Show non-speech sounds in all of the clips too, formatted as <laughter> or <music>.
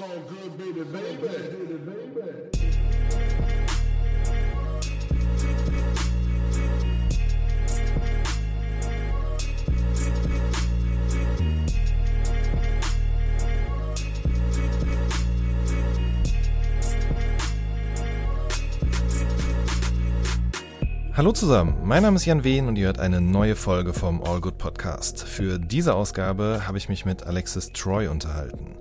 So good, baby, baby, baby. Hallo zusammen, mein Name ist Jan Wehn und ihr hört eine neue Folge vom All Good Podcast. Für diese Ausgabe habe ich mich mit Alexis Troy unterhalten.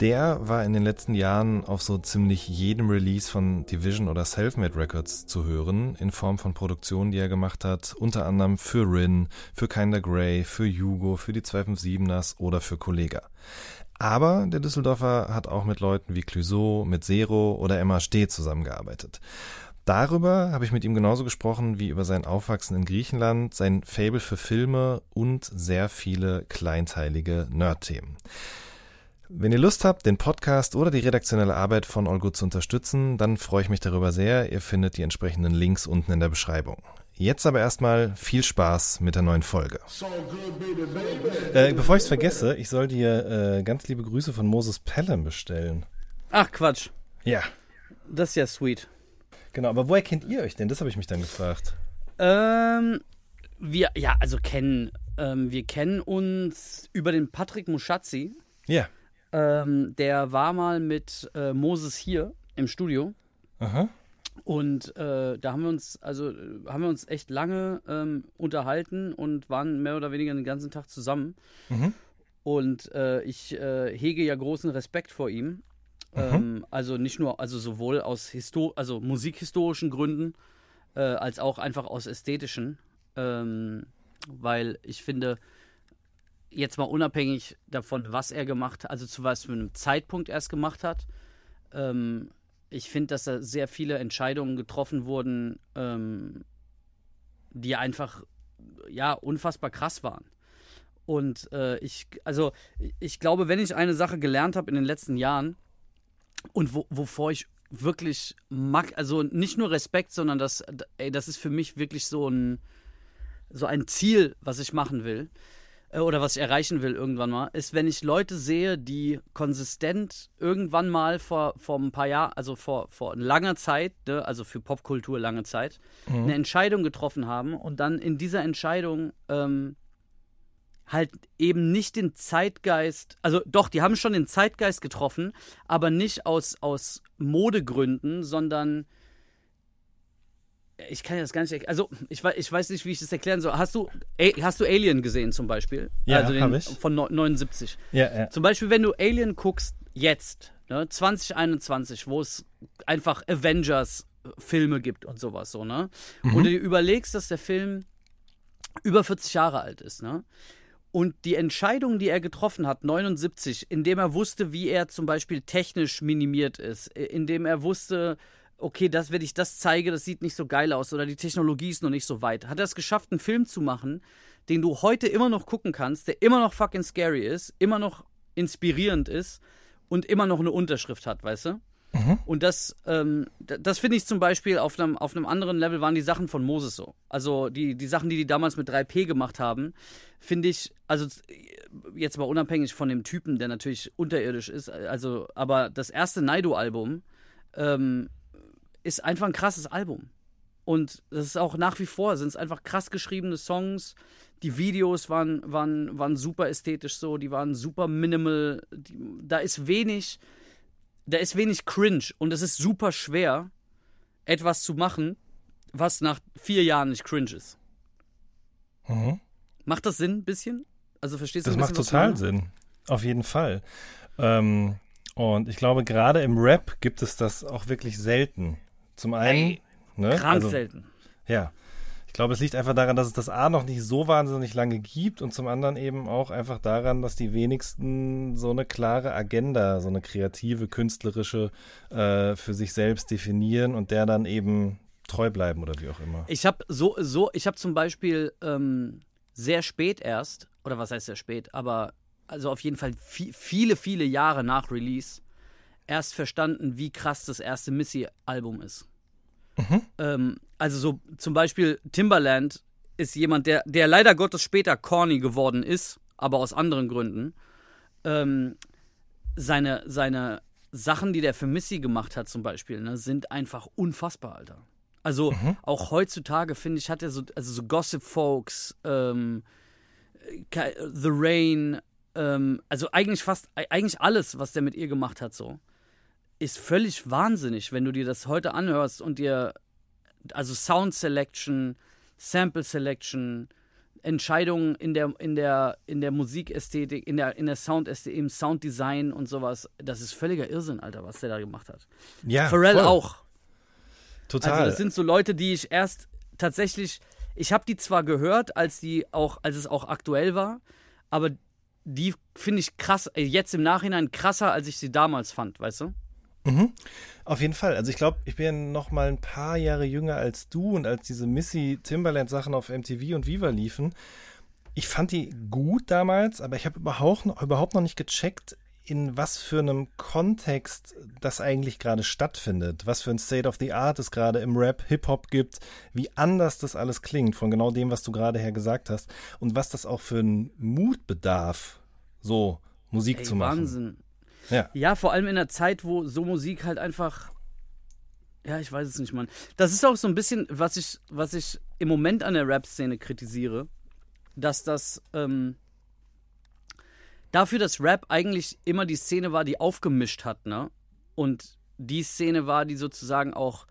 Der war in den letzten Jahren auf so ziemlich jedem Release von Division oder Selfmade Records zu hören, in Form von Produktionen, die er gemacht hat, unter anderem für Rin, für Kinder Grey, für Hugo, für die 257ers oder für Kollega. Aber der Düsseldorfer hat auch mit Leuten wie Clouseau, mit Zero oder Emma Steh zusammengearbeitet. Darüber habe ich mit ihm genauso gesprochen wie über sein Aufwachsen in Griechenland, sein Fable für Filme und sehr viele kleinteilige Nerd-Themen. Wenn ihr Lust habt, den Podcast oder die redaktionelle Arbeit von All Good zu unterstützen, dann freue ich mich darüber sehr. Ihr findet die entsprechenden Links unten in der Beschreibung. Jetzt aber erstmal viel Spaß mit der neuen Folge. Äh, bevor ich es vergesse, ich soll dir äh, ganz liebe Grüße von Moses Pelham bestellen. Ach Quatsch, Ja, das ist ja sweet. genau. Aber woher kennt ihr euch denn? Das habe ich mich dann gefragt. Ähm, wir, ja, also kennen, ähm, wir kennen uns über den Patrick Muschazzi. Ja. Ähm, der war mal mit äh, Moses hier im Studio. Aha. Und äh, da haben wir uns, also haben wir uns echt lange ähm, unterhalten und waren mehr oder weniger den ganzen Tag zusammen. Mhm. Und äh, ich äh, hege ja großen Respekt vor ihm. Ähm, also nicht nur, also sowohl aus Histo also musikhistorischen Gründen, äh, als auch einfach aus ästhetischen. Ähm, weil ich finde, jetzt mal unabhängig davon, was er gemacht hat, also zu was für einem Zeitpunkt er es gemacht hat, ähm, ich finde, dass da sehr viele Entscheidungen getroffen wurden, ähm, die einfach ja unfassbar krass waren. Und äh, ich, also ich glaube, wenn ich eine Sache gelernt habe in den letzten Jahren und wo, wovor ich wirklich mag, also nicht nur Respekt, sondern das, ey, das ist für mich wirklich so ein, so ein Ziel, was ich machen will oder was ich erreichen will irgendwann mal, ist, wenn ich Leute sehe, die konsistent irgendwann mal vor, vor ein paar Jahren, also vor, vor langer Zeit, ne, also für Popkultur lange Zeit, eine Entscheidung getroffen haben und dann in dieser Entscheidung ähm, halt eben nicht den Zeitgeist, also doch, die haben schon den Zeitgeist getroffen, aber nicht aus, aus Modegründen, sondern ich kann ja das gar nicht, also ich weiß, ich weiß nicht, wie ich das erklären soll. Hast du, hast du Alien gesehen zum Beispiel? Ja, also den ich. Von neu- 79. Ja, ja. Zum Beispiel, wenn du Alien guckst, jetzt, ne, 2021, wo es einfach Avengers-Filme gibt und sowas so, ne? Und du dir überlegst, dass der Film über 40 Jahre alt ist, ne? Und die Entscheidung, die er getroffen hat, 79, indem er wusste, wie er zum Beispiel technisch minimiert ist, indem er wusste, okay, das, wenn ich das zeige, das sieht nicht so geil aus oder die Technologie ist noch nicht so weit, hat er es geschafft, einen Film zu machen, den du heute immer noch gucken kannst, der immer noch fucking scary ist, immer noch inspirierend ist und immer noch eine Unterschrift hat, weißt du? Und das, ähm, das finde ich zum Beispiel auf einem, auf einem anderen Level waren die Sachen von Moses so. Also die, die Sachen, die die damals mit 3P gemacht haben, finde ich, also jetzt mal unabhängig von dem Typen, der natürlich unterirdisch ist, also, aber das erste Naido-Album ähm, ist einfach ein krasses Album. Und das ist auch nach wie vor, sind es einfach krass geschriebene Songs. Die Videos waren, waren, waren super ästhetisch so, die waren super minimal. Die, da ist wenig, da ist wenig cringe und es ist super schwer, etwas zu machen, was nach vier Jahren nicht cringe ist. Mhm. Macht das Sinn, ein bisschen? Also verstehst Das du macht bisschen, was ich total? Sinn. Auf jeden Fall. Ähm, und ich glaube, gerade im Rap gibt es das auch wirklich selten. Zum einen, ne? Krank also, selten. Ja. Ich glaube, es liegt einfach daran, dass es das A noch nicht so wahnsinnig lange gibt und zum anderen eben auch einfach daran, dass die wenigsten so eine klare Agenda, so eine kreative, künstlerische äh, für sich selbst definieren und der dann eben treu bleiben oder wie auch immer. Ich habe so, so, ich habe zum Beispiel ähm, sehr spät erst, oder was heißt sehr spät, aber also auf jeden Fall vi viele, viele Jahre nach Release erst verstanden, wie krass das erste Missy-Album ist. Ähm, also so zum Beispiel Timbaland ist jemand, der, der leider Gottes später corny geworden ist, aber aus anderen Gründen. Ähm, seine, seine Sachen, die der für Missy gemacht hat, zum Beispiel, ne, sind einfach unfassbar, Alter. Also auch heutzutage, finde ich, hat er so, also so Gossip Folks, ähm, The Rain, ähm, also eigentlich fast, e- eigentlich alles, was der mit ihr gemacht hat, so, ist völlig wahnsinnig, wenn du dir das heute anhörst und dir, also Sound Selection, Sample Selection, Entscheidungen in der, in der, in der Musikästhetik, in der, in der Soundästhetik, im Sounddesign und sowas, das ist völliger Irrsinn, Alter, was der da gemacht hat. Ja, Pharrell voll. auch. Total. Also das sind so Leute, die ich erst tatsächlich, ich habe die zwar gehört, als die auch, als es auch aktuell war, aber die finde ich krass, äh, jetzt im Nachhinein krasser, als ich sie damals fand, weißt du? Auf jeden Fall. Also ich glaube, ich bin noch mal ein paar Jahre jünger als du und als diese Missy Timberland Sachen auf MTV und Viva liefen. Ich fand die gut damals, aber ich habe überhaupt, noch- überhaupt noch nicht gecheckt, in was für einem Kontext das eigentlich gerade stattfindet, was für ein State of the Art es gerade im Rap, Hip-Hop gibt, wie anders das alles klingt von genau dem, was du gerade her gesagt hast und was das auch für einen Mut bedarf, so Musik Ey, zu machen. Wahnsinn. Ja. Ja, vor allem in einer Zeit, wo so Musik halt einfach. Ja, ich weiß es nicht, Mann. Das ist auch so ein bisschen, was ich, was ich im Moment an der Rap-Szene kritisiere, dass das ähm, dafür, dass Rap eigentlich immer die Szene war, die aufgemischt hat, ne? Und die Szene war, die sozusagen auch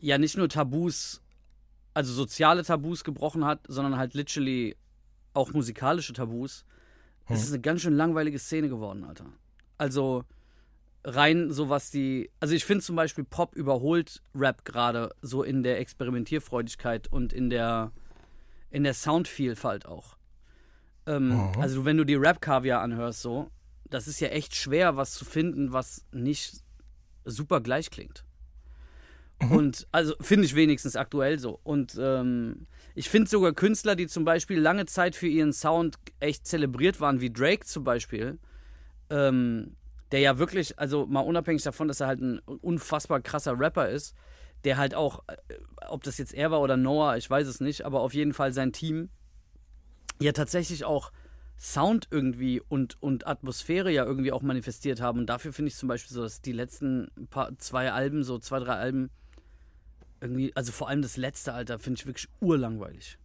ja nicht nur Tabus, also soziale Tabus gebrochen hat, sondern halt literally auch musikalische Tabus. Es ist eine ganz schön langweilige Szene geworden, Alter. Also rein so was die, also ich finde zum Beispiel Pop überholt Rap gerade so in der Experimentierfreudigkeit und in der in der Soundvielfalt auch. Ähm, Also wenn du die Rap-Kaviar anhörst so, das ist ja echt schwer, was zu finden, was nicht super gleich klingt. Und also finde ich wenigstens aktuell so. Und ähm, ich finde sogar Künstler, die zum Beispiel lange Zeit für ihren Sound echt zelebriert waren, wie Drake zum Beispiel, ähm, der ja wirklich, also mal unabhängig davon, dass er halt ein unfassbar krasser Rapper ist, der halt auch, äh, ob das jetzt er war oder Noah, ich weiß es nicht, aber auf jeden Fall sein Team ja tatsächlich auch Sound irgendwie und, und Atmosphäre ja irgendwie auch manifestiert haben. Und dafür finde ich zum Beispiel so, dass die letzten paar, zwei Alben, so zwei, drei Alben, irgendwie, also vor allem das letzte, Alter, finde ich wirklich urlangweilig.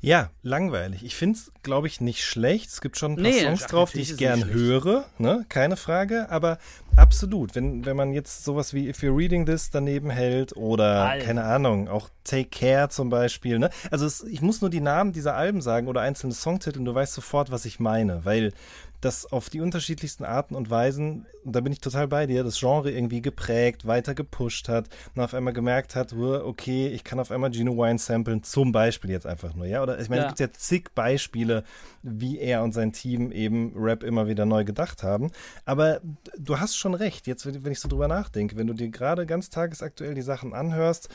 Ja, langweilig. Ich finde es, glaube ich, nicht schlecht. Es gibt schon ein paar Nee, Songs drauf, die ich gern höre, ne? Keine Frage. Aber absolut, wenn, wenn man jetzt sowas wie If You're Reading This daneben hält oder, Alter. keine Ahnung, auch Take Care zum Beispiel, ne? Also es, ich muss nur die Namen dieser Alben sagen oder einzelne Songtitel und du weißt sofort, was ich meine, weil das auf die unterschiedlichsten Arten und Weisen, und da bin ich total bei dir, das Genre irgendwie geprägt, weiter gepusht hat und auf einmal gemerkt hat, "Uah, okay, ich kann auf einmal Gino Wine samplen, zum Beispiel jetzt einfach nur, ja? Oder ich meine, Ja. es gibt ja zig Beispiele, wie er und sein Team eben Rap immer wieder neu gedacht haben. Aber du hast schon recht, jetzt, wenn ich so drüber nachdenke, wenn du dir gerade ganz tagesaktuell die Sachen anhörst,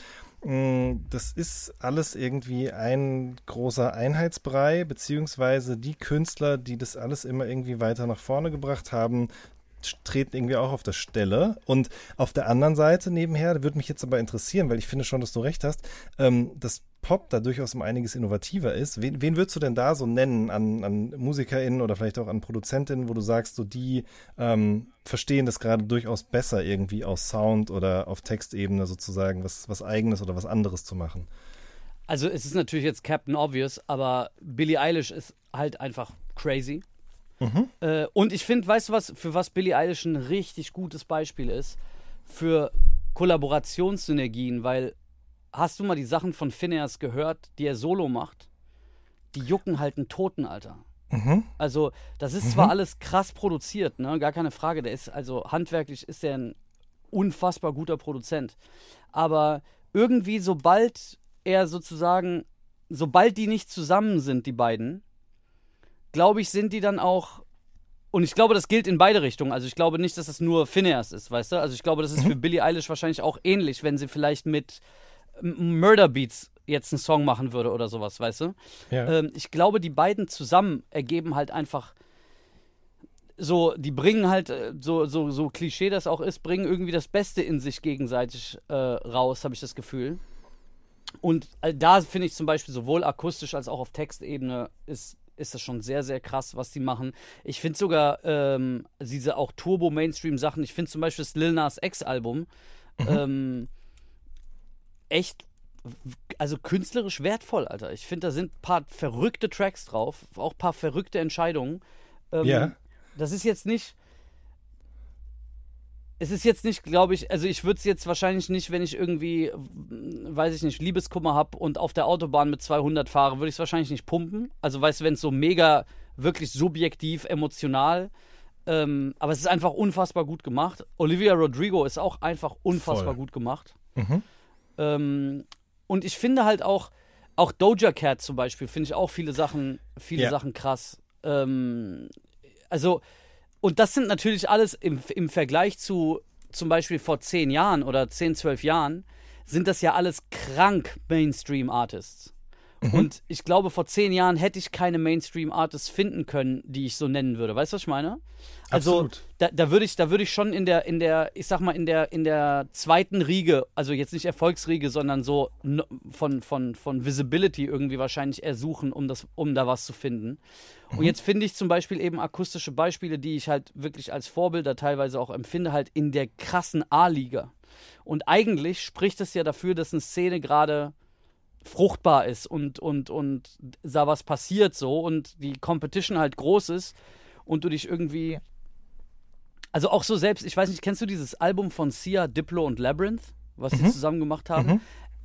das ist alles irgendwie ein großer Einheitsbrei, beziehungsweise die Künstler, die das alles immer irgendwie weiter nach vorne gebracht haben, treten irgendwie auch auf der Stelle. Und auf der anderen Seite nebenher, würde mich jetzt aber interessieren, weil ich finde schon, dass du recht hast, ähm, dass Pop da durchaus um einiges innovativer ist. Wen, wen würdest du denn da so nennen an, an MusikerInnen oder vielleicht auch an ProduzentInnen, wo du sagst, so die ähm, verstehen das gerade durchaus besser irgendwie aus Sound oder auf Textebene sozusagen was, was eigenes oder was anderes zu machen? Also es ist natürlich jetzt Captain Obvious, aber Billie Eilish ist halt einfach crazy. Äh, und ich finde, weißt du was, für was Billie Eilish ein richtig gutes Beispiel ist? Für Kollaborationssynergien, weil hast du mal die Sachen von Phineas gehört, die er solo macht? Die jucken halt einen Toten, Alter. Also, das ist zwar alles krass produziert, ne? Gar keine Frage. Der ist, also handwerklich ist er ein unfassbar guter Produzent. Aber irgendwie, sobald er sozusagen, sobald die nicht zusammen sind, die beiden, glaube ich, sind die dann auch. Und ich glaube, das gilt in beide Richtungen. Also ich glaube nicht, dass das nur Phineas ist, weißt du? Also ich glaube, das ist für Billie Eilish wahrscheinlich auch ähnlich, wenn sie vielleicht mit Murder Beats jetzt einen Song machen würde oder sowas, weißt du? Ja. Ähm, ich glaube, die beiden zusammen ergeben halt einfach so, die bringen halt, äh, so, so, so Klischee das auch ist, bringen irgendwie das Beste in sich gegenseitig äh, raus, habe ich das Gefühl. Und äh, da finde ich zum Beispiel sowohl akustisch als auch auf Textebene ist ist das schon sehr, sehr krass, was die machen. Ich finde sogar ähm, diese auch Turbo-Mainstream-Sachen, ich finde zum Beispiel das Lil Nas X-Album ähm, echt, also künstlerisch wertvoll, Alter. Ich finde, da sind ein paar verrückte Tracks drauf, auch ein paar verrückte Entscheidungen. Ähm, Ja. Das ist jetzt nicht. Es ist jetzt nicht, glaube ich, also ich würde es jetzt wahrscheinlich nicht, wenn ich irgendwie, weiß ich nicht, Liebeskummer habe und auf der Autobahn mit 200 fahre, würde ich es wahrscheinlich nicht pumpen. Also weißt du, wenn es so mega, wirklich subjektiv, emotional, ähm, aber es ist einfach unfassbar gut gemacht. Olivia Rodrigo ist auch einfach unfassbar Voll. gut gemacht. Mhm. Ähm, und ich finde halt auch, auch Doja Cat zum Beispiel, finde ich auch viele Sachen, viele Ja. Sachen krass. Ähm, also, und das sind natürlich alles im, im Vergleich zu zum Beispiel vor zehn Jahren oder zehn, zwölf Jahren, sind das ja alles krank Mainstream-Artists. Und ich glaube, vor zehn Jahren hätte ich keine Mainstream-Artists finden können, die ich so nennen würde. Weißt du, was ich meine? Also, da, da würde ich, da würde ich schon in der, in der, ich sag mal, in der, in der zweiten Riege, also jetzt nicht Erfolgsriege, sondern so von, von, von Visibility irgendwie wahrscheinlich eher suchen, um das, um da was zu finden. Und jetzt finde ich zum Beispiel eben akustische Beispiele, die ich halt wirklich als Vorbilder teilweise auch empfinde, halt in der krassen A-Liga. Und eigentlich spricht es ja dafür, dass eine Szene gerade fruchtbar ist und, und, und da was passiert so und die Competition halt groß ist und du dich irgendwie. Also auch so selbst, ich weiß nicht, kennst du dieses Album von Sia, Diplo und Labyrinth, was sie zusammen gemacht haben?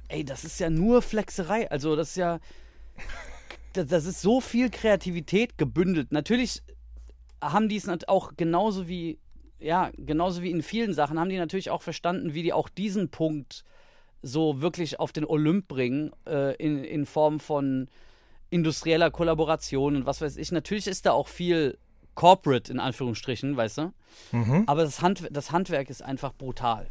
Ey, das ist ja nur Flexerei. Also das ist ja. Das, ist so viel Kreativität gebündelt. Natürlich haben die es auch genauso wie, ja, genauso wie in vielen Sachen, haben die natürlich auch verstanden, wie die auch diesen Punkt so wirklich auf den Olymp bringen, äh, in, in Form von industrieller Kollaboration und was weiß ich. Natürlich ist da auch viel Corporate in Anführungsstrichen, weißt du? Aber das, Hand, das Handwerk ist einfach brutal.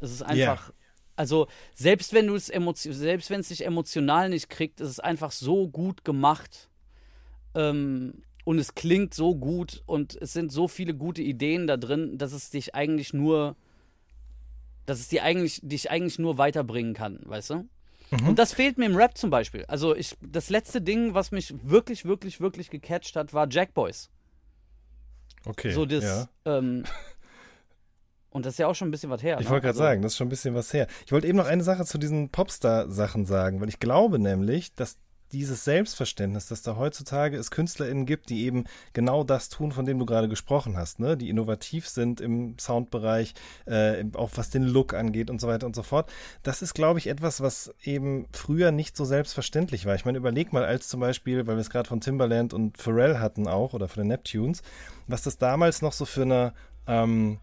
Es ist einfach. Also, selbst wenn du es selbst wenn es dich emotional nicht kriegt, ist es einfach so gut gemacht. Ähm, und es klingt so gut und es sind so viele gute Ideen da drin, dass es dich eigentlich nur, dass es dir eigentlich, dich eigentlich nur weiterbringen kann, weißt du? Und das fehlt mir im Rap zum Beispiel. Also ich, das letzte Ding, was mich wirklich, wirklich, wirklich gecatcht hat, war Jack Boys. Okay. So das, ja. ähm, <laughs> und das ist ja auch schon ein bisschen was her. Ich ne? wollte gerade Also- sagen, das ist schon ein bisschen was her. Ich wollte eben noch eine Sache zu diesen Popstar-Sachen sagen, weil ich glaube nämlich, dass dieses Selbstverständnis, dass da heutzutage es KünstlerInnen gibt, die eben genau das tun, von dem du gerade gesprochen hast, ne? die innovativ sind im Soundbereich, äh, auch was den Look angeht und so weiter und so fort. Das ist, glaube ich, etwas, was eben früher nicht so selbstverständlich war. Ich meine, überleg mal, als zum Beispiel, weil wir es gerade von Timbaland und Pharrell hatten auch, oder von den Neptunes, was das damals noch so für eine ähm,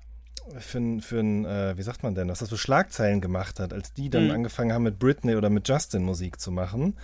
für ein, für ein äh, wie sagt man denn, was das für Schlagzeilen gemacht hat, als die dann Mhm. angefangen haben mit Britney oder mit Justin Musik zu machen.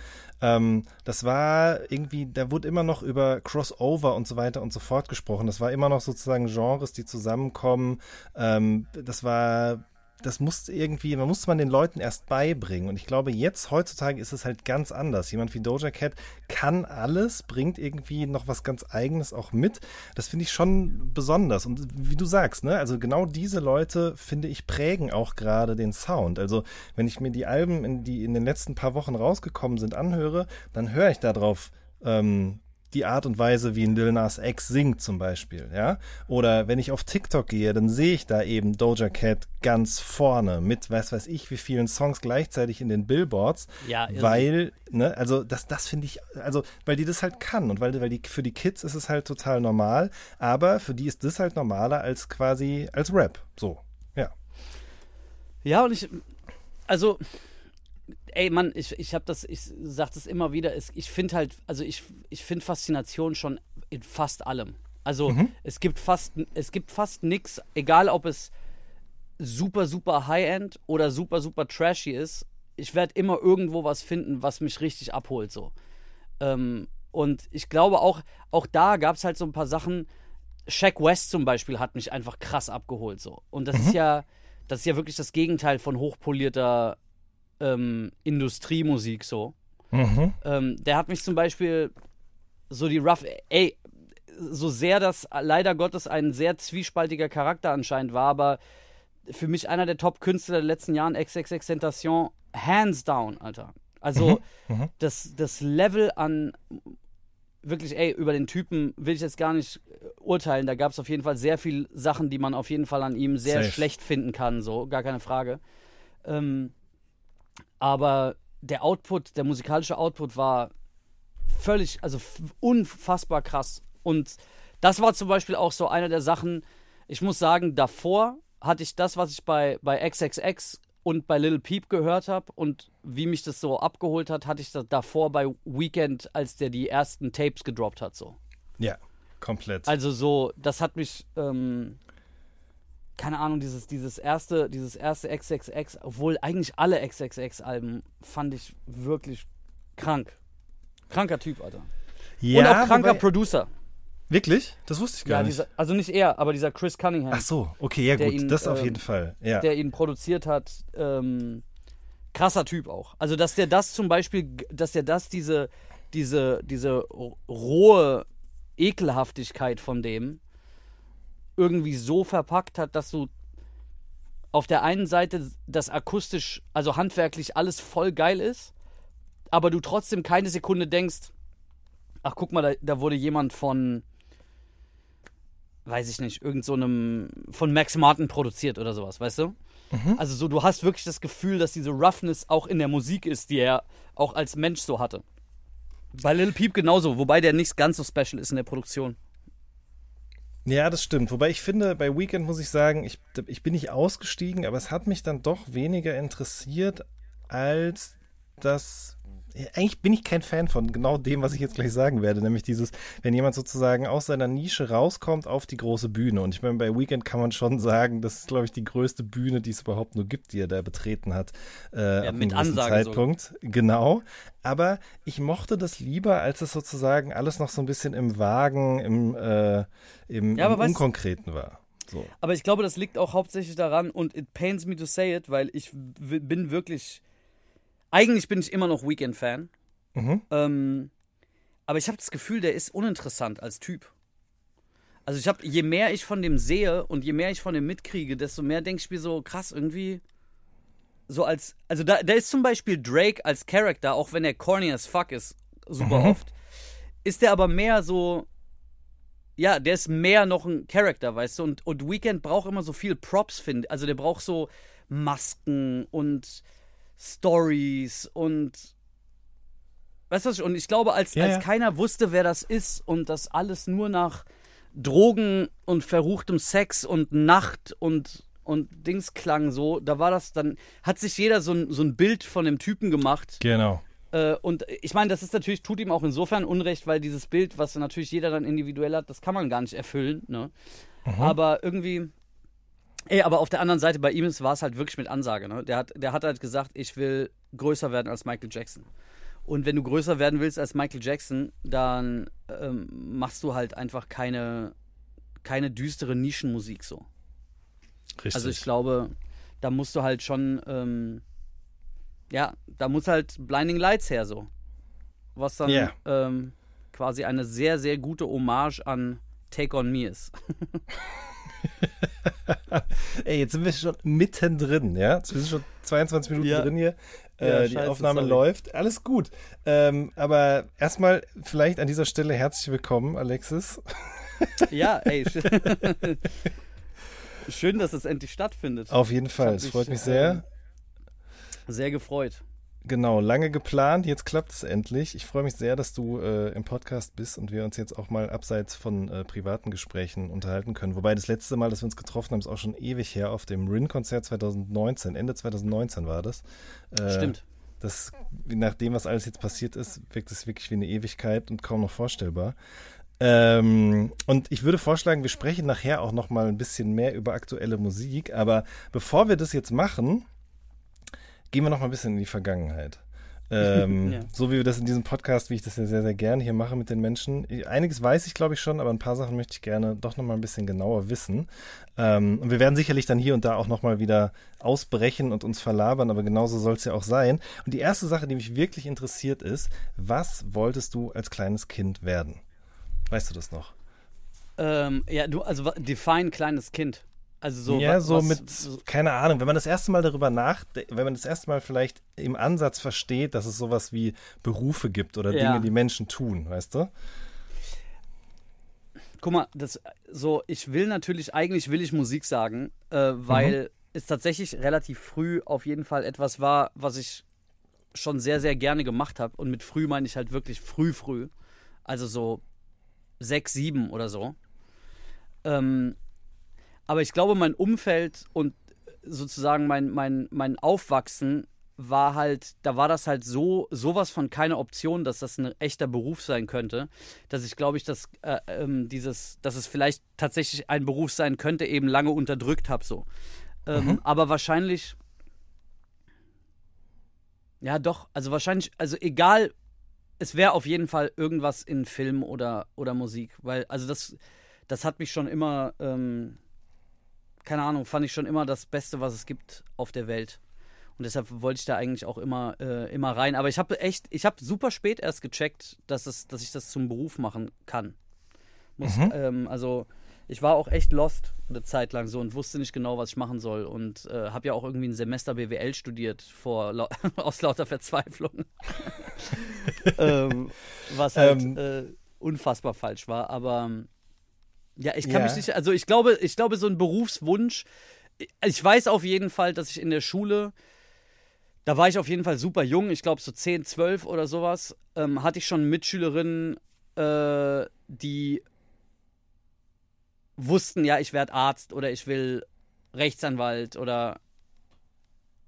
Ähm, das war irgendwie, da wurde immer noch über Crossover und so weiter und so fort gesprochen. Das war immer noch sozusagen Genres, die zusammenkommen. Ähm, das war das musste irgendwie, man musste man den Leuten erst beibringen. Und ich glaube, jetzt, heutzutage ist es halt ganz anders. Jemand wie Doja Cat kann alles, bringt irgendwie noch was ganz Eigenes auch mit. Das finde ich schon besonders. Und wie du sagst, ne, also genau diese Leute, finde ich, prägen auch gerade den Sound. Also, wenn ich mir die Alben, in, die in den letzten paar Wochen rausgekommen sind, anhöre, dann höre ich darauf, ähm, die Art und Weise, wie ein Lil Nas X singt zum Beispiel, ja. Oder wenn ich auf TikTok gehe, dann sehe ich da eben Doja Cat ganz vorne mit, weiß weiß ich, wie vielen Songs gleichzeitig in den Billboards, Ja, irre. weil, ne, also das, das finde ich, also weil die das halt kann und weil, weil die für die Kids ist es halt total normal, aber für die ist das halt normaler als quasi als Rap, so, ja. Ja, und ich, also, ey, Mann, ich, ich habe das, ich sag das immer wieder, ich finde halt, also ich, ich finde Faszination schon in fast allem. Also es gibt fast, es gibt fast nix, egal ob es super, super High-End oder super, super trashy ist, ich werde immer irgendwo was finden, was mich richtig abholt, so. Ähm, und ich glaube auch, auch da gab es halt so ein paar Sachen. Shaq West zum Beispiel hat mich einfach krass abgeholt, so. Und das ist ja, das ist ja wirklich das Gegenteil von hochpolierter ähm, Industriemusik, so. Mhm. Ähm, der hat mich zum Beispiel so die Rough, ey, so sehr das leider Gottes ein sehr zwiespaltiger Charakter anscheinend war, aber für mich einer der Top-Künstler der letzten Jahren, XXX Tentation, hands down, Alter. Also das, das Level an wirklich, ey, über den Typen will ich jetzt gar nicht äh, urteilen. Da gab es auf jeden Fall sehr viele Sachen, die man auf jeden Fall an ihm sehr Safe. schlecht finden kann, so, gar keine Frage. Ähm, aber der Output, der musikalische Output war völlig, also unfassbar krass. Und das war zum Beispiel auch so eine der Sachen, ich muss sagen, davor hatte ich das, was ich bei, bei XXX und bei Little Peep gehört habe und wie mich das so abgeholt hat, hatte ich das davor bei Weekend, als der die ersten Tapes gedroppt hat, so. Ja, komplett. Also so, das hat mich, ähm, keine Ahnung, dieses, dieses erste, dieses erste XXX, obwohl eigentlich alle XXX-Alben fand ich wirklich krank. Kranker Typ, Alter. und auch kranker wobei- Producer. Wirklich? Das wusste ich gar Ja, nicht. dieser, also nicht er, aber dieser Chris Cunningham, Ach so, okay, ja gut, ihn, das auf ähm, jeden Fall. Ja. der ihn produziert hat. Ähm, krasser Typ auch. Also, dass der das zum Beispiel, dass der das, diese, diese, diese rohe Ekelhaftigkeit von dem irgendwie so verpackt hat, dass du auf der einen Seite das akustisch, also handwerklich alles voll geil ist, aber du trotzdem keine Sekunde denkst, ach guck mal, da, da wurde jemand von, weiß ich nicht, irgend so einem, von Max Martin produziert oder sowas, weißt du? Also so, du hast wirklich das Gefühl, dass diese Roughness auch in der Musik ist, die er auch als Mensch so hatte. Bei Lil Peep genauso, wobei der nicht ganz so special ist in der Produktion. Ja, das stimmt. Wobei ich finde, bei Weekend muss ich sagen, ich, ich bin nicht ausgestiegen, aber es hat mich dann doch weniger interessiert als das. Ja, Eigentlich bin ich kein Fan von genau dem, was ich jetzt gleich sagen werde, nämlich dieses, wenn jemand sozusagen aus seiner Nische rauskommt auf die große Bühne. Und ich meine, bei Weekend kann man schon sagen, das ist, glaube ich, die größte Bühne, die es überhaupt nur gibt, die er da betreten hat. Äh, einem mit gewissen Ansage Zeitpunkt. Genau. Aber ich mochte das lieber, als es sozusagen alles noch so ein bisschen im Wagen, im, äh, im, Ja, im Unkonkreten war. So. Aber ich glaube, das liegt auch hauptsächlich daran und it pains me to say it, weil ich bin wirklich. Eigentlich bin ich immer noch Weekend-Fan. Mhm. Ähm, aber ich habe das Gefühl, der ist uninteressant als Typ. Also ich habe, je mehr ich von dem sehe und je mehr ich von dem mitkriege, desto mehr denke ich mir so, krass, irgendwie. So als, also da, da ist zum Beispiel Drake als Charakter, auch wenn er corny as fuck ist, super Mhm. oft, ist der aber mehr so, ja, der ist mehr noch ein Charakter, weißt du, und, und Weekend braucht immer so viel Props, finde Also der braucht so Masken und Stories und weißt du was ich, und ich glaube, als, Ja, als ja. keiner wusste, wer das ist und das alles nur nach Drogen und verruchtem Sex und Nacht und und Dings klang so, da war das dann, hat sich jeder so ein, so ein Bild von dem Typen gemacht. Genau. Äh, und ich meine, das ist natürlich, tut ihm auch insofern Unrecht, weil dieses Bild, was natürlich jeder dann individuell hat, das kann man gar nicht erfüllen. Ne? Aber irgendwie. Ey, aber auf der anderen Seite, bei ihm war es halt wirklich mit Ansage. Ne? Der, hat, der hat halt gesagt, ich will größer werden als Michael Jackson. Und wenn du größer werden willst als Michael Jackson, dann ähm, machst du halt einfach keine, keine düstere Nischenmusik so. Richtig. Also ich glaube, da musst du halt schon, ähm, ja, da muss halt Blinding Lights her so. Was dann Ja. ähm, quasi eine sehr, sehr gute Hommage an Take On Me ist. <laughs> <laughs> Ey, jetzt sind wir schon mittendrin, ja? Wir sind schon 22 Minuten Ja. drin hier. Ja, Äh, die scheiße, Aufnahme sorry. läuft. Alles gut. Ähm, aber erstmal vielleicht an dieser Stelle herzlich willkommen, Alexis. <laughs> ja, ey. sch- <laughs> Schön, dass es endlich stattfindet. Auf jeden Fall. Es freut mich sehr. ähm, Sehr gefreut. Genau, lange geplant, jetzt klappt es endlich. Ich freue mich sehr, dass du äh, im Podcast bist und wir uns jetzt auch mal abseits von äh, privaten Gesprächen unterhalten können. Wobei das letzte Mal, dass wir uns getroffen haben, ist auch schon ewig her auf dem RIN-Konzert 2019. Ende 2019 war das. Äh, Stimmt. Das, nach dem, was alles jetzt passiert ist, wirkt es wirklich wie eine Ewigkeit und kaum noch vorstellbar. Ähm, und ich würde vorschlagen, wir sprechen nachher auch noch mal ein bisschen mehr über aktuelle Musik. Aber bevor wir das jetzt machen, gehen wir noch mal ein bisschen in die Vergangenheit. Ähm, <laughs> Ja. So wie wir das in diesem Podcast, wie ich das ja sehr, sehr gerne hier mache mit den Menschen. Einiges weiß ich, glaube ich, schon, aber ein paar Sachen möchte ich gerne doch noch mal ein bisschen genauer wissen. Ähm, und wir werden sicherlich dann hier und da auch noch mal wieder ausbrechen und uns verlabern, aber genauso soll es ja auch sein. Und die erste Sache, die mich wirklich interessiert ist, was wolltest du als kleines Kind werden? Weißt du das noch? Ähm, ja, du, also define kleines Kind. Also so. ja, wa- so was- mit, so- keine Ahnung, wenn man das erste Mal darüber nachdenkt, wenn man das erste Mal vielleicht im Ansatz versteht, dass es sowas wie Berufe gibt oder Ja. Dinge, die Menschen tun, weißt du? guck mal, das so, ich will natürlich, eigentlich will ich Musik sagen, äh, weil es tatsächlich relativ früh auf jeden Fall etwas war, was ich schon sehr, sehr gerne gemacht habe. Und mit früh meine ich halt wirklich früh, früh. Also so sechs, sieben oder so. Ähm, aber ich glaube, mein Umfeld und sozusagen mein, mein, mein Aufwachsen war halt, da war das halt so, sowas von keine Option, dass das ein echter Beruf sein könnte, dass ich glaube ich, dass äh, ähm, dieses, dass es vielleicht tatsächlich ein Beruf sein könnte, eben lange unterdrückt habe so. Ähm, Mhm. Aber wahrscheinlich, ja doch, also wahrscheinlich, also egal, es wäre auf jeden Fall irgendwas in Film oder, oder Musik, weil, also das, das hat mich schon immer, ähm, keine Ahnung, fand ich schon immer das Beste, was es gibt auf der Welt. Und deshalb wollte ich da eigentlich auch immer, äh, immer rein. Aber ich habe echt, ich habe super spät erst gecheckt, dass, es, dass ich das zum Beruf machen kann. Muss, Mhm. ähm, also ich war auch echt lost eine Zeit lang so und wusste nicht genau, was ich machen soll. Und äh, habe ja auch irgendwie ein Semester BWL studiert vor, lau <laughs> aus lauter Verzweiflung. <laughs> ähm, was halt Ähm. äh, unfassbar falsch war. Aber ähm, ja, ich kann Ja. mich nicht, also ich glaube, ich glaube, so ein Berufswunsch, ich weiß auf jeden Fall, dass ich in der Schule, da war ich auf jeden Fall super jung, ich glaube so 10, 12 oder sowas, ähm, hatte ich schon Mitschülerinnen, äh, die wussten, ja, ich werde Arzt oder ich will Rechtsanwalt oder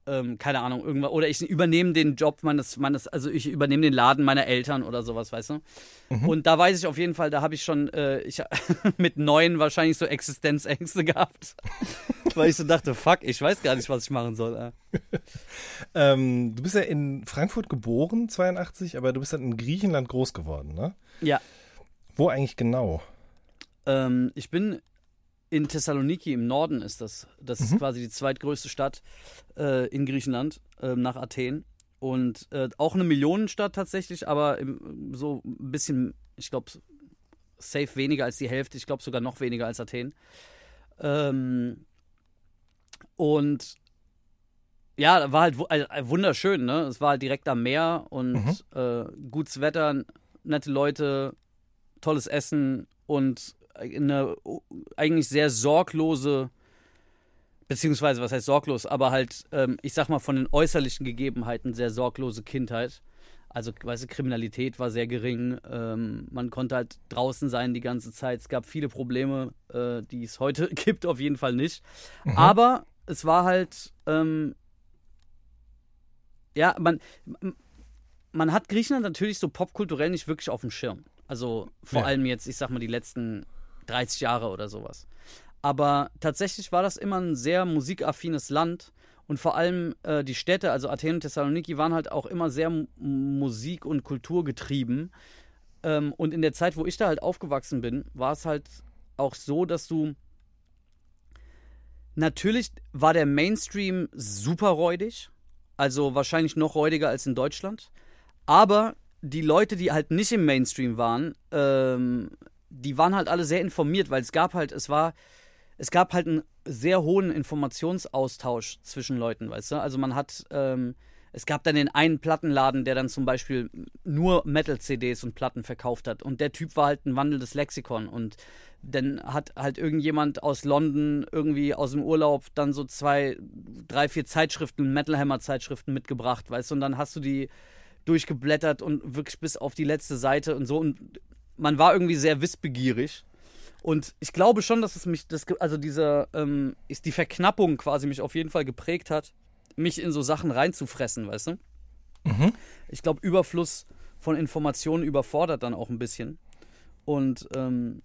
ähm, keine Ahnung, irgendwas. Oder ich übernehme den Job meines, meines, also ich übernehme den Laden meiner Eltern oder sowas, weißt du? Und da weiß ich auf jeden Fall, da habe ich schon, äh, ich <laughs> mit neun wahrscheinlich so Existenzängste <laughs> gehabt. Weil ich so dachte, fuck, ich weiß gar nicht, was ich machen soll. Äh. <laughs> Ähm, du bist ja in Frankfurt geboren, 82, aber du bist dann in Griechenland groß geworden, ne? Ja, Wo eigentlich genau? ähm, ich bin in Thessaloniki im Norden ist das. Das ist quasi die zweitgrößte Stadt äh, in Griechenland ähm, nach Athen. Und äh, auch eine Millionenstadt tatsächlich, aber im, so ein bisschen, ich glaube, safe weniger als die Hälfte. Ich glaube sogar noch weniger als Athen. Ähm, und ja, war halt wu- äh, wunderschön, ne? Es war halt direkt am Meer und äh, gutes Wetter, nette Leute, tolles Essen und eine eigentlich sehr sorglose, beziehungsweise was heißt sorglos, aber halt, ähm, ich sag mal, von den äußerlichen Gegebenheiten sehr sorglose Kindheit. Also, weißt du, Kriminalität war sehr gering. Ähm, man konnte halt draußen sein die ganze Zeit. Es gab viele Probleme, äh, die es heute <laughs> gibt, auf jeden Fall nicht. Aber es war halt, ähm, ja, man, man hat Griechenland natürlich so popkulturell nicht wirklich auf dem Schirm. Also vor Ja. allem jetzt, ich sag mal, die letzten 30 Jahre oder sowas. Aber tatsächlich war das immer ein sehr musikaffines Land und vor allem äh, die Städte, also Athen und Thessaloniki, waren halt auch immer sehr mu- musik- und kulturgetrieben. Ähm, und in der Zeit, wo ich da halt aufgewachsen bin, war es halt auch so, dass du. Natürlich war der Mainstream super räudig, also wahrscheinlich noch räudiger als in Deutschland. Aber die Leute, die halt nicht im Mainstream waren, ähm, die waren halt alle sehr informiert, weil es gab halt, es war, es gab halt einen sehr hohen Informationsaustausch zwischen Leuten, weißt du? Also man hat, ähm, es gab dann den einen Plattenladen, der dann zum Beispiel nur Metal-CDs und Platten verkauft hat. Und der Typ war halt ein wandelndes Lexikon. Und dann hat halt irgendjemand aus London irgendwie aus dem Urlaub dann so zwei, drei, vier Zeitschriften, Metal Hammer-Zeitschriften mitgebracht, weißt du? Und dann hast du die durchgeblättert und wirklich bis auf die letzte Seite und so. Und man war irgendwie sehr wissbegierig. Und ich glaube schon, dass es mich, das, also diese, ähm, ist die Verknappung quasi mich auf jeden Fall geprägt hat, mich in so Sachen reinzufressen, weißt du? Ich glaube, Überfluss von Informationen überfordert dann auch ein bisschen. Und ähm,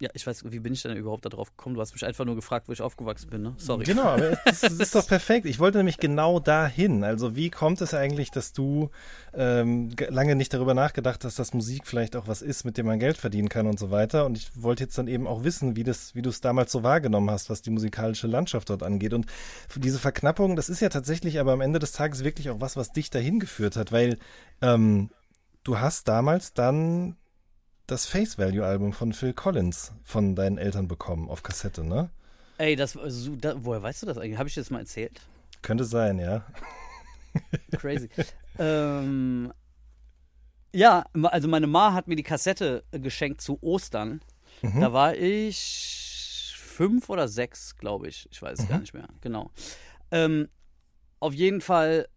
ja, ich weiß, wie bin ich denn überhaupt da drauf gekommen? Du hast mich einfach nur gefragt, wo ich aufgewachsen bin, ne? Sorry. Genau, aber <laughs> es ist, doch perfekt. Ich wollte nämlich genau dahin. Also wie kommt es eigentlich, dass du ähm, lange nicht darüber nachgedacht hast, dass Musik vielleicht auch was ist, mit dem man Geld verdienen kann und so weiter. Und ich wollte jetzt dann eben auch wissen, wie das, wie du es damals so wahrgenommen hast, was die musikalische Landschaft dort angeht. Und diese Verknappung, das ist ja tatsächlich aber am Ende des Tages wirklich auch was, was dich dahin geführt hat, weil ähm, du hast damals dann das Face Value Album von Phil Collins von deinen Eltern bekommen auf Kassette, ne? Ey, das, war so- da, woher weißt du das eigentlich? Habe ich dir das mal erzählt? Könnte sein, ja. <laughs> Crazy. ähm, ja, also meine Ma hat mir die Kassette äh, geschenkt zu Ostern. Da war ich fünf oder sechs, glaube ich. Ich weiß es gar nicht mehr. Genau. Ähm, auf jeden Fall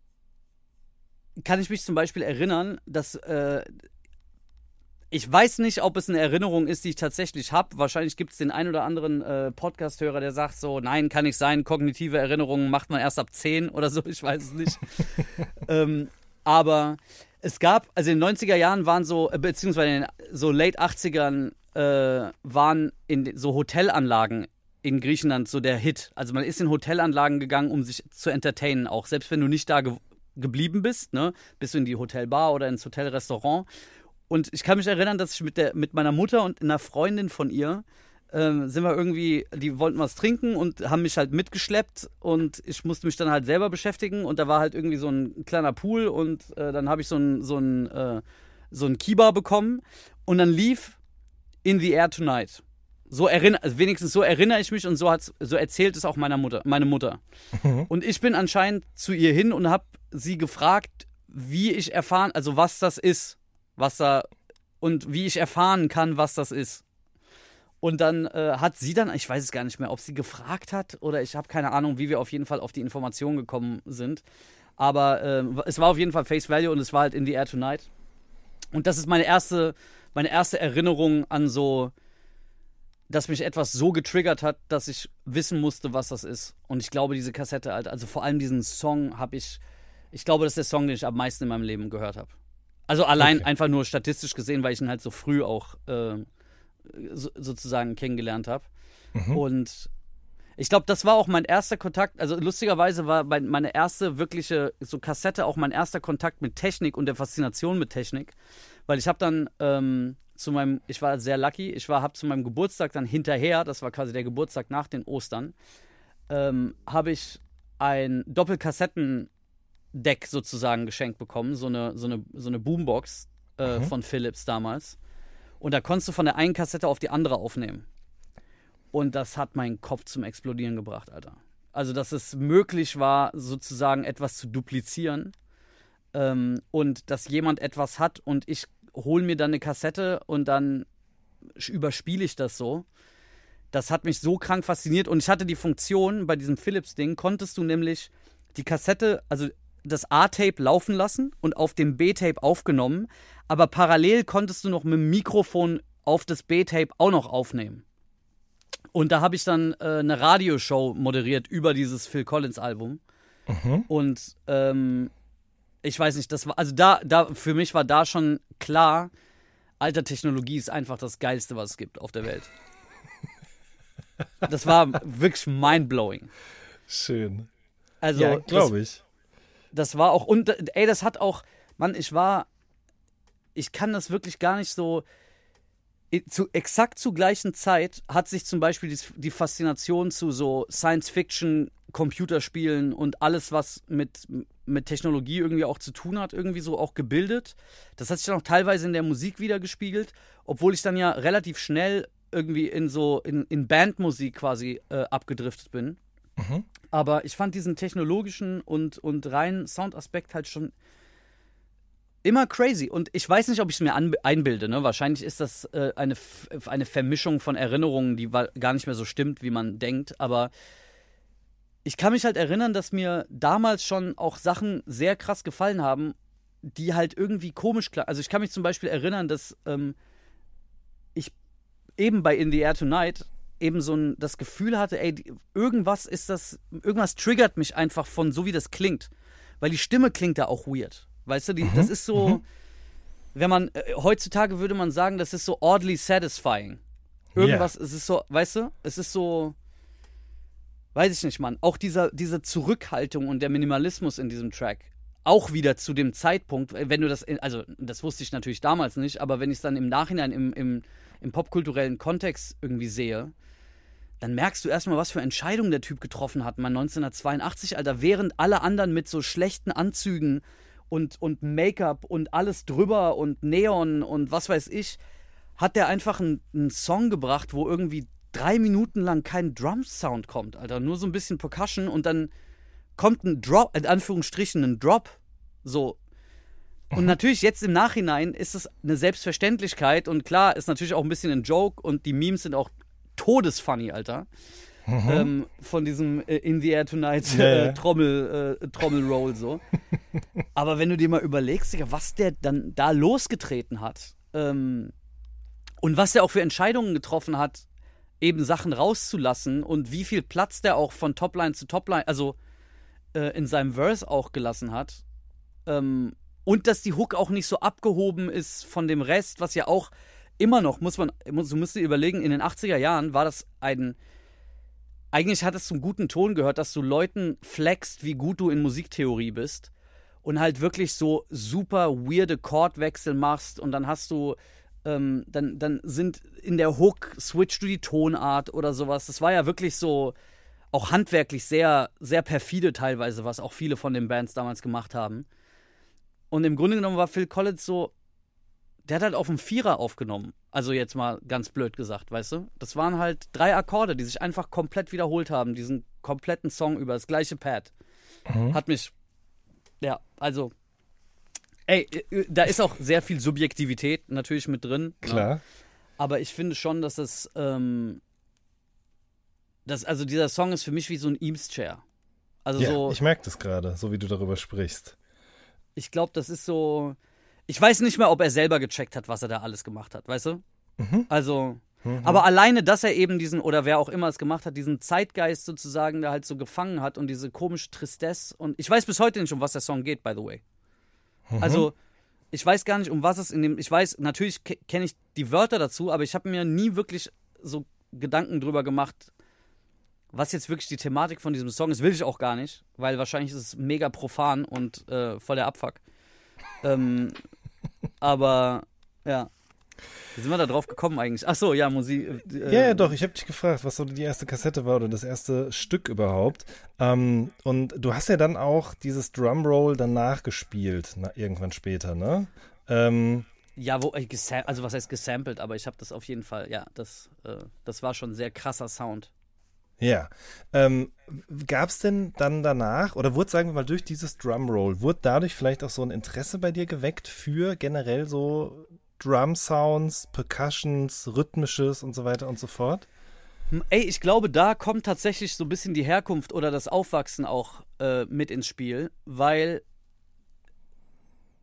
kann ich mich zum Beispiel erinnern, dass äh, ich weiß nicht, ob es eine Erinnerung ist, die ich tatsächlich habe. Wahrscheinlich gibt es den ein oder anderen äh, Podcast-Hörer, der sagt so, nein, kann nicht sein, kognitive Erinnerungen macht man erst ab 10 oder so, <laughs> ich weiß es nicht. <laughs> ähm, aber es gab, also in den 90er Jahren waren so, äh, beziehungsweise in den so late 80ern äh, waren in so Hotelanlagen in Griechenland so der Hit. Also man ist in Hotelanlagen gegangen, um sich zu entertainen, auch selbst wenn du nicht da ge geblieben bist, ne, bist du in die Hotelbar oder ins Hotelrestaurant. Und ich kann mich erinnern, dass ich mit, der, mit meiner Mutter und einer Freundin von ihr ähm, sind wir irgendwie, die wollten was trinken und haben mich halt mitgeschleppt und ich musste mich dann halt selber beschäftigen und da war halt irgendwie so ein kleiner Pool und äh, dann habe ich so ein, so ein, äh, so ein Kiba bekommen und dann lief In the Air Tonight. So erinnere, also wenigstens so erinnere ich mich und so, hat's, so erzählt es auch meiner Mutter, meine Mutter. Und ich bin anscheinend zu ihr hin und habe sie gefragt, wie ich erfahren, also was das ist, was da und wie ich erfahren kann, was das ist. Und dann äh, hat sie dann, ich weiß es gar nicht mehr, ob sie gefragt hat oder ich habe keine Ahnung, wie wir auf jeden Fall auf die Information gekommen sind. Aber äh, es war auf jeden Fall Face Value und es war halt In the Air Tonight. Und das ist meine erste, meine erste Erinnerung an so, dass mich etwas so getriggert hat, dass ich wissen musste, was das ist. Und ich glaube, diese Kassette, also vor allem diesen Song habe ich, ich glaube, das ist der Song, den ich am meisten in meinem Leben gehört habe. Also allein Okay. einfach nur statistisch gesehen, weil ich ihn halt so früh auch äh, so, sozusagen kennengelernt habe. Und ich glaube, das war auch mein erster Kontakt. Also lustigerweise war mein, meine erste wirkliche so Kassette auch mein erster Kontakt mit Technik und der Faszination mit Technik, weil ich habe dann ähm, zu meinem, ich war sehr lucky, ich war, habe zu meinem Geburtstag dann hinterher, das war quasi der Geburtstag nach den Ostern, ähm, habe ich ein Doppelkassettendeck sozusagen geschenkt bekommen, so eine, so eine, so eine Boombox äh, von Philips damals. Und da konntest du von der einen Kassette auf die andere aufnehmen. Und das hat meinen Kopf zum Explodieren gebracht, Alter. Also, dass es möglich war, sozusagen etwas zu duplizieren. Ähm, und dass jemand etwas hat und ich hole mir dann eine Kassette und dann überspiele ich das so. Das hat mich so krank fasziniert. Und ich hatte die Funktion bei diesem Philips-Ding, konntest du nämlich die Kassette, also das A-Tape laufen lassen und auf dem B-Tape aufgenommen, aber parallel konntest du noch mit dem Mikrofon auf das B-Tape auch noch aufnehmen. Und da habe ich dann äh, eine Radioshow moderiert über dieses Phil Collins Album. Und ähm, ich weiß nicht, das war, also da, da, für mich war da schon klar, alter Technologie ist einfach das Geilste, was es gibt auf der Welt. Das war wirklich mindblowing. Schön. Also, ja, glaube ich. Das war auch, und ey, das hat auch, Mann, ich war, ich kann das wirklich gar nicht so, zu, exakt zur gleichen Zeit hat sich zum Beispiel die, die Faszination zu so Science-Fiction, Computerspielen und alles, was mit, mit Technologie irgendwie auch zu tun hat, irgendwie so auch gebildet. Das hat sich dann auch teilweise in der Musik wieder gespiegelt, obwohl ich dann ja relativ schnell irgendwie in so, in, in Bandmusik quasi äh, abgedriftet bin. Aber ich fand diesen technologischen und, und reinen Soundaspekt halt schon immer crazy. Und ich weiß nicht, ob ich es mir einbilde. Ne? Wahrscheinlich ist das äh, eine, eine Vermischung von Erinnerungen, die gar nicht mehr so stimmt, wie man denkt. Aber ich kann mich halt erinnern, dass mir damals schon auch Sachen sehr krass gefallen haben, die halt irgendwie komisch klar. Also ich kann mich zum Beispiel erinnern, dass ähm, ich eben bei In the Air Tonight eben so ein, das Gefühl hatte, ey, irgendwas ist das, irgendwas triggert mich einfach von so wie das klingt. Weil die Stimme klingt da auch weird. Weißt du, die, das ist so, wenn man, äh, heutzutage würde man sagen, das ist so oddly satisfying. Irgendwas, es ist so, weißt du, es ist so, weiß ich nicht, Mann. Auch dieser, diese Zurückhaltung und der Minimalismus in diesem Track. Auch wieder zu dem Zeitpunkt, wenn du das, in- also das wusste ich natürlich damals nicht, aber wenn ich es dann im Nachhinein im, im, im popkulturellen Kontext irgendwie sehe, dann merkst du erstmal, was für Entscheidungen der Typ getroffen hat, man 1982, Alter, während alle anderen mit so schlechten Anzügen und, und Make-up und alles drüber und Neon und was weiß ich, hat der einfach einen, einen Song gebracht, wo irgendwie drei Minuten lang kein Drum-Sound kommt, Alter. Nur so ein bisschen Percussion und dann kommt ein Drop, in Anführungsstrichen ein Drop. So. Und natürlich jetzt im Nachhinein ist es eine Selbstverständlichkeit und klar, ist natürlich auch ein bisschen ein Joke und die Memes sind auch todesfunny, Alter. Ähm, von diesem äh, In the Air Tonight äh. Trommel, äh, Trommelroll so. <laughs> Aber wenn du dir mal überlegst, Digga, was der dann da losgetreten hat ähm, und was der auch für Entscheidungen getroffen hat, eben Sachen rauszulassen und wie viel Platz der auch von Topline zu Topline, also äh, in seinem Verse auch gelassen hat. Ähm, und dass die Hook auch nicht so abgehoben ist von dem Rest, was ja auch immer noch, muss man, du musst dir überlegen, in den 80er Jahren war das ein. Eigentlich hat es zum guten Ton gehört, dass du Leuten flexst, wie gut du in Musiktheorie bist. Und halt wirklich so super weirde Chordwechsel machst und dann hast du. Ähm, dann, dann sind in der Hook switchst du die Tonart oder sowas. Das war ja wirklich so auch handwerklich sehr, sehr perfide teilweise, was auch viele von den Bands damals gemacht haben. Und im Grunde genommen war Phil Collins so, der hat halt auf dem Vierer aufgenommen. Also jetzt mal ganz blöd gesagt, weißt du? Das waren halt drei Akkorde, die sich einfach komplett wiederholt haben, diesen kompletten Song über das gleiche Pad. Hat mich, ja, also, ey, äh, da ist auch sehr viel Subjektivität natürlich mit drin. Ne? Klar. Aber ich finde schon, dass es, ähm, das, also dieser Song ist für mich wie so ein Eames Chair. Also Ja, so, ich merke das gerade, so wie du darüber sprichst. ich glaube, das ist so. Ich weiß nicht mehr, ob er selber gecheckt hat, was er da alles gemacht hat, weißt du? Also. Aber alleine, dass er eben diesen, oder wer auch immer es gemacht hat, diesen Zeitgeist sozusagen da halt so gefangen hat und diese komische Tristesse und ich weiß bis heute nicht, um was der Song geht, by the way. Also, ich weiß gar nicht, um was es in dem, ich weiß, natürlich ke- kenne ich die Wörter dazu, aber ich habe mir nie wirklich so Gedanken drüber gemacht, was jetzt wirklich die Thematik von diesem Song ist, will ich auch gar nicht, weil wahrscheinlich ist es mega profan und äh, voll der Abfuck. ähm, aber ja. Wie sind wir da drauf gekommen eigentlich? Ach so, ja, Musik. Äh, Ja, ja, doch. Ich habe dich gefragt, was so die erste Kassette war oder das erste Stück überhaupt. Ähm, und du hast ja dann auch dieses Drumroll danach gespielt, na, irgendwann später, ne? Ähm, Ja, wo, äh, also was heißt gesampelt, aber ich habe das auf jeden Fall, ja, das, äh, das war schon ein sehr krasser Sound. Ja. Ähm, Gab es denn dann danach, oder wurde, sagen wir mal, durch dieses Drumroll, wurde dadurch vielleicht auch so ein Interesse bei dir geweckt für generell so Drum-Sounds, Percussions, Rhythmisches und so weiter und so fort? Hm, Ey, ich glaube, da kommt tatsächlich so ein bisschen die Herkunft oder das Aufwachsen auch äh, mit ins Spiel, weil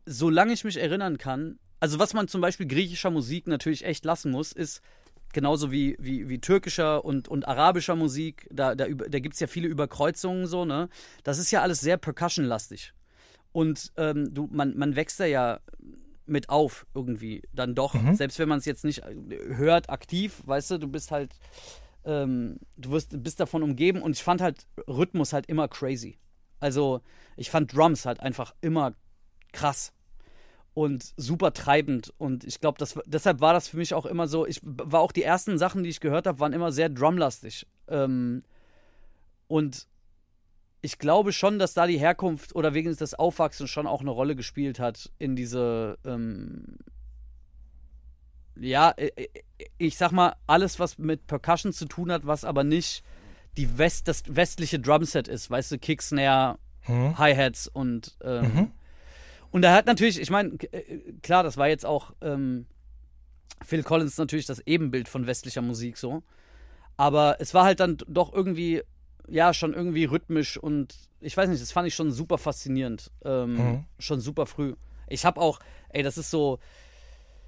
solange ich mich erinnern kann, also was man zum Beispiel griechischer Musik natürlich echt lassen muss, ist genauso wie, wie, wie türkischer und, und arabischer Musik, da, da, da gibt es ja viele Überkreuzungen so, ne? Das ist ja alles sehr percussion-lastig. Und ähm, du, man, man wächst da ja mit auf irgendwie dann doch, selbst wenn man es jetzt nicht äh, hört aktiv, weißt du, du bist halt ähm, du wirst, bist davon umgeben und ich fand halt Rhythmus halt immer crazy. Also ich fand Drums halt einfach immer krass und super treibend und ich glaube, das, deshalb war das für mich auch immer so, ich war auch die ersten Sachen, die ich gehört habe, waren immer sehr drumlastig. Ähm, und ich glaube schon, dass da die Herkunft oder wegen des Aufwachsens schon auch eine Rolle gespielt hat in diese, ähm, ja, ich sag mal, alles, was mit Percussion zu tun hat, was aber nicht die West, das westliche Drumset ist, weißt du, Kick, Snare, Hm? Hi-Hats und ähm, und er hat natürlich, ich meine, klar, das war jetzt auch ähm, Phil Collins natürlich das Ebenbild von westlicher Musik so, aber es war halt dann doch irgendwie, ja, schon irgendwie rhythmisch und ich weiß nicht, das fand ich schon super faszinierend, ähm, Mhm. schon super früh. Ich habe auch, ey, das ist so,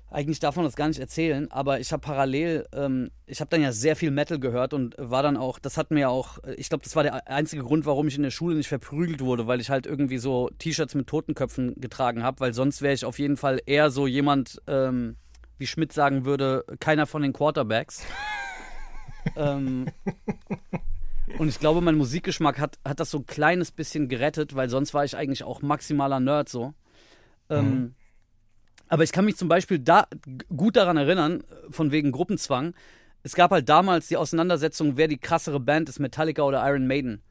eigentlich darf man das gar nicht erzählen, aber ich habe parallel, ähm, ich habe dann ja sehr viel Metal gehört und war dann auch, das hat mir auch, äh, ich glaube, das war der einzige Grund, warum ich in der Schule nicht verprügelt wurde, weil ich halt irgendwie so T-Shirts mit Totenköpfen getragen habe, weil sonst wäre ich auf jeden Fall eher so jemand, ähm, wie Schmidt sagen würde, keiner von den Quarterbacks. <laughs> ähm, und ich glaube, mein Musikgeschmack hat, hat das so ein kleines bisschen gerettet, weil sonst war ich eigentlich auch maximaler Nerd so. Ähm, aber ich kann mich zum Beispiel da gut daran erinnern, äh, von wegen Gruppenzwang. Es gab halt damals die Auseinandersetzung, wer die krassere Band ist, Metallica oder Iron Maiden.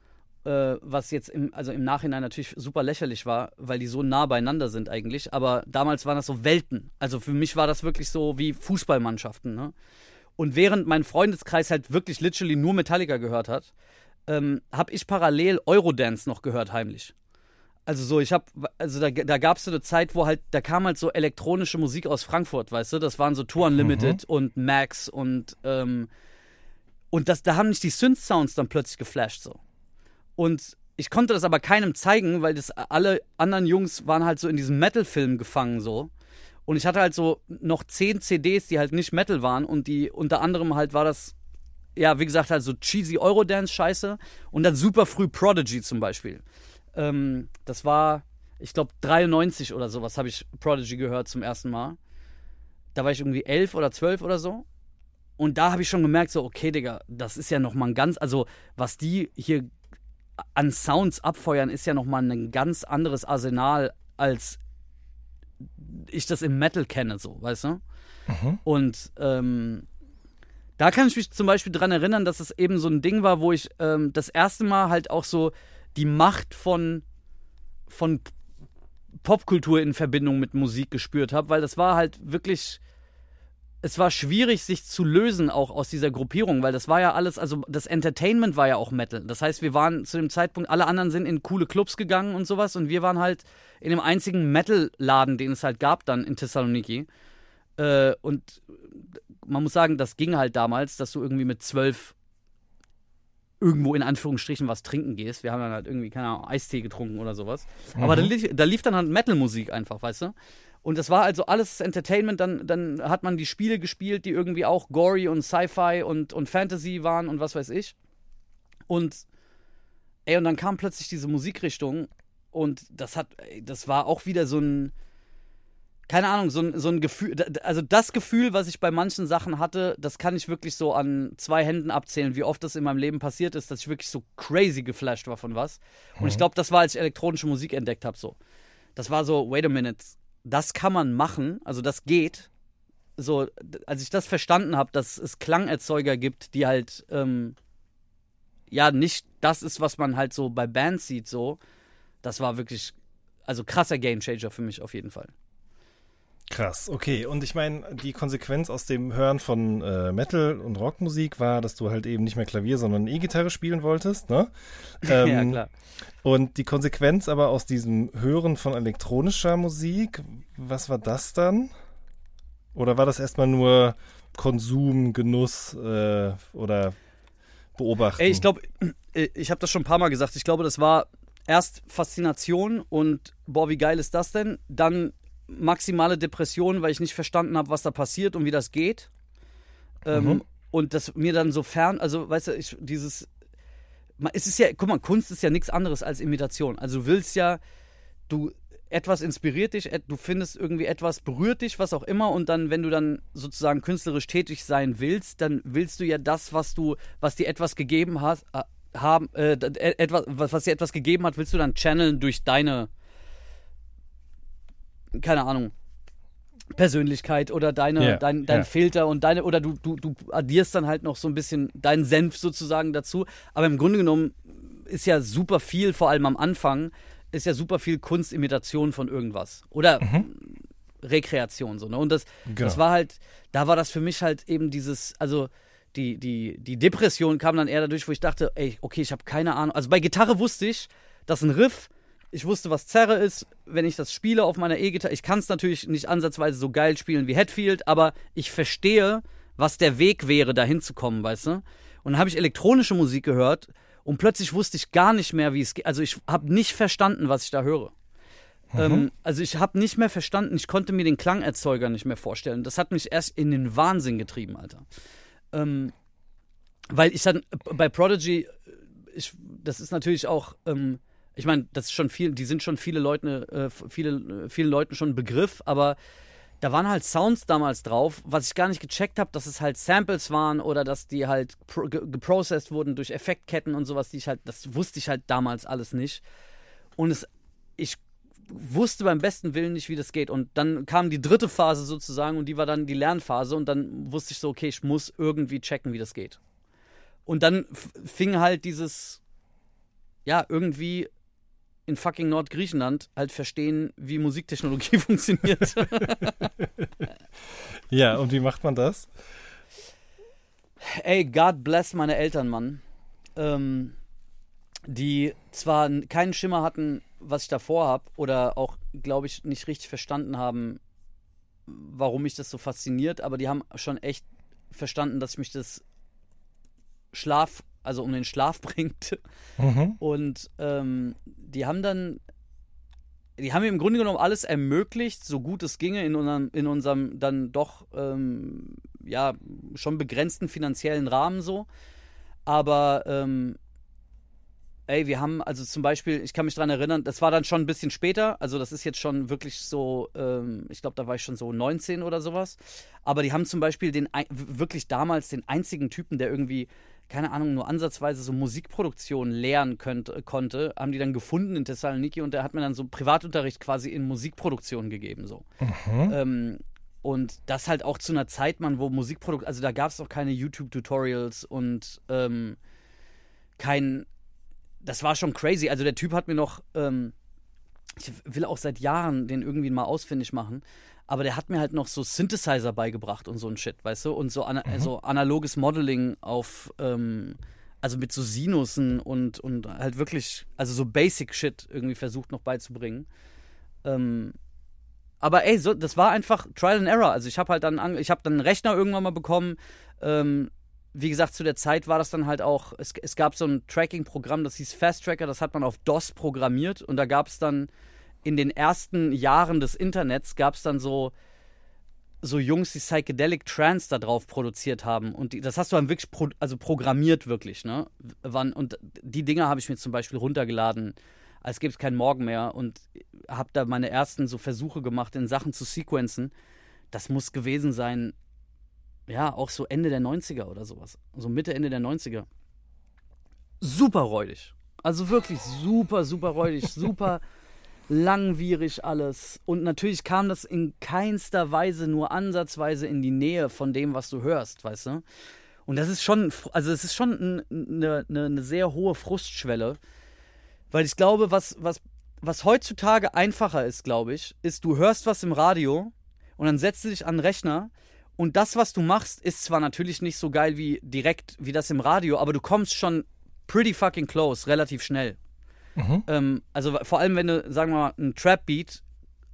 Äh, was jetzt im, also im Nachhinein natürlich super lächerlich war, weil die so nah beieinander sind eigentlich. Aber damals waren das so Welten. Also für mich war das wirklich so wie Fußballmannschaften. Ne? Und während mein Freundeskreis halt wirklich literally nur Metallica gehört hat, ähm, habe ich parallel Eurodance noch gehört heimlich. Also so, ich habe, also da, da gab es so eine Zeit, wo halt, da kam halt so elektronische Musik aus Frankfurt, weißt du? Das waren so Tour Unlimited und Max und ähm, und das, da haben mich die Synth-Sounds dann plötzlich geflasht so. Und ich konnte das aber keinem zeigen, weil das alle anderen Jungs waren halt so in diesem Metal-Film gefangen so. Und ich hatte halt so noch zehn CDs, die halt nicht Metal waren und die unter anderem halt war das, ja, wie gesagt, halt so cheesy Eurodance-Scheiße und dann super früh Prodigy zum Beispiel. Ähm, das war, ich glaube, 93 oder sowas habe ich Prodigy gehört zum ersten Mal. Da war ich irgendwie elf oder zwölf oder so. Und da habe ich schon gemerkt, so, okay, Digga, das ist ja nochmal ein ganz, also was die hier an Sounds abfeuern, ist ja nochmal ein ganz anderes Arsenal, als ich das im Metal kenne, so, weißt du? Und ähm, da kann ich mich zum Beispiel dran erinnern, dass es eben so ein Ding war, wo ich ähm, das erste Mal halt auch so die Macht von, von Popkultur in Verbindung mit Musik gespürt habe, weil das war halt wirklich es war schwierig, sich zu lösen auch aus dieser Gruppierung, weil das war ja alles, also das Entertainment war ja auch Metal. Das heißt, wir waren zu dem Zeitpunkt, alle anderen sind in coole Clubs gegangen und sowas und wir waren halt in dem einzigen Metal-Laden, den es halt gab dann in Thessaloniki. Äh, und man muss sagen, das ging halt damals, dass du irgendwie mit zwölf irgendwo in Anführungsstrichen was trinken gehst. Wir haben dann halt irgendwie, keine Ahnung, Eistee getrunken oder sowas. Aber da lief, da lief dann halt Metal-Musik einfach, weißt du? Und das war also alles Entertainment. Dann, dann hat man die Spiele gespielt, die irgendwie auch gory und Sci-Fi und, und Fantasy waren und was weiß ich. Und ey, und dann kam plötzlich diese Musikrichtung und das hat, ey, das war auch wieder so ein, keine Ahnung, so ein, so ein Gefühl, also das Gefühl, was ich bei manchen Sachen hatte, das kann ich wirklich so an zwei Händen abzählen, wie oft das in meinem Leben passiert ist, dass ich wirklich so crazy geflasht war von was. Und ich glaube, das war, als ich elektronische Musik entdeckt habe, so. Das war so, wait a minute, das kann man machen, also das geht. So, als ich das verstanden habe, dass es Klangerzeuger gibt, die halt, ähm, ja, nicht das ist, was man halt so bei Bands sieht, so, das war wirklich, also krasser Gamechanger für mich auf jeden Fall. Krass, okay. Und ich meine, die Konsequenz aus dem Hören von äh, Metal und Rockmusik war, dass du halt eben nicht mehr Klavier, sondern E-Gitarre spielen wolltest, ne? <laughs> ja, Ähm, klar. Und die Konsequenz aber aus diesem Hören von elektronischer Musik, was war das dann? Oder war das erstmal nur Konsum, Genuss äh, oder Beobachten? Ey, ich glaube, ich habe das schon ein paar Mal gesagt. Ich glaube, das war erst Faszination und boah, wie geil ist das denn? Dann maximale Depression, weil ich nicht verstanden habe, was da passiert und wie das geht. Ähm, Mhm. Und das mir dann so fern, also weißt du, ich, dieses, es ist ja, guck mal, Kunst ist ja nichts anderes als Imitation. Also du willst ja, du etwas inspiriert dich, du findest irgendwie etwas berührt dich, was auch immer, und dann, wenn du dann sozusagen künstlerisch tätig sein willst, dann willst du ja das, was du, was dir etwas gegeben hat, äh, haben, äh, äh, etwas, was, was dir etwas gegeben hat, willst du dann channeln durch deine, keine Ahnung, Persönlichkeit oder deine, Ja, dein, dein ja. Filter und deine, oder du, du, du addierst dann halt noch so ein bisschen deinen Senf sozusagen dazu. Aber im Grunde genommen ist ja super viel, vor allem am Anfang, ist ja super viel Kunstimitation von irgendwas. Oder Rekreation so, ne? Und das, das Genau. war halt, da war das für mich halt eben dieses, also die, die, die Depression kam dann eher dadurch, wo ich dachte, ey, okay, ich habe keine Ahnung. Also bei Gitarre wusste ich, dass ein Riff, ich wusste, was Zerre ist, wenn ich das spiele auf meiner E-Gitarre. Ich kann es natürlich nicht ansatzweise so geil spielen wie Hetfield, aber ich verstehe, was der Weg wäre, da hinzukommen, weißt du? Und dann habe ich elektronische Musik gehört und plötzlich wusste ich gar nicht mehr, wie es geht. Also ich habe nicht verstanden, was ich da höre. Ähm, also ich habe nicht mehr verstanden, ich konnte mir den Klangerzeuger nicht mehr vorstellen. Das hat mich erst in den Wahnsinn getrieben, Alter. Ähm, weil ich dann bei Prodigy, ich, das ist natürlich auch, ähm, ich meine, das ist schon viel, die sind schon viele Leute, äh, viele, äh, vielen Leuten schon ein Begriff, aber da waren halt Sounds damals drauf, was ich gar nicht gecheckt habe, dass es halt Samples waren oder dass die halt pro, ge, geprocessed wurden durch Effektketten und sowas, die ich halt, das wusste ich halt damals alles nicht. Und es, ich wusste beim besten Willen nicht, wie das geht. Und dann kam die dritte Phase sozusagen und die war dann die Lernphase und dann wusste ich so, okay, ich muss irgendwie checken, wie das geht. Und dann fing halt dieses, ja, irgendwie in fucking Nordgriechenland halt verstehen, wie Musiktechnologie <laughs> funktioniert. <laughs> Ja, und wie macht man das? Ey, God bless meine Eltern, Mann. Ähm, die zwar keinen Schimmer hatten, was ich davor habe oder auch, glaube ich, nicht richtig verstanden haben, warum mich das so fasziniert, aber die haben schon echt verstanden, dass mich das Schlaf, also um den Schlaf <laughs> bringt. Mhm. Und ähm, die haben dann, die haben im Grunde genommen alles ermöglicht, so gut es ginge in unserem, in unserem dann doch ähm, ja schon begrenzten finanziellen Rahmen so. Aber ähm, ey, wir haben also zum Beispiel, ich kann mich daran erinnern, das war dann schon ein bisschen später, also das ist jetzt schon wirklich so, ähm, ich glaube, da war ich schon so 19 oder sowas. Aber die haben zum Beispiel den wirklich damals den einzigen Typen, der irgendwie keine Ahnung, nur ansatzweise so Musikproduktion lernen könnte, konnte, haben die dann gefunden in Thessaloniki und der hat mir dann so Privatunterricht quasi in Musikproduktion gegeben. So. Ähm, und das halt auch zu einer Zeit, man, wo Musikproduktion, also da gab es noch keine YouTube-Tutorials und ähm, kein, das war schon crazy. Also der Typ hat mir noch, ähm, ich will auch seit Jahren den irgendwie mal ausfindig machen, aber der hat mir halt noch so Synthesizer beigebracht und so ein Shit, weißt du? Und so, ana so analoges Modeling auf, ähm, also mit so Sinussen und, und halt wirklich, also so Basic Shit irgendwie versucht noch beizubringen. Ähm, aber ey, so, das war einfach Trial and Error. Also ich habe halt dann, ich habe dann einen Rechner irgendwann mal bekommen. Ähm, wie gesagt, zu der Zeit war das dann halt auch, es, es gab so ein Tracking-Programm, das hieß Fast Tracker, das hat man auf DOS programmiert und da gab es dann in den ersten Jahren des Internets gab es dann so so Jungs, die Psychedelic Trance da drauf produziert haben und die, das hast du dann wirklich pro, also programmiert wirklich, ne? Wann, und die Dinger habe ich mir zum Beispiel runtergeladen, als gäbe es keinen Morgen mehr und habe da meine ersten so Versuche gemacht, in Sachen zu sequenzen. Das muss gewesen sein, ja, auch so Ende der 90er oder sowas. So Mitte, Ende der 90er. Super räudig. Also wirklich super, super räudig, super <laughs> langwierig alles. Und natürlich kam das in keinster Weise nur ansatzweise in die Nähe von dem, was du hörst, weißt du? Und das ist schon, also es ist schon eine, eine, eine sehr hohe Frustschwelle, weil ich glaube, was, was, was heutzutage einfacher ist, glaube ich, ist, du hörst was im Radio und dann setzt du dich an den Rechner und das, was du machst, ist zwar natürlich nicht so geil wie direkt wie das im Radio, aber du kommst schon pretty fucking close, relativ schnell. Ähm, also vor allem, wenn du, sagen wir mal, ein Trap-Beat,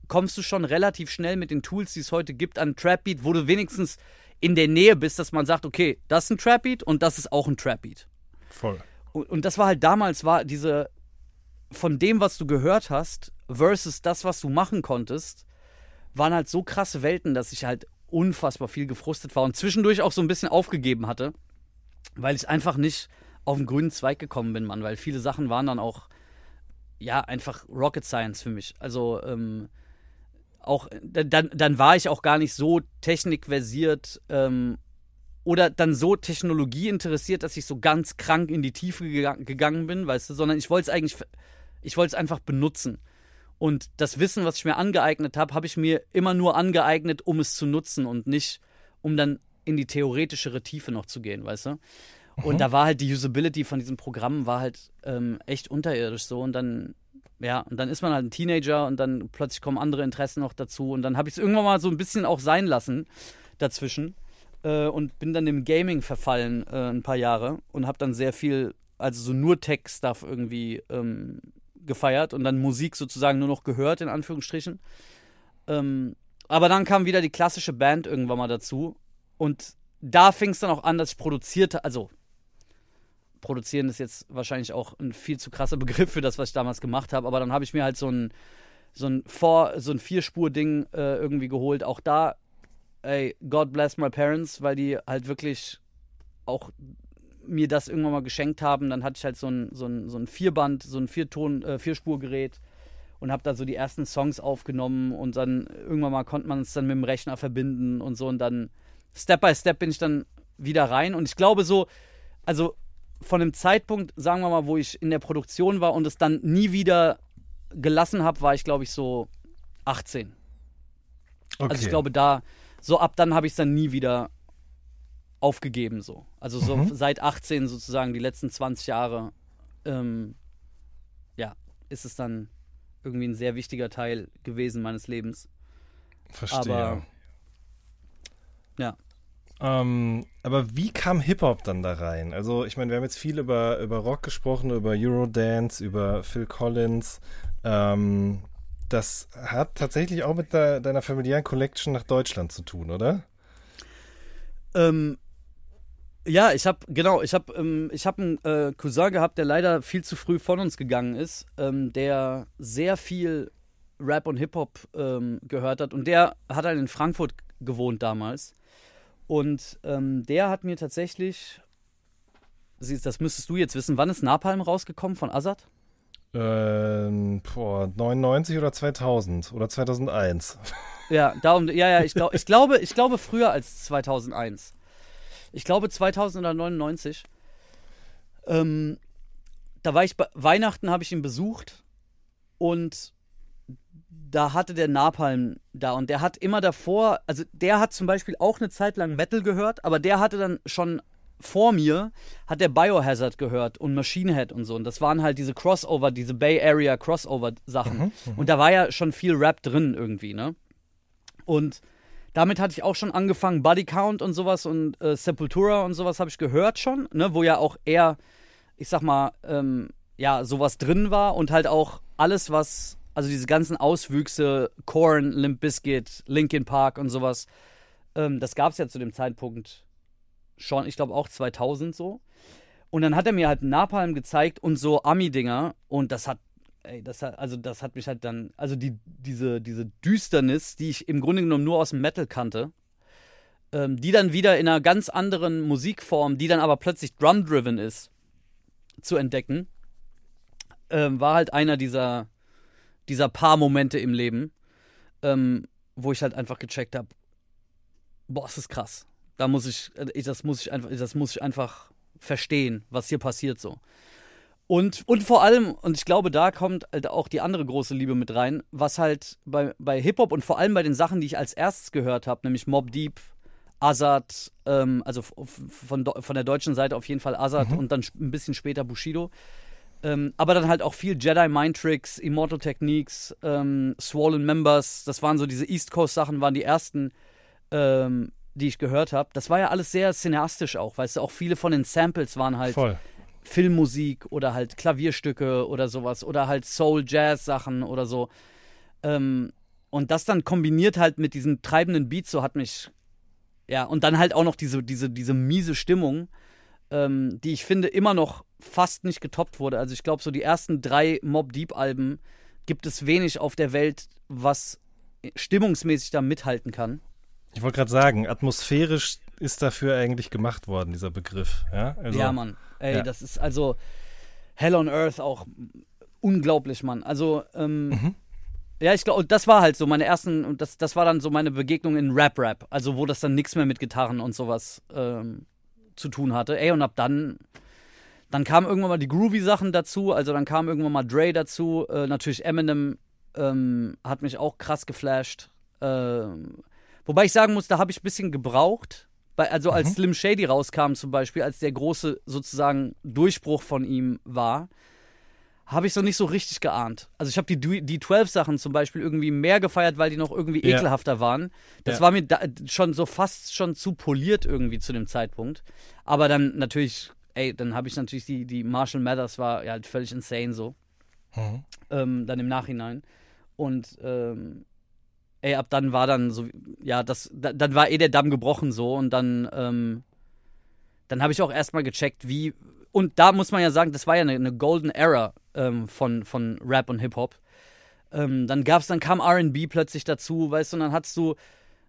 kommst du schon relativ schnell mit den Tools, die es heute gibt, an Trap-Beat, wo du wenigstens in der Nähe bist, dass man sagt, okay, das ist ein Trap-Beat und das ist auch ein Trap-Beat. Voll. Und, und das war halt damals, war diese, von dem, was du gehört hast, versus das, was du machen konntest, waren halt so krasse Welten, dass ich halt unfassbar viel gefrustet war und zwischendurch auch so ein bisschen aufgegeben hatte, weil ich einfach nicht auf den grünen Zweig gekommen bin, Mann, weil viele Sachen waren dann auch, ja, einfach Rocket Science für mich. Also, ähm, auch, dann, dann war ich auch gar nicht so technikversiert ähm, oder dann so Technologie interessiert, dass ich so ganz krank in die Tiefe gega- gegangen bin, weißt du, sondern ich wollte es eigentlich, ich wollte es einfach benutzen. Und das Wissen, was ich mir angeeignet habe, habe ich mir immer nur angeeignet, um es zu nutzen und nicht, um dann in die theoretischere Tiefe noch zu gehen, weißt du? Und da war halt die Usability von diesem Programm war halt ähm, echt unterirdisch so. Und dann ja, und dann ist man halt ein Teenager und dann plötzlich kommen andere Interessen noch dazu. Und dann habe ich es irgendwann mal so ein bisschen auch sein lassen dazwischen äh, und bin dann im Gaming verfallen äh, ein paar Jahre und habe dann sehr viel, also so nur Tech-Stuff irgendwie ähm, gefeiert und dann Musik sozusagen nur noch gehört, in Anführungsstrichen. Ähm, aber dann kam wieder die klassische Band irgendwann mal dazu. Und da fing es dann auch an, dass ich produzierte, also produzieren ist jetzt wahrscheinlich auch ein viel zu krasser <laughs> Begriff für das, was ich damals gemacht habe, aber dann habe ich mir halt so ein so ein Vor so ein Vierspur-Ding äh, irgendwie geholt. Auch da, ey, God bless my parents, weil die halt wirklich auch mir das irgendwann mal geschenkt haben. Dann hatte ich halt so ein, so ein, so ein Vierband, so ein Vierton, äh, Vierspurgerät und habe da so die ersten Songs aufgenommen und dann irgendwann mal konnte man es dann mit dem Rechner verbinden und so und dann Step by Step bin ich dann wieder rein und ich glaube so, also von dem Zeitpunkt, sagen wir mal, wo ich in der Produktion war und es dann nie wieder gelassen habe, war ich glaube ich so 18. Okay. Also ich glaube da, so ab dann habe ich es dann nie wieder aufgegeben so. Also so Mhm. seit 18 sozusagen die letzten 20 Jahre, ähm, ja, ist es dann irgendwie ein sehr wichtiger Teil gewesen meines Lebens. Verstehe. aber- Ja. Ähm, aber wie kam Hip-Hop dann da rein? Also, ich meine, wir haben jetzt viel über, über Rock gesprochen, über Eurodance, über Phil Collins. Ähm, das hat tatsächlich auch mit de deiner familiären Collection nach Deutschland zu tun, oder? Ähm, ja, ich habe genau, ich habe ähm, ich einen äh, Cousin gehabt, der leider viel zu früh von uns gegangen ist, ähm, der sehr viel Rap und Hip Hop ähm, gehört hat und der hat halt in Frankfurt gewohnt damals und ähm, der hat mir tatsächlich, das müsstest du jetzt wissen, wann ist Napalm rausgekommen von Azad? Ähm, boah, 99 oder 2000 oder 2001. <laughs> Ja, darum, ja, ja, ich, glaub, ich, glaube, ich glaube früher als 2001. Ich glaube 2099. Ähm, da war ich bei Weihnachten, habe ich ihn besucht und da hatte der Napalm da und der hat immer davor, also der hat zum Beispiel auch eine Zeit lang Metal gehört, aber der hatte dann schon vor mir hat der Biohazard gehört und Machine Head und so. Und das waren halt diese Crossover, diese Bay Area Crossover-Sachen. Mhm, mhm, und da war ja schon viel Rap drin irgendwie, ne? Und damit hatte ich auch schon angefangen, Body Count und sowas und äh, Sepultura und sowas habe ich gehört schon, ne? Wo ja auch eher, ich sag mal, ähm, ja, sowas drin war und halt auch alles, was, also diese ganzen Auswüchse, Korn, Limp Bizkit, Linkin Park und sowas, ähm, das gab es ja zu dem Zeitpunkt schon, ich glaube auch 2000 so. Und dann hat er mir halt Napalm gezeigt und so Ami-Dinger und das hat, ey, das hat, also das hat mich halt dann, also die, diese, diese Düsternis, die ich im Grunde genommen nur aus dem Metal kannte, ähm, die dann wieder in einer ganz anderen Musikform, die dann aber plötzlich drum-driven ist, zu entdecken, ähm, war halt einer dieser, dieser paar Momente im Leben, ähm, wo ich halt einfach gecheckt habe, boah, es ist krass. Da muss ich, äh, das muss ich einfach, das muss ich einfach verstehen, was hier passiert so. Und, und vor allem, und ich glaube, da kommt halt auch die andere große Liebe mit rein, was halt bei, bei Hip-Hop und vor allem bei den Sachen, die ich als erstes gehört habe, nämlich Mob Deep, Azad, ähm, also von, von der deutschen Seite auf jeden Fall Azad mhm. und dann ein bisschen später Bushido. Ähm, aber dann halt auch viel Jedi Mind Tricks, Immortal Techniques, ähm, Swollen Members, das waren so diese East Coast Sachen, waren die ersten ähm, die ich gehört habe, das war ja alles sehr cineastisch auch, weißt du, auch viele von den Samples waren halt Voll. Filmmusik oder halt Klavierstücke oder sowas oder halt Soul-Jazz-Sachen oder so. Ähm, und das dann kombiniert halt mit diesen treibenden Beats, so hat mich, ja, und dann halt auch noch diese, diese, diese miese Stimmung, ähm, die ich finde immer noch fast nicht getoppt wurde. Also ich glaube, so die ersten drei Mob Deep-Alben gibt es wenig auf der Welt, was stimmungsmäßig da mithalten kann. Ich wollte gerade sagen, atmosphärisch ist dafür eigentlich gemacht worden, dieser Begriff. Ja, also, ja Mann. Ey, ja. das ist also Hell on Earth auch unglaublich, Mann. Also, ähm, mhm. ja, ich glaube, das war halt so meine ersten, das, das war dann so meine Begegnung in Rap-Rap. Also, wo das dann nichts mehr mit Gitarren und sowas ähm, zu tun hatte. Ey, und ab dann, dann kamen irgendwann mal die Groovy-Sachen dazu. Also, dann kam irgendwann mal Dre dazu. Äh, natürlich Eminem ähm, hat mich auch krass geflasht. Ähm, Wobei ich sagen muss, da habe ich ein bisschen gebraucht. also als mhm. Slim Shady rauskam zum Beispiel, als der große sozusagen Durchbruch von ihm war, habe ich so nicht so richtig geahnt. Also ich habe die, die 12-Sachen zum Beispiel irgendwie mehr gefeiert, weil die noch irgendwie ja. ekelhafter waren. Das ja. war mir da, schon so fast schon zu poliert irgendwie zu dem Zeitpunkt. Aber dann natürlich, ey, dann habe ich natürlich die, die Marshall Mathers war ja halt völlig insane so. Mhm. Ähm, dann im Nachhinein. Und ähm, ey, ab dann war dann so, ja, das, da, dann war eh der Damm gebrochen so und dann, ähm, dann habe ich auch erstmal gecheckt, wie, und da muss man ja sagen, das war ja eine, eine Golden Era ähm, von, von Rap und Hip-Hop. Ähm, dann gab's, dann kam RB plötzlich dazu, weißt du, und dann hast du,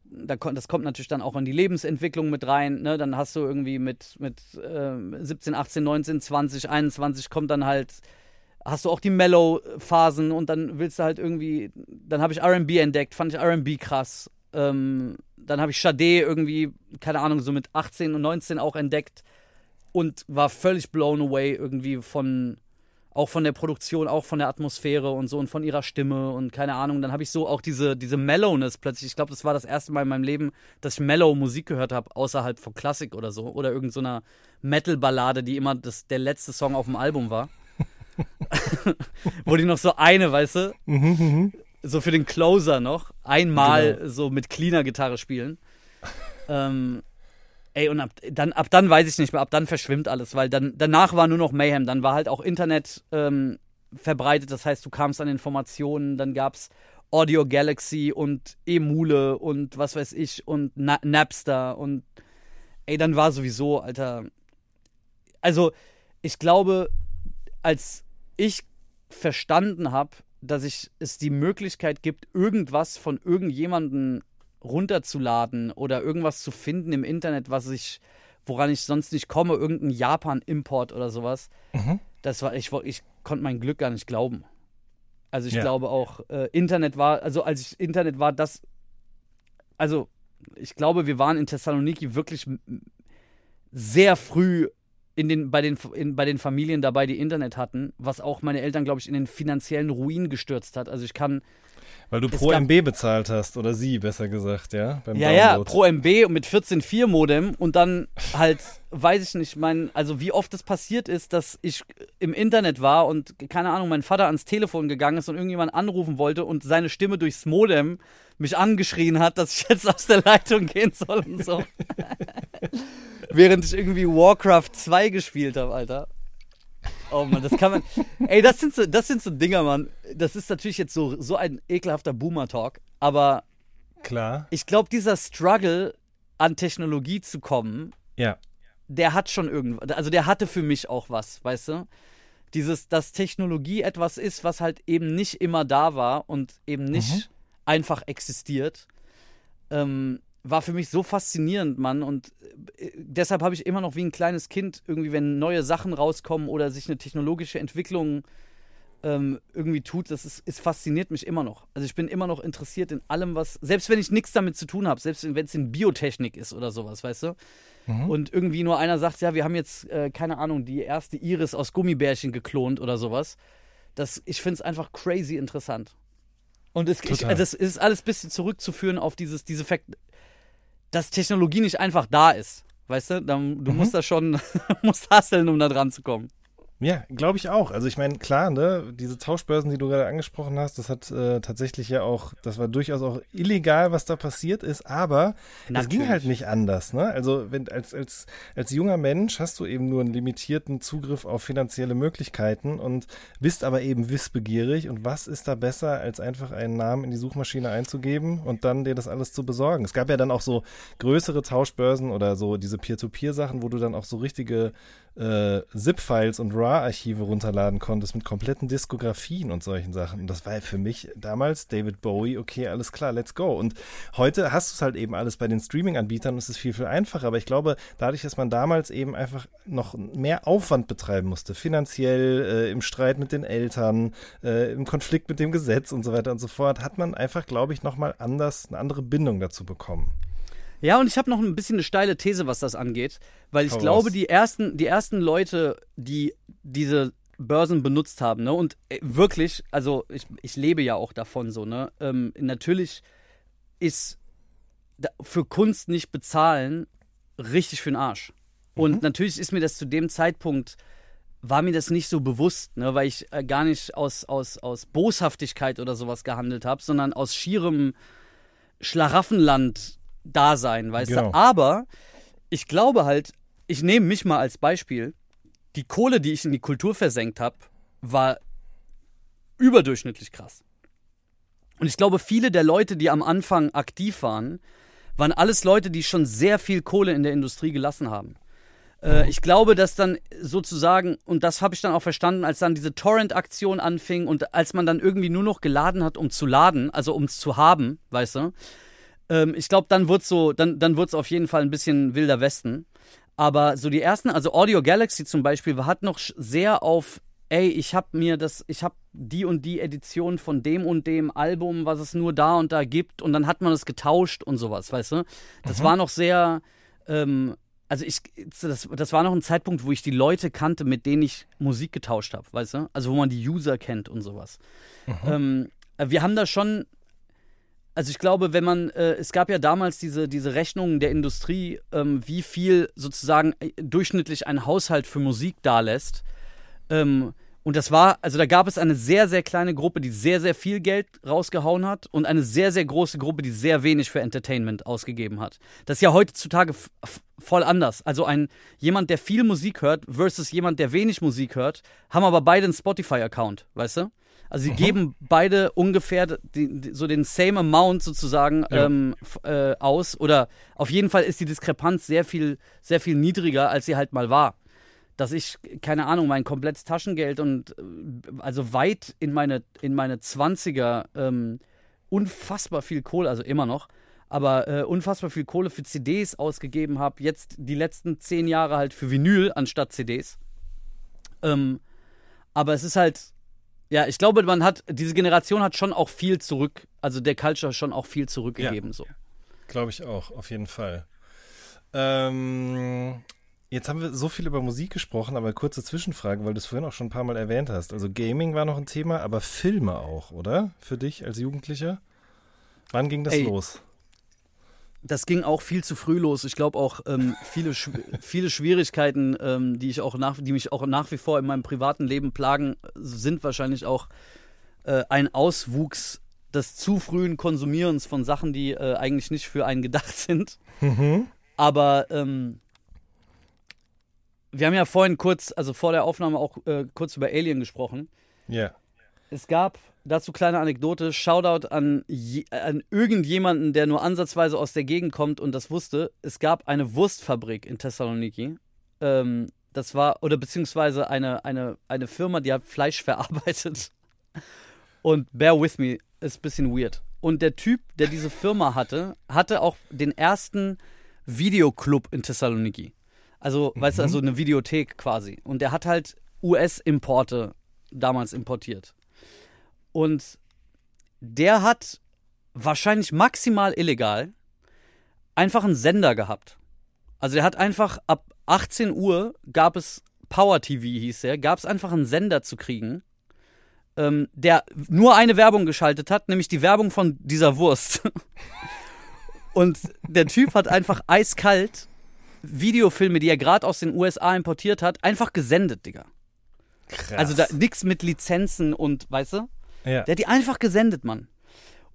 da, das kommt natürlich dann auch in die Lebensentwicklung mit rein, ne? Dann hast du irgendwie mit, mit äh, 17, 18, 19, 20, 21 kommt dann halt hast du auch die Mellow-Phasen und dann willst du halt irgendwie, dann habe ich RB entdeckt, fand ich RB krass. Ähm, dann habe ich Sade irgendwie, keine Ahnung, so mit 18 und 19 auch entdeckt und war völlig blown away irgendwie von, auch von der Produktion, auch von der Atmosphäre und so und von ihrer Stimme und keine Ahnung. Dann habe ich so auch diese, diese Mellowness plötzlich. Ich glaube, das war das erste Mal in meinem Leben, dass ich Mellow Musik gehört habe, außerhalb von Klassik oder so. Oder irgendeiner so Metal-Ballade, die immer das, der letzte Song auf dem Album war. <laughs> Wo die noch so eine, weißt du? Mhm, mhm, so für den Closer noch. Einmal genau. so mit cleaner Gitarre spielen. ähm, ey, und ab dann, ab dann weiß ich nicht mehr, ab dann verschwimmt alles, weil dann danach war nur noch Mayhem. Dann war halt auch Internet, ähm, verbreitet. Das heißt, du kamst an Informationen, dann gab es Audio Galaxy und Emule und was weiß ich und Na Napster und ey, dann war sowieso, Alter. Also, ich glaube, als ich verstanden habe, dass ich es die Möglichkeit gibt, irgendwas von irgendjemandem runterzuladen oder irgendwas zu finden im Internet, was ich, woran ich sonst nicht komme, irgendein Japan-Import oder sowas. Mhm. Das war, ich, ich konnte mein Glück gar nicht glauben. Also ich Ja. glaube auch, äh, Internet war, also als ich Internet war, das, also ich glaube, wir waren in Thessaloniki wirklich sehr früh in den, bei, den, in, bei den Familien dabei, die Internet hatten, was auch meine Eltern, glaube ich, in den finanziellen Ruin gestürzt hat. Also ich kann, Weil du pro gab- MB bezahlt hast, oder sie, besser gesagt, ja? Beim ja, ja, Download. pro MB mit 14.4 Modem und dann halt, weiß ich nicht, mein, also wie oft es passiert ist, dass ich im Internet war und, keine Ahnung, mein Vater ans Telefon gegangen ist und irgendjemand anrufen wollte und seine Stimme durchs Modem mich angeschrien hat, dass ich jetzt aus der Leitung gehen soll und so. <laughs> Während ich irgendwie Warcraft 2 gespielt habe, Alter. Oh Mann, das kann man. Ey, das sind so, das sind so Dinger, Mann. Das ist natürlich jetzt so, so ein ekelhafter Boomer-Talk, aber Klar. ich glaube, dieser Struggle an Technologie zu kommen, Ja. der hat schon irgendwas, also der hatte für mich auch was, weißt du? Dieses, dass Technologie etwas ist, was halt eben nicht immer da war und eben nicht einfach existiert, ähm, war für mich so faszinierend, Mann. Und äh, deshalb habe ich immer noch wie ein kleines Kind irgendwie, wenn neue Sachen rauskommen oder sich eine technologische Entwicklung ähm, irgendwie tut, das ist, es fasziniert mich immer noch. Also ich bin immer noch interessiert in allem, was, selbst wenn ich nichts damit zu tun habe, selbst wenn es in Biotechnik ist oder sowas, weißt du? Und irgendwie nur einer sagt, ja, wir haben jetzt, äh, keine Ahnung, die erste Iris aus Gummibärchen geklont oder sowas. Das, ich finde es einfach crazy interessant. Und es, ich, das ist alles ein bisschen zurückzuführen auf dieses, diese Fakt, dass Technologie nicht einfach da ist. Weißt du, Dann- du musst da schon, <laughs> musst hasseln, um da dran zu kommen. Ja, glaube ich auch. Also ich meine, klar, ne, diese Tauschbörsen, die du gerade angesprochen hast, das hat äh, tatsächlich ja auch, das war durchaus auch illegal, was da passiert ist, aber es ging halt nicht anders, ne? Also wenn als, als, als junger Mensch hast du eben nur einen limitierten Zugriff auf finanzielle Möglichkeiten und bist aber eben wissbegierig und was ist da besser, als einfach einen Namen in die Suchmaschine einzugeben und dann dir das alles zu besorgen? Es gab ja dann auch so größere Tauschbörsen oder so diese Peer-to-Peer-Sachen, wo du dann auch so richtige äh, ZIP-Files und RAW-Archive runterladen konntest mit kompletten Diskografien und solchen Sachen. Und das war für mich damals David Bowie, okay, alles klar, let's go. Und heute hast du es halt eben alles bei den Streaming-Anbietern und es ist viel, viel einfacher. Aber ich glaube, dadurch, dass man damals eben einfach noch mehr Aufwand betreiben musste, finanziell, äh, im Streit mit den Eltern, äh, im Konflikt mit dem Gesetz und so weiter und so fort, hat man einfach, glaube ich, nochmal anders, eine andere Bindung dazu bekommen. Ja, und ich habe noch ein bisschen eine steile These, was das angeht, weil ich Hau glaube, raus. die ersten, die ersten Leute, die diese Börsen benutzt haben, ne, und äh, wirklich, also ich, ich lebe ja auch davon so, ne, ähm, natürlich ist für Kunst nicht bezahlen richtig für den Arsch. Und natürlich ist mir das zu dem Zeitpunkt war mir das nicht so bewusst, ne, weil ich äh, gar nicht aus, aus, aus Boshaftigkeit oder sowas gehandelt habe, sondern aus schierem Schlaraffenland-Dasein, weißt Genau. du. Aber ich glaube halt, ich nehme mich mal als Beispiel, die Kohle, die ich in die Kultur versenkt habe, war überdurchschnittlich krass. Und ich glaube, viele der Leute, die am Anfang aktiv waren, waren alles Leute, die schon sehr viel Kohle in der Industrie gelassen haben. Äh, ich glaube, dass dann sozusagen, und das habe ich dann auch verstanden, als dann diese Torrent-Aktion anfing und als man dann irgendwie nur noch geladen hat, um zu laden, also um es zu haben, weißt du, ähm, ich glaube, dann wird so, dann, dann auf jeden Fall ein bisschen wilder Westen. Aber so die ersten, also Audio Galaxy zum Beispiel, hat noch sehr auf, ey, ich habe mir das, ich habe die und die Edition von dem und dem Album, was es nur da und da gibt, und dann hat man es getauscht und sowas, weißt du? Das war noch sehr, ähm, also ich, das, das war noch ein Zeitpunkt, wo ich die Leute kannte, mit denen ich Musik getauscht habe, weißt du? Also wo man die User kennt und sowas. Ähm, äh, wir haben da schon, also ich glaube, wenn man, äh, es gab ja damals diese, diese Rechnungen der Industrie, ähm, wie viel sozusagen äh, durchschnittlich ein Haushalt für Musik dalässt. Ähm, Und das war, also da gab es eine sehr, sehr kleine Gruppe, die sehr, sehr viel Geld rausgehauen hat und eine sehr, sehr große Gruppe, die sehr wenig für Entertainment ausgegeben hat. Das ist ja heutzutage voll anders. Also ein jemand, der viel Musik hört versus jemand, der wenig Musik hört, haben aber beide einen Spotify-Account, weißt du? Also sie geben beide ungefähr die, die, so den same amount sozusagen Ja. ähm, äh, aus. Oder auf jeden Fall ist die Diskrepanz sehr viel, sehr viel niedriger, als sie halt mal war dass ich, keine Ahnung, mein komplettes Taschengeld und äh, also weit in meine, in meine 20er ähm, unfassbar viel Kohle, also immer noch, aber äh, unfassbar viel Kohle für CDs ausgegeben habe. Jetzt die letzten zehn Jahre halt für Vinyl anstatt CDs. Ähm, aber es ist halt, ja, ich glaube, man hat, diese Generation hat schon auch viel zurück, also der Culture schon auch viel zurückgegeben. So. Glaube ich auch, auf jeden Fall. Ähm, jetzt haben wir so viel über Musik gesprochen, aber kurze Zwischenfrage, weil du es vorhin auch schon ein paar Mal erwähnt hast. Also Gaming war noch ein Thema, aber Filme auch, oder? Für dich als Jugendlicher? Wann ging das Ey, los? Das ging auch viel zu früh los. Ich glaube auch ähm, viele, <laughs> viele Schwierigkeiten, ähm, die ich auch nach, die mich auch nach wie vor in meinem privaten Leben plagen, sind wahrscheinlich auch äh, ein Auswuchs des zu frühen Konsumierens von Sachen, die äh, eigentlich nicht für einen gedacht sind. Mhm. Aber ähm, wir haben ja vorhin kurz, also vor der Aufnahme auch äh, kurz über Alien gesprochen. Ja. Es gab dazu kleine Anekdote, Shoutout an, je, an irgendjemanden, der nur ansatzweise aus der Gegend kommt und das wusste. Es gab eine Wurstfabrik in Thessaloniki. Ähm, das war, oder beziehungsweise eine, eine, eine Firma, die hat Fleisch <laughs> verarbeitet. Und bear with me, ist ein bisschen weird. Und der Typ, der diese Firma hatte, hatte auch den ersten Videoclub in Thessaloniki. Also, weißt du, also eine Videothek quasi. Und der hat halt US-Importe damals importiert. Und der hat wahrscheinlich maximal illegal einfach einen Sender gehabt. Also der hat einfach ab 18 Uhr gab es Power TV hieß der, gab es einfach einen Sender zu kriegen, ähm, der nur eine Werbung geschaltet hat, nämlich die Werbung von dieser Wurst. <laughs> Und der Typ hat einfach eiskalt Videofilme, die er gerade aus den USA importiert hat, einfach gesendet, Digga. Krass. Also da nix mit Lizenzen und, weißt du? Ja. Der hat die einfach gesendet, Mann.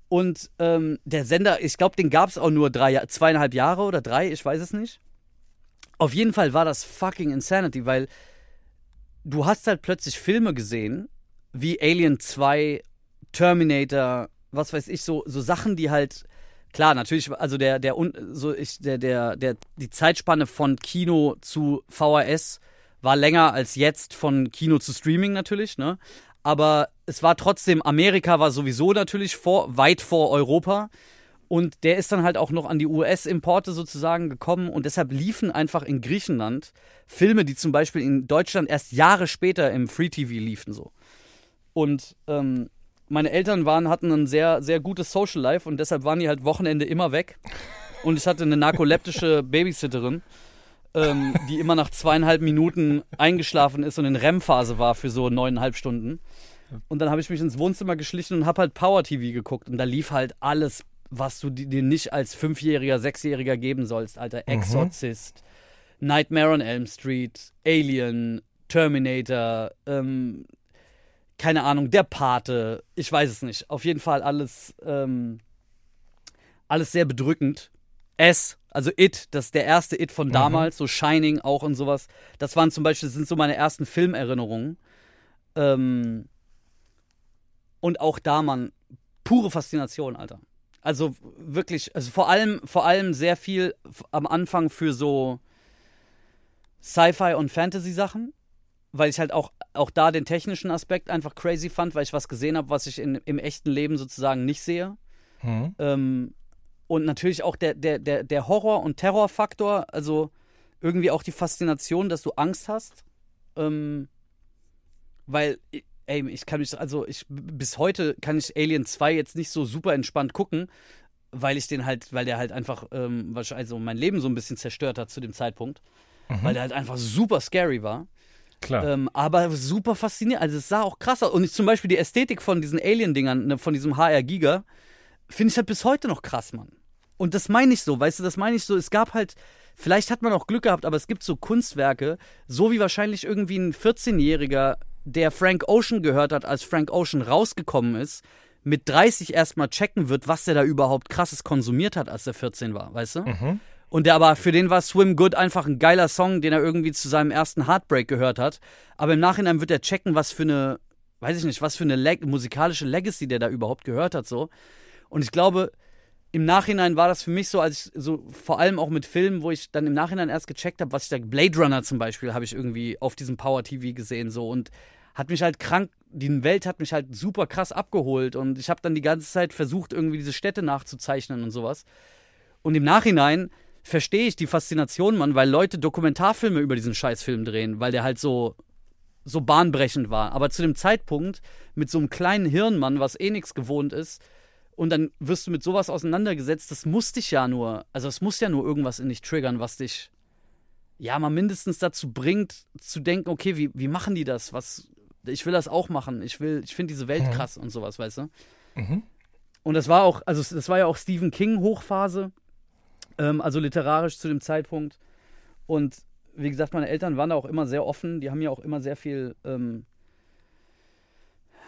Und ähm, der Sender, ich glaube, den gab es auch nur drei, zweieinhalb Jahre oder drei, ich weiß es nicht. Auf jeden Fall war das fucking Insanity, weil du hast halt plötzlich Filme gesehen, wie Alien 2, Terminator, was weiß ich, so, so Sachen, die halt, klar, natürlich, also der, der, so ich, der, der, der, die Zeitspanne von Kino zu VHS war länger als jetzt von Kino zu Streaming natürlich, ne? Aber es war trotzdem, Amerika war sowieso natürlich vor, weit vor Europa. Und der ist dann halt auch noch an die US-Importe sozusagen gekommen und deshalb liefen einfach in Griechenland Filme, die zum Beispiel in Deutschland erst Jahre später im Free TV liefen so. Und ähm, meine Eltern waren, hatten ein sehr, sehr gutes Social Life und deshalb waren die halt Wochenende immer weg. Und ich hatte eine narkoleptische <laughs> Babysitterin, ähm, die immer nach zweieinhalb Minuten eingeschlafen ist und in REM-Phase war für so neuneinhalb Stunden. Und dann habe ich mich ins Wohnzimmer geschlichen und habe halt Power TV geguckt. Und da lief halt alles, was du di- dir nicht als Fünfjähriger, Sechsjähriger geben sollst, Alter. Exorcist, Nightmare on Elm Street, Alien, Terminator, ähm, keine Ahnung, der Pate, ich weiß es nicht. Auf jeden Fall alles, ähm, alles sehr bedrückend. S, also It, das ist der erste It von damals, so Shining auch und sowas. Das waren zum Beispiel, das sind so meine ersten Filmerinnerungen. Ähm, und auch da, man, pure Faszination, Alter. Also wirklich, also vor allem, vor allem sehr viel am Anfang für so Sci-Fi und Fantasy-Sachen, weil ich halt auch, auch da den technischen Aspekt einfach crazy fand, weil ich was gesehen habe, was ich in, im echten Leben sozusagen nicht sehe. Mhm. Ähm, und natürlich auch der, der, der, der Horror- und Terrorfaktor, also irgendwie auch die Faszination, dass du Angst hast. Ähm, weil, ey, ich kann mich, also ich bis heute kann ich Alien 2 jetzt nicht so super entspannt gucken, weil ich den halt, weil der halt einfach ähm, wahrscheinlich also mein Leben so ein bisschen zerstört hat zu dem Zeitpunkt. Weil der halt einfach super scary war. Klar. Ähm, aber super faszinierend. Also es sah auch krass aus. Und ich, zum Beispiel die Ästhetik von diesen Alien-Dingern, ne, von diesem HR Giga, finde ich halt bis heute noch krass, Mann. Und das meine ich so, weißt du, das meine ich so. Es gab halt, vielleicht hat man auch Glück gehabt, aber es gibt so Kunstwerke, so wie wahrscheinlich irgendwie ein 14-Jähriger der Frank Ocean gehört hat, als Frank Ocean rausgekommen ist, mit 30 erstmal checken wird, was der da überhaupt krasses konsumiert hat, als er 14 war, weißt du? Mhm. Und der aber, für den war Swim Good einfach ein geiler Song, den er irgendwie zu seinem ersten Heartbreak gehört hat. Aber im Nachhinein wird er checken, was für eine, weiß ich nicht, was für eine Leg musikalische Legacy der da überhaupt gehört hat, so. Und ich glaube, im Nachhinein war das für mich so, als ich so, vor allem auch mit Filmen, wo ich dann im Nachhinein erst gecheckt habe, was ich da, Blade Runner zum Beispiel, habe ich irgendwie auf diesem Power TV gesehen, so. Und hat mich halt krank, die Welt hat mich halt super krass abgeholt. Und ich habe dann die ganze Zeit versucht, irgendwie diese Städte nachzuzeichnen und sowas. Und im Nachhinein verstehe ich die Faszination, Mann, weil Leute Dokumentarfilme über diesen Scheißfilm drehen, weil der halt so, so bahnbrechend war. Aber zu dem Zeitpunkt mit so einem kleinen Hirnmann, was eh nichts gewohnt ist, und dann wirst du mit sowas auseinandergesetzt, das muss dich ja nur, also es muss ja nur irgendwas in dich triggern, was dich ja mal mindestens dazu bringt, zu denken, okay, wie, wie machen die das? Was, ich will das auch machen. Ich will, ich finde diese Welt Mhm. krass und sowas, weißt du? Mhm. Und das war auch, also das war ja auch Stephen King Hochphase, ähm, also literarisch zu dem Zeitpunkt. Und wie gesagt, meine Eltern waren da auch immer sehr offen. Die haben ja auch immer sehr viel ähm,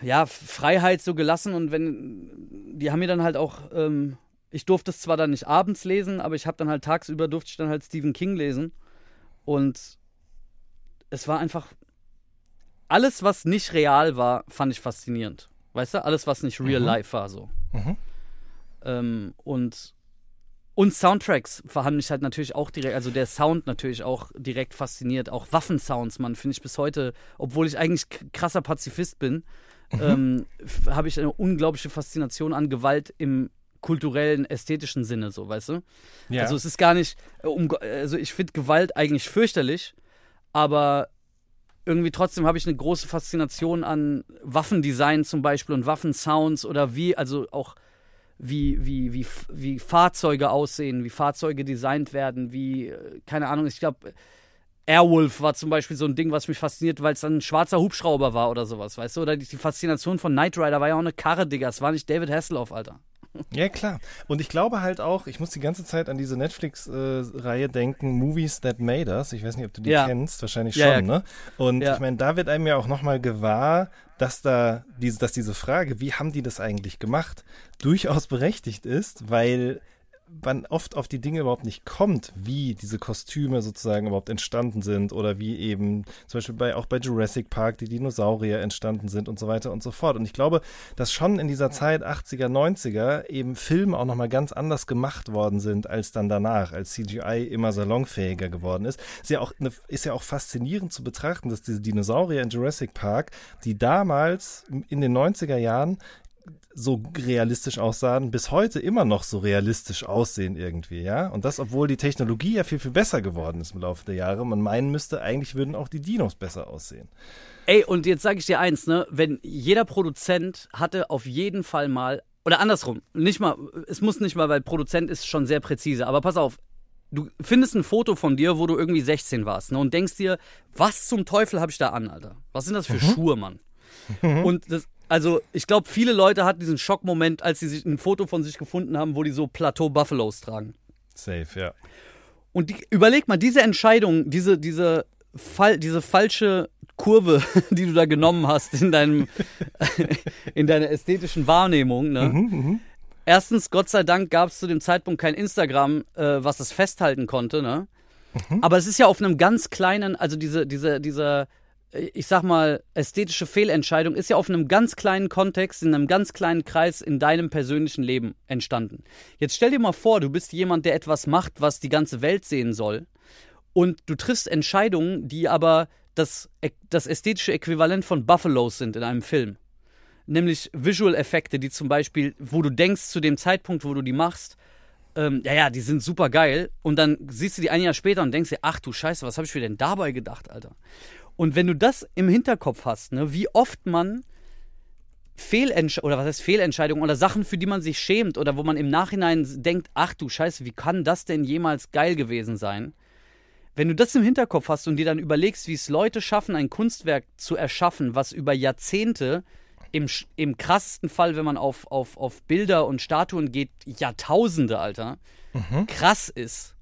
ja, Freiheit so gelassen. Und wenn, die haben mir dann halt auch, ähm, ich durfte es zwar dann nicht abends lesen, aber ich habe dann halt tagsüber durfte ich dann halt Stephen King lesen. Und es war einfach, alles, was nicht real war, fand ich faszinierend. Weißt du, alles, was nicht real Mhm. life war, so. Mhm. Ähm, und, und Soundtracks haben mich halt natürlich auch direkt, also der Sound natürlich auch direkt fasziniert. Auch Waffensounds, man, finde ich bis heute, obwohl ich eigentlich krasser Pazifist bin, ähm, f- habe ich eine unglaubliche Faszination an Gewalt im kulturellen, ästhetischen Sinne, so, weißt du? Ja. Also es ist gar nicht, äh, um, also ich finde Gewalt eigentlich fürchterlich, aber irgendwie trotzdem habe ich eine große Faszination an Waffendesign zum Beispiel und Waffensounds oder wie, also auch wie, wie, wie, wie Fahrzeuge aussehen, wie Fahrzeuge designt werden, wie, äh, keine Ahnung, ich glaube, Airwolf war zum Beispiel so ein Ding, was mich fasziniert, weil es dann ein schwarzer Hubschrauber war oder sowas, weißt du? Oder die, die Faszination von Knight Rider war ja auch eine Karre, Digga. Es war nicht David Hasselhoff, Alter. Ja, klar. Und ich glaube halt auch, ich muss die ganze Zeit an diese Netflix-Reihe denken, Movies That Made Us. Ich weiß nicht, ob du die Ja. kennst, wahrscheinlich Ja, schon, ja. ne? Und Ja. ich meine, da wird einem ja auch nochmal gewahr, dass da diese, dass diese Frage, wie haben die das eigentlich gemacht, durchaus berechtigt ist, weil man oft auf die Dinge überhaupt nicht kommt, wie diese Kostüme sozusagen überhaupt entstanden sind oder wie eben zum Beispiel bei, auch bei Jurassic Park die Dinosaurier entstanden sind und so weiter und so fort. Und ich glaube, dass schon in dieser Zeit 80er, 90er eben Filme auch nochmal ganz anders gemacht worden sind als dann danach, als CGI immer salonfähiger geworden ist. Ist ja auch, eine, ist ja auch faszinierend zu betrachten, dass diese Dinosaurier in Jurassic Park, die damals in den 90er Jahren so realistisch aussahen, bis heute immer noch so realistisch aussehen irgendwie, ja. Und das, obwohl die Technologie ja viel, viel besser geworden ist im Laufe der Jahre. Man meinen müsste, eigentlich würden auch die Dinos besser aussehen. Ey, und jetzt sage ich dir eins, ne? Wenn jeder Produzent hatte auf jeden Fall mal, oder andersrum, nicht mal, es muss nicht mal, weil Produzent ist schon sehr präzise, aber pass auf, du findest ein Foto von dir, wo du irgendwie 16 warst, ne? Und denkst dir, was zum Teufel habe ich da an, Alter? Was sind das für Schuhe, Mann? <laughs> Und das, also, ich glaube, viele Leute hatten diesen Schockmoment, als sie sich ein Foto von sich gefunden haben, wo die so Plateau Buffaloes tragen. Safe, ja. Und die, überleg mal, diese Entscheidung, diese, diese, Fall, diese falsche Kurve, <laughs> die du da genommen hast in deinem, <laughs> in deiner ästhetischen Wahrnehmung, ne? Erstens, Gott sei Dank gab es zu dem Zeitpunkt kein Instagram, äh, was das festhalten konnte, ne? Aber es ist ja auf einem ganz kleinen, also diese, diese, diese, äh, ich sag mal, ästhetische Fehlentscheidung ist ja auf einem ganz kleinen Kontext, in einem ganz kleinen Kreis in deinem persönlichen Leben entstanden. Jetzt stell dir mal vor, du bist jemand, der etwas macht, was die ganze Welt sehen soll. Und du triffst Entscheidungen, die aber das, das ästhetische Äquivalent von Buffalos sind in einem Film. Nämlich Visual-Effekte, die zum Beispiel, wo du denkst zu dem Zeitpunkt, wo du die machst, ähm, ja, ja, die sind super geil. Und dann siehst du die ein Jahr später und denkst dir, ach du Scheiße, was habe ich mir denn dabei gedacht, Alter? Und wenn du das im Hinterkopf hast, ne, wie oft man Fehlentscheidungen, oder was heißt Fehlentscheidungen, oder Sachen, für die man sich schämt, oder wo man im Nachhinein denkt, ach du Scheiße, wie kann das denn jemals geil gewesen sein? Wenn du das im Hinterkopf hast und dir dann überlegst, wie es Leute schaffen, ein Kunstwerk zu erschaffen, was über Jahrzehnte, im, im krassesten Fall, wenn man auf, auf, auf Bilder und Statuen geht, Jahrtausende, Alter, krass ist.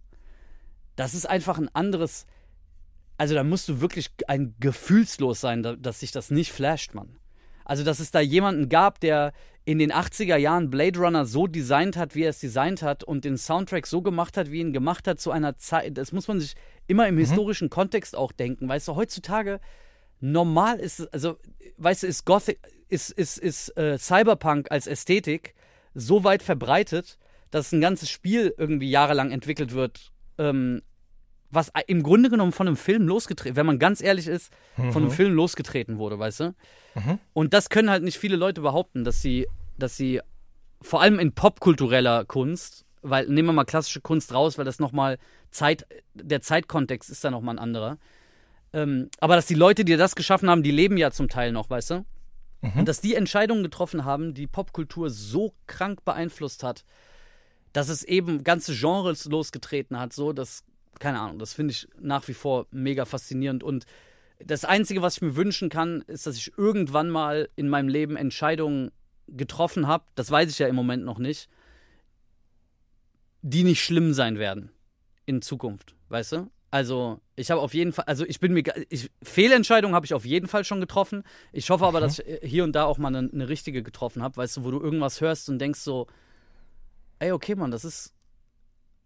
Das ist einfach ein anderes. Also da musst du wirklich ein gefühlslos sein, da- dass sich das nicht flasht, Mann. Also, dass es da jemanden gab, der in den 80er Jahren Blade Runner so designt hat, wie er es designt hat und den Soundtrack so gemacht hat, wie ihn gemacht hat zu einer Zeit, das muss man sich immer im historischen Kontext auch denken. Weißt du, heutzutage normal ist, es- also, weißt du, ist Gothic, ist, ist, ist äh, Cyberpunk als Ästhetik so weit verbreitet, dass ein ganzes Spiel irgendwie jahrelang entwickelt wird, ähm, was im Grunde genommen von einem Film losgetreten, wenn man ganz ehrlich ist, von einem Film losgetreten wurde, weißt du? Und das können halt nicht viele Leute behaupten, dass sie, dass sie vor allem in popkultureller Kunst, weil nehmen wir mal klassische Kunst raus, weil das nochmal Zeit, der Zeitkontext ist da nochmal ein anderer. Ähm, aber dass die Leute, die das geschaffen haben, die leben ja zum Teil noch, weißt du? Und dass die Entscheidungen getroffen haben, die Popkultur so krank beeinflusst hat, dass es eben ganze Genres losgetreten hat, so dass, keine Ahnung, das finde ich nach wie vor mega faszinierend. Und das Einzige, was ich mir wünschen kann, ist, dass ich irgendwann mal in meinem Leben Entscheidungen getroffen habe, das weiß ich ja im Moment noch nicht, die nicht schlimm sein werden in Zukunft, weißt du? Also, ich habe auf jeden Fall, also ich bin mir, ich, Fehlentscheidungen habe ich auf jeden Fall schon getroffen. Ich hoffe aber, dass ich hier und da auch mal eine, eine richtige getroffen habe, weißt du, wo du irgendwas hörst und denkst so, ey, okay, Mann, das ist,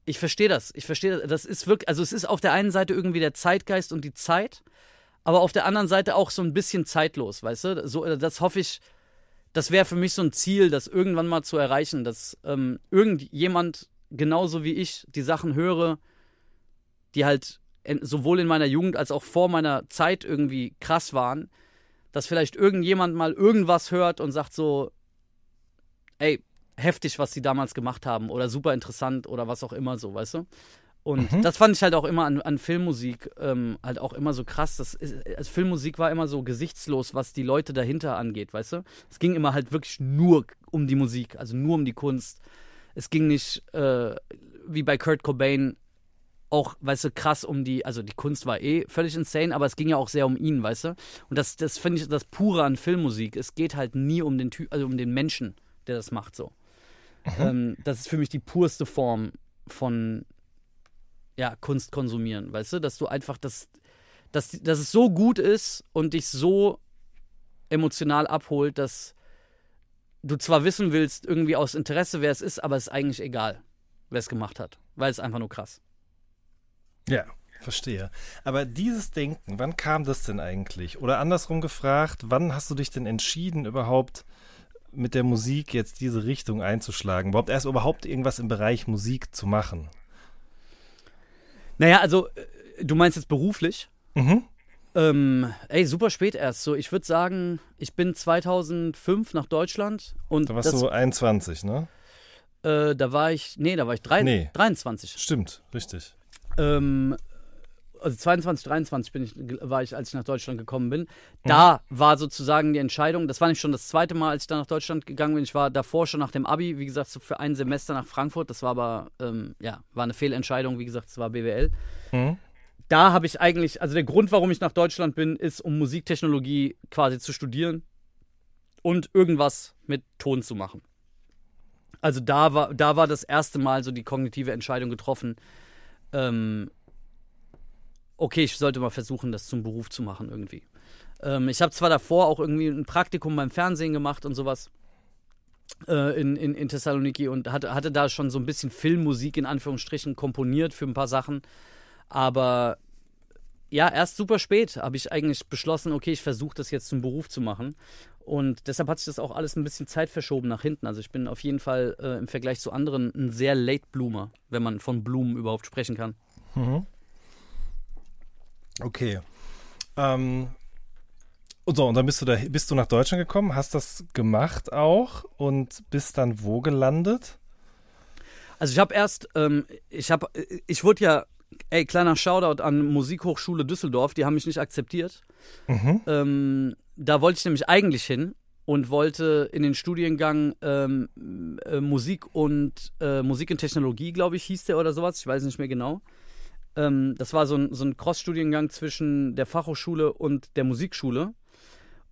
ich verstehe das, ich verstehe das, das ist wirklich, also es ist auf der einen Seite irgendwie der Zeitgeist und die Zeit, aber auf der anderen Seite auch so ein bisschen zeitlos, weißt du? So, äh, das hoffe ich, das wäre für mich so ein Ziel, das irgendwann mal zu erreichen, dass ähm, irgendjemand genauso wie ich die Sachen höre, die halt sowohl in meiner Jugend als auch vor meiner Zeit irgendwie krass waren, dass vielleicht irgendjemand mal irgendwas hört und sagt so, ey, heftig, was die damals gemacht haben oder super interessant oder was auch immer so, weißt du? Und das fand ich halt auch immer an, an Filmmusik ähm, halt auch immer so krass. Das ist, also Filmmusik war immer so gesichtslos, was die Leute dahinter angeht, weißt du? Es ging immer halt wirklich nur um die Musik, also nur um die Kunst. Es ging nicht äh, wie bei Kurt Cobain auch, weißt du, krass um die, also die Kunst war eh völlig insane, aber es ging ja auch sehr um ihn, weißt du? Und das, das finde ich das Pure an Filmmusik. Es geht halt nie um den Typ, also um den Menschen, der das macht so. Ähm, das ist für mich die purste Form von ja, Kunst konsumieren, weißt du? Dass du einfach, das, dass, dass es so gut ist und dich so emotional abholt, dass du zwar wissen willst, irgendwie aus Interesse, wer es ist, aber es ist eigentlich egal, wer es gemacht hat, weil es einfach nur krass. Ja, verstehe. Aber dieses Denken, wann kam das denn eigentlich? Oder andersrum gefragt, wann hast du dich denn entschieden, überhaupt mit der Musik jetzt diese Richtung einzuschlagen? Überhaupt erst überhaupt irgendwas im Bereich Musik zu machen? Naja, also, äh, du meinst jetzt beruflich? Mhm. Ähm, ey, super spät erst. So, ich würde sagen, ich bin 2005 nach Deutschland und Da warst das, du 21, ne? äh, da war ich, nee, da war ich drei, Nee. 23. Stimmt, richtig. Ähm, also 22, 23 bin ich, war ich, als ich nach Deutschland gekommen bin. Da war sozusagen die Entscheidung, das war nicht schon das zweite Mal, als ich da nach Deutschland gegangen bin. Ich war davor schon nach dem Abi, wie gesagt, so für ein Semester nach Frankfurt. Das war aber, ähm, ja, war eine Fehlentscheidung. Wie gesagt, es war BWL. Mhm. Da habe ich eigentlich, also der Grund, warum ich nach Deutschland bin, ist, um Musiktechnologie quasi zu studieren und irgendwas mit Ton zu machen. Also da war, da war das erste Mal so die kognitive Entscheidung getroffen, ähm, okay, ich sollte mal versuchen, das zum Beruf zu machen irgendwie. Ähm, ich habe zwar davor auch irgendwie ein Praktikum beim Fernsehen gemacht und sowas äh, in, in, in Thessaloniki und hatte, hatte da schon so ein bisschen Filmmusik in Anführungsstrichen komponiert für ein paar Sachen. Aber ja, erst super spät habe ich eigentlich beschlossen, okay, ich versuche das jetzt zum Beruf zu machen. Und deshalb hat sich das auch alles ein bisschen Zeit verschoben nach hinten. Also ich bin auf jeden Fall äh, im Vergleich zu anderen ein sehr Late Bloomer, wenn man von Blumen überhaupt sprechen kann. Okay. Ähm, und so, und dann bist du da, bist du nach Deutschland gekommen, hast das gemacht auch und bist dann wo gelandet? Also ich habe erst, ähm, ich habe, ich wurde ja, ey, kleiner Shoutout an Musikhochschule Düsseldorf, die haben mich nicht akzeptiert. Ähm, da wollte ich nämlich eigentlich hin und wollte in den Studiengang ähm, äh, Musik und äh, Musik und Technologie, glaube ich, hieß der oder sowas, ich weiß nicht mehr genau. Ähm, das war so ein, so ein Cross-Studiengang zwischen der Fachhochschule und der Musikschule.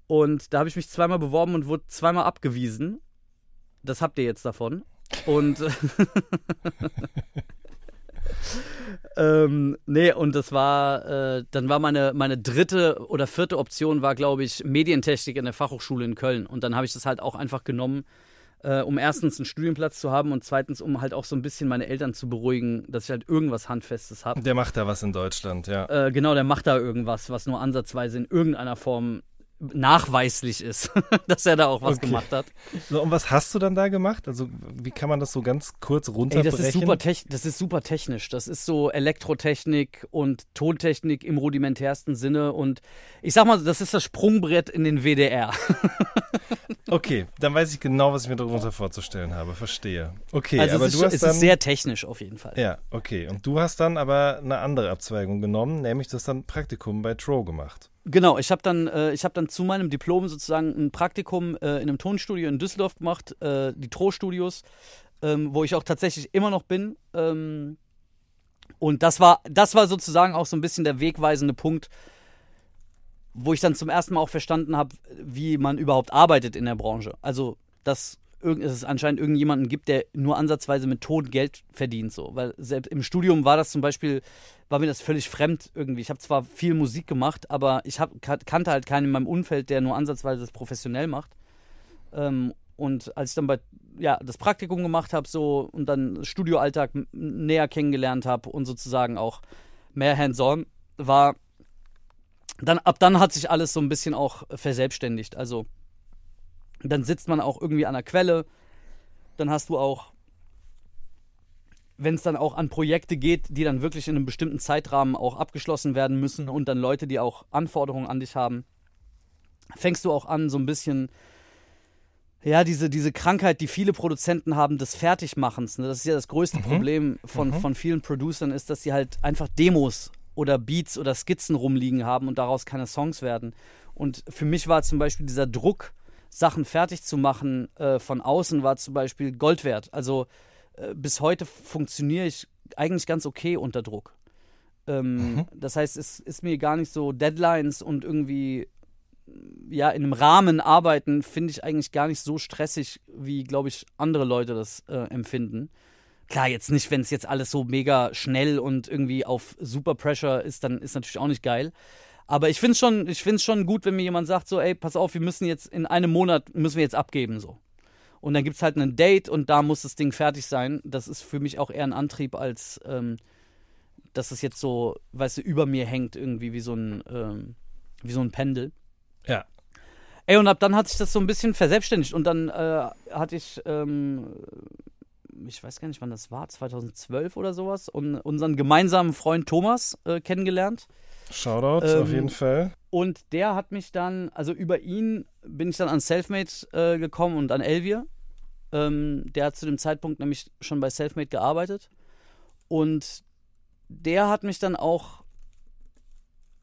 Und da habe ich mich zweimal beworben und wurde zweimal abgewiesen. Das habt ihr jetzt davon. Und <laughs> ähm, nee, und das war, äh, dann war meine, meine dritte oder vierte Option war, glaube ich, Medientechnik in der Fachhochschule in Köln. Und dann habe ich das halt auch einfach genommen, äh, um erstens einen Studienplatz zu haben und zweitens, um halt auch so ein bisschen meine Eltern zu beruhigen, dass ich halt irgendwas Handfestes habe. Der macht da was in Deutschland, ja. Äh, genau, der macht da irgendwas, was nur ansatzweise in irgendeiner Form nachweislich ist, <laughs> dass er da auch was Okay. gemacht hat. So, und was hast du dann da gemacht? Also, wie kann man das so ganz kurz Ey, runterbrechen? das ist super das ist super technisch. Das ist so Elektrotechnik und Tontechnik im rudimentärsten Sinne und ich sag mal, das ist das Sprungbrett in den WDR. <laughs> Okay, dann weiß ich genau, was ich mir darunter vorzustellen habe. Verstehe. Okay, also aber es, du ist, hast es dann. ist sehr technisch auf jeden Fall. ja, okay. Und du hast dann aber eine andere Abzweigung genommen, nämlich du hast dann Praktikum bei Tro gemacht. Genau, ich habe dann, äh, habe dann zu meinem Diplom sozusagen ein Praktikum äh, in einem Tonstudio in Düsseldorf gemacht, äh, die Tro Studios, ähm, wo ich auch tatsächlich immer noch bin. Ähm, und das war, das war sozusagen auch so ein bisschen der wegweisende Punkt, wo ich dann zum ersten Mal auch verstanden habe, wie man überhaupt arbeitet in der Branche. Also, dass es anscheinend irgendjemanden gibt, der nur ansatzweise mit Ton Geld verdient. So. Weil selbst im Studium war das zum Beispiel, war mir das völlig fremd irgendwie. Ich habe zwar viel Musik gemacht, aber ich hab, kan- kannte halt keinen in meinem Umfeld, der nur ansatzweise das professionell macht. Ähm, und als ich dann bei, ja, das Praktikum gemacht habe so und dann Studioalltag näher kennengelernt habe und sozusagen auch mehr hands-on war, dann ab dann hat sich alles so ein bisschen auch verselbstständigt. Also dann sitzt man auch irgendwie an der Quelle. Dann hast du auch, wenn es dann auch an Projekte geht, die dann wirklich in einem bestimmten Zeitrahmen auch abgeschlossen werden müssen und dann Leute, die auch Anforderungen an dich haben, fängst du auch an, so ein bisschen, ja, diese, diese Krankheit, die viele Produzenten haben, des Fertigmachens. Ne? Das ist ja das größte Problem von, von vielen Producern, ist, dass sie halt einfach Demos oder Beats oder Skizzen rumliegen haben und daraus keine Songs werden. Und für mich war zum Beispiel dieser Druck, Sachen fertig zu machen äh, von außen, war zum Beispiel Gold wert. Also bis heute funktioniere ich eigentlich ganz okay unter Druck. Ähm, Das heißt, es ist mir gar nicht so Deadlines und irgendwie ja in einem Rahmen arbeiten, finde ich eigentlich gar nicht so stressig, wie, glaube ich, andere Leute das äh, empfinden. Klar, jetzt nicht, wenn es jetzt alles so mega schnell und irgendwie auf Super Pressure ist, dann ist natürlich auch nicht geil. Aber ich finde es schon, ich find's schon gut, wenn mir jemand sagt, so, ey, pass auf, wir müssen jetzt in einem Monat, müssen wir jetzt abgeben, so. Und dann gibt es halt ein Date und da muss das Ding fertig sein. Das ist für mich auch eher ein Antrieb, als ähm, dass es jetzt so, weißt du, über mir hängt, irgendwie wie so ein, ähm, wie so ein Pendel. Ja. Ey, und ab dann hat sich das so ein bisschen verselbstständigt und dann äh, hatte ich, ähm, ich weiß gar nicht, wann das war, 2012 oder sowas, und unseren gemeinsamen Freund Thomas äh, kennengelernt. Shoutout Ähm, auf jeden Fall. Und der hat mich dann, also über ihn bin ich dann an Selfmade äh, gekommen und an Elvier. Ähm, der hat zu dem Zeitpunkt nämlich schon bei Selfmade gearbeitet. Und der hat mich dann auch,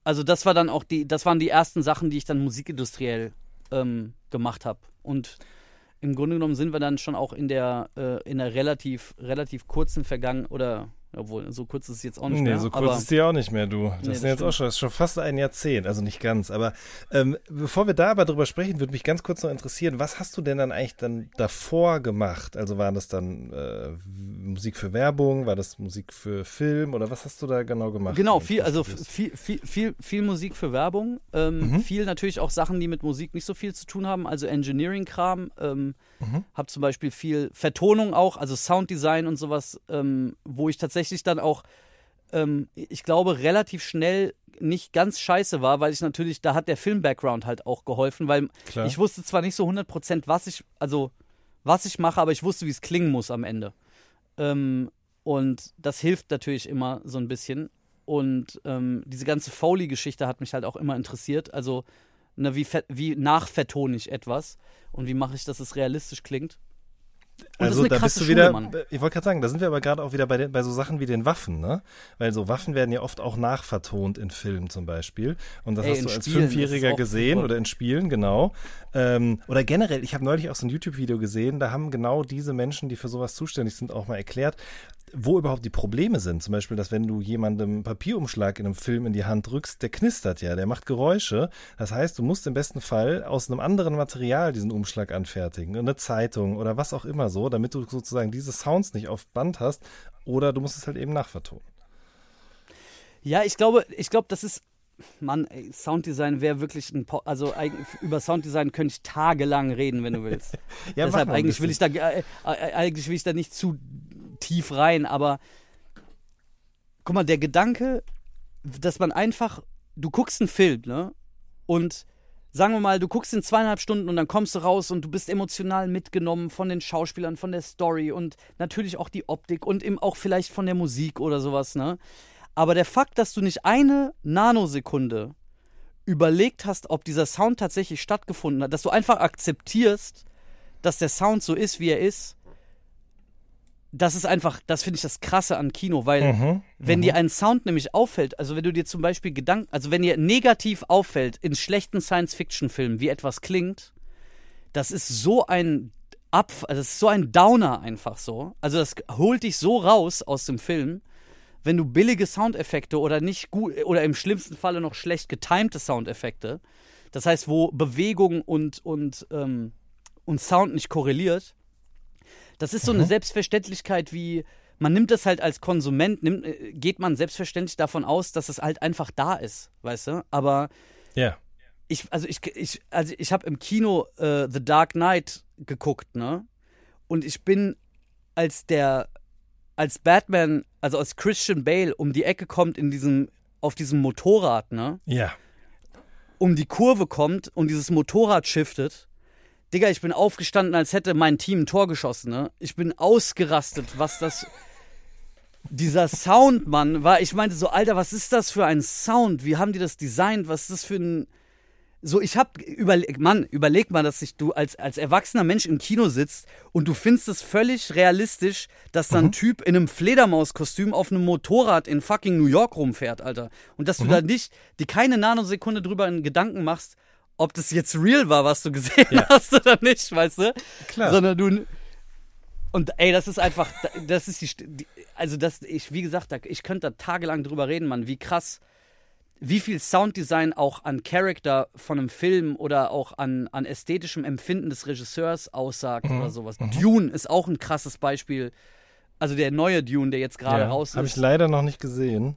also das war dann auch die, das waren die ersten Sachen, die ich dann musikindustriell ähm, gemacht habe. Und im Grunde genommen sind wir dann schon auch in der, äh, in der relativ, relativ kurzen Vergangen oder obwohl, so kurz ist es jetzt auch nicht Nee, mehr. so kurz aber ist die auch nicht mehr, du. Das Nee, ist das jetzt auch schon, ist schon fast ein Jahrzehnt, also nicht ganz. Aber ähm, bevor wir da aber drüber sprechen, würde mich ganz kurz noch interessieren, was hast du denn dann eigentlich dann davor gemacht? Also war das dann äh, Musik für Werbung, war das Musik für Film oder was hast du da genau gemacht? Genau, viel, also viel, viel, viel, viel Musik für Werbung. Ähm, Mhm. Viel natürlich auch Sachen, die mit Musik nicht so viel zu tun haben, also Engineering-Kram. Ähm, Mhm. Hab zum Beispiel viel Vertonung auch, also Sounddesign und sowas, ähm, wo ich tatsächlich dann auch, ähm, ich glaube, relativ schnell nicht ganz scheiße war, weil ich natürlich, da hat der Film-Background halt auch geholfen, weil Klar. ich wusste zwar nicht so 100% was ich, also was ich mache, aber ich wusste, wie es klingen muss am Ende. Ähm, und das hilft natürlich immer so ein bisschen. Und ähm, diese ganze Foley-Geschichte hat mich halt auch immer interessiert. Also, ne, wie, wie nachvertone ich etwas und wie mache ich, dass es realistisch klingt. Und also da bist du Schule, wieder, Mann. ich wollte gerade sagen, da sind wir aber gerade auch wieder bei, den, bei so Sachen wie den Waffen, ne? Weil so Waffen werden ja oft auch nachvertont in Filmen zum Beispiel. Und das Ey, hast du als Spielen, Fünfjähriger gesehen super. oder in Spielen, genau. Ähm, oder generell, ich habe neulich auch so ein YouTube-Video gesehen, da haben genau diese Menschen, die für sowas zuständig sind, auch mal erklärt, wo überhaupt die Probleme sind. Zum Beispiel, dass wenn du jemandem Papierumschlag in einem Film in die Hand drückst, der knistert ja, der macht Geräusche. Das heißt, du musst im besten Fall aus einem anderen Material diesen Umschlag anfertigen, eine Zeitung oder was auch immer so, damit du sozusagen diese Sounds nicht auf Band hast oder du musst es halt eben nachvertonen. Ja, ich glaube, ich glaube, das ist Mann, ey, Sounddesign wäre wirklich ein. Po also über Sounddesign könnte ich tagelang reden, wenn du willst. <laughs> ja, Deshalb eigentlich will ich da äh, äh, eigentlich will ich da nicht zu tief rein, aber guck mal, der Gedanke, dass man einfach, du guckst einen Film, ne? Und sagen wir mal, du guckst in zweieinhalb Stunden und dann kommst du raus und du bist emotional mitgenommen von den Schauspielern, von der Story und natürlich auch die Optik und eben auch vielleicht von der Musik oder sowas, ne? Aber der Fakt, dass du nicht eine Nanosekunde überlegt hast, ob dieser Sound tatsächlich stattgefunden hat, dass du einfach akzeptierst, dass der Sound so ist, wie er ist, das ist einfach, das finde ich das Krasse an Kino, weil mhm, wenn dir mhm. ein Sound nämlich auffällt, also wenn du dir zum Beispiel Gedanken, also wenn dir negativ auffällt in schlechten Science-Fiction-Filmen, wie etwas klingt, das ist so ein Ab, das ist so ein Downer einfach so. Also das holt dich so raus aus dem Film wenn du billige Soundeffekte oder nicht gut oder im schlimmsten Falle noch schlecht getimte Soundeffekte, das heißt, wo Bewegung und, und, ähm, und Sound nicht korreliert, das ist so mhm. eine Selbstverständlichkeit wie, man nimmt das halt als Konsument, nimmt, äh, geht man selbstverständlich davon aus, dass es halt einfach da ist, weißt du? Aber ja. ich, also ich, ich, also ich habe im Kino äh, The Dark Knight geguckt, ne? Und ich bin als der als Batman, also als Christian Bale um die Ecke kommt in diesem, auf diesem Motorrad, ne? Ja. Um die Kurve kommt und dieses Motorrad shiftet. Digga, ich bin aufgestanden, als hätte mein Team ein Tor geschossen, ne? Ich bin ausgerastet, was das. Dieser Sound, Mann, war, ich meinte so, Alter, was ist das für ein Sound? Wie haben die das designt? Was ist das für ein so, ich hab, überleg, Mann, überleg mal, dass sich du als, als erwachsener Mensch im Kino sitzt und du findest es völlig realistisch, dass da ein mhm. Typ in einem Fledermauskostüm auf einem Motorrad in fucking New York rumfährt, Alter. Und dass mhm. du da nicht, die keine Nanosekunde drüber in Gedanken machst, ob das jetzt real war, was du gesehen ja. hast oder nicht, weißt du? Klar. Sondern du, und ey, das ist einfach, das ist die, also das, ich, wie gesagt, ich könnte da tagelang drüber reden, Mann, wie krass wie viel Sounddesign auch an Charakter von einem Film oder auch an, an ästhetischem Empfinden des Regisseurs aussagt mhm. oder sowas. Mhm. Dune ist auch ein krasses Beispiel. Also der neue Dune, der jetzt gerade ja, raus ist. Habe ich leider noch nicht gesehen.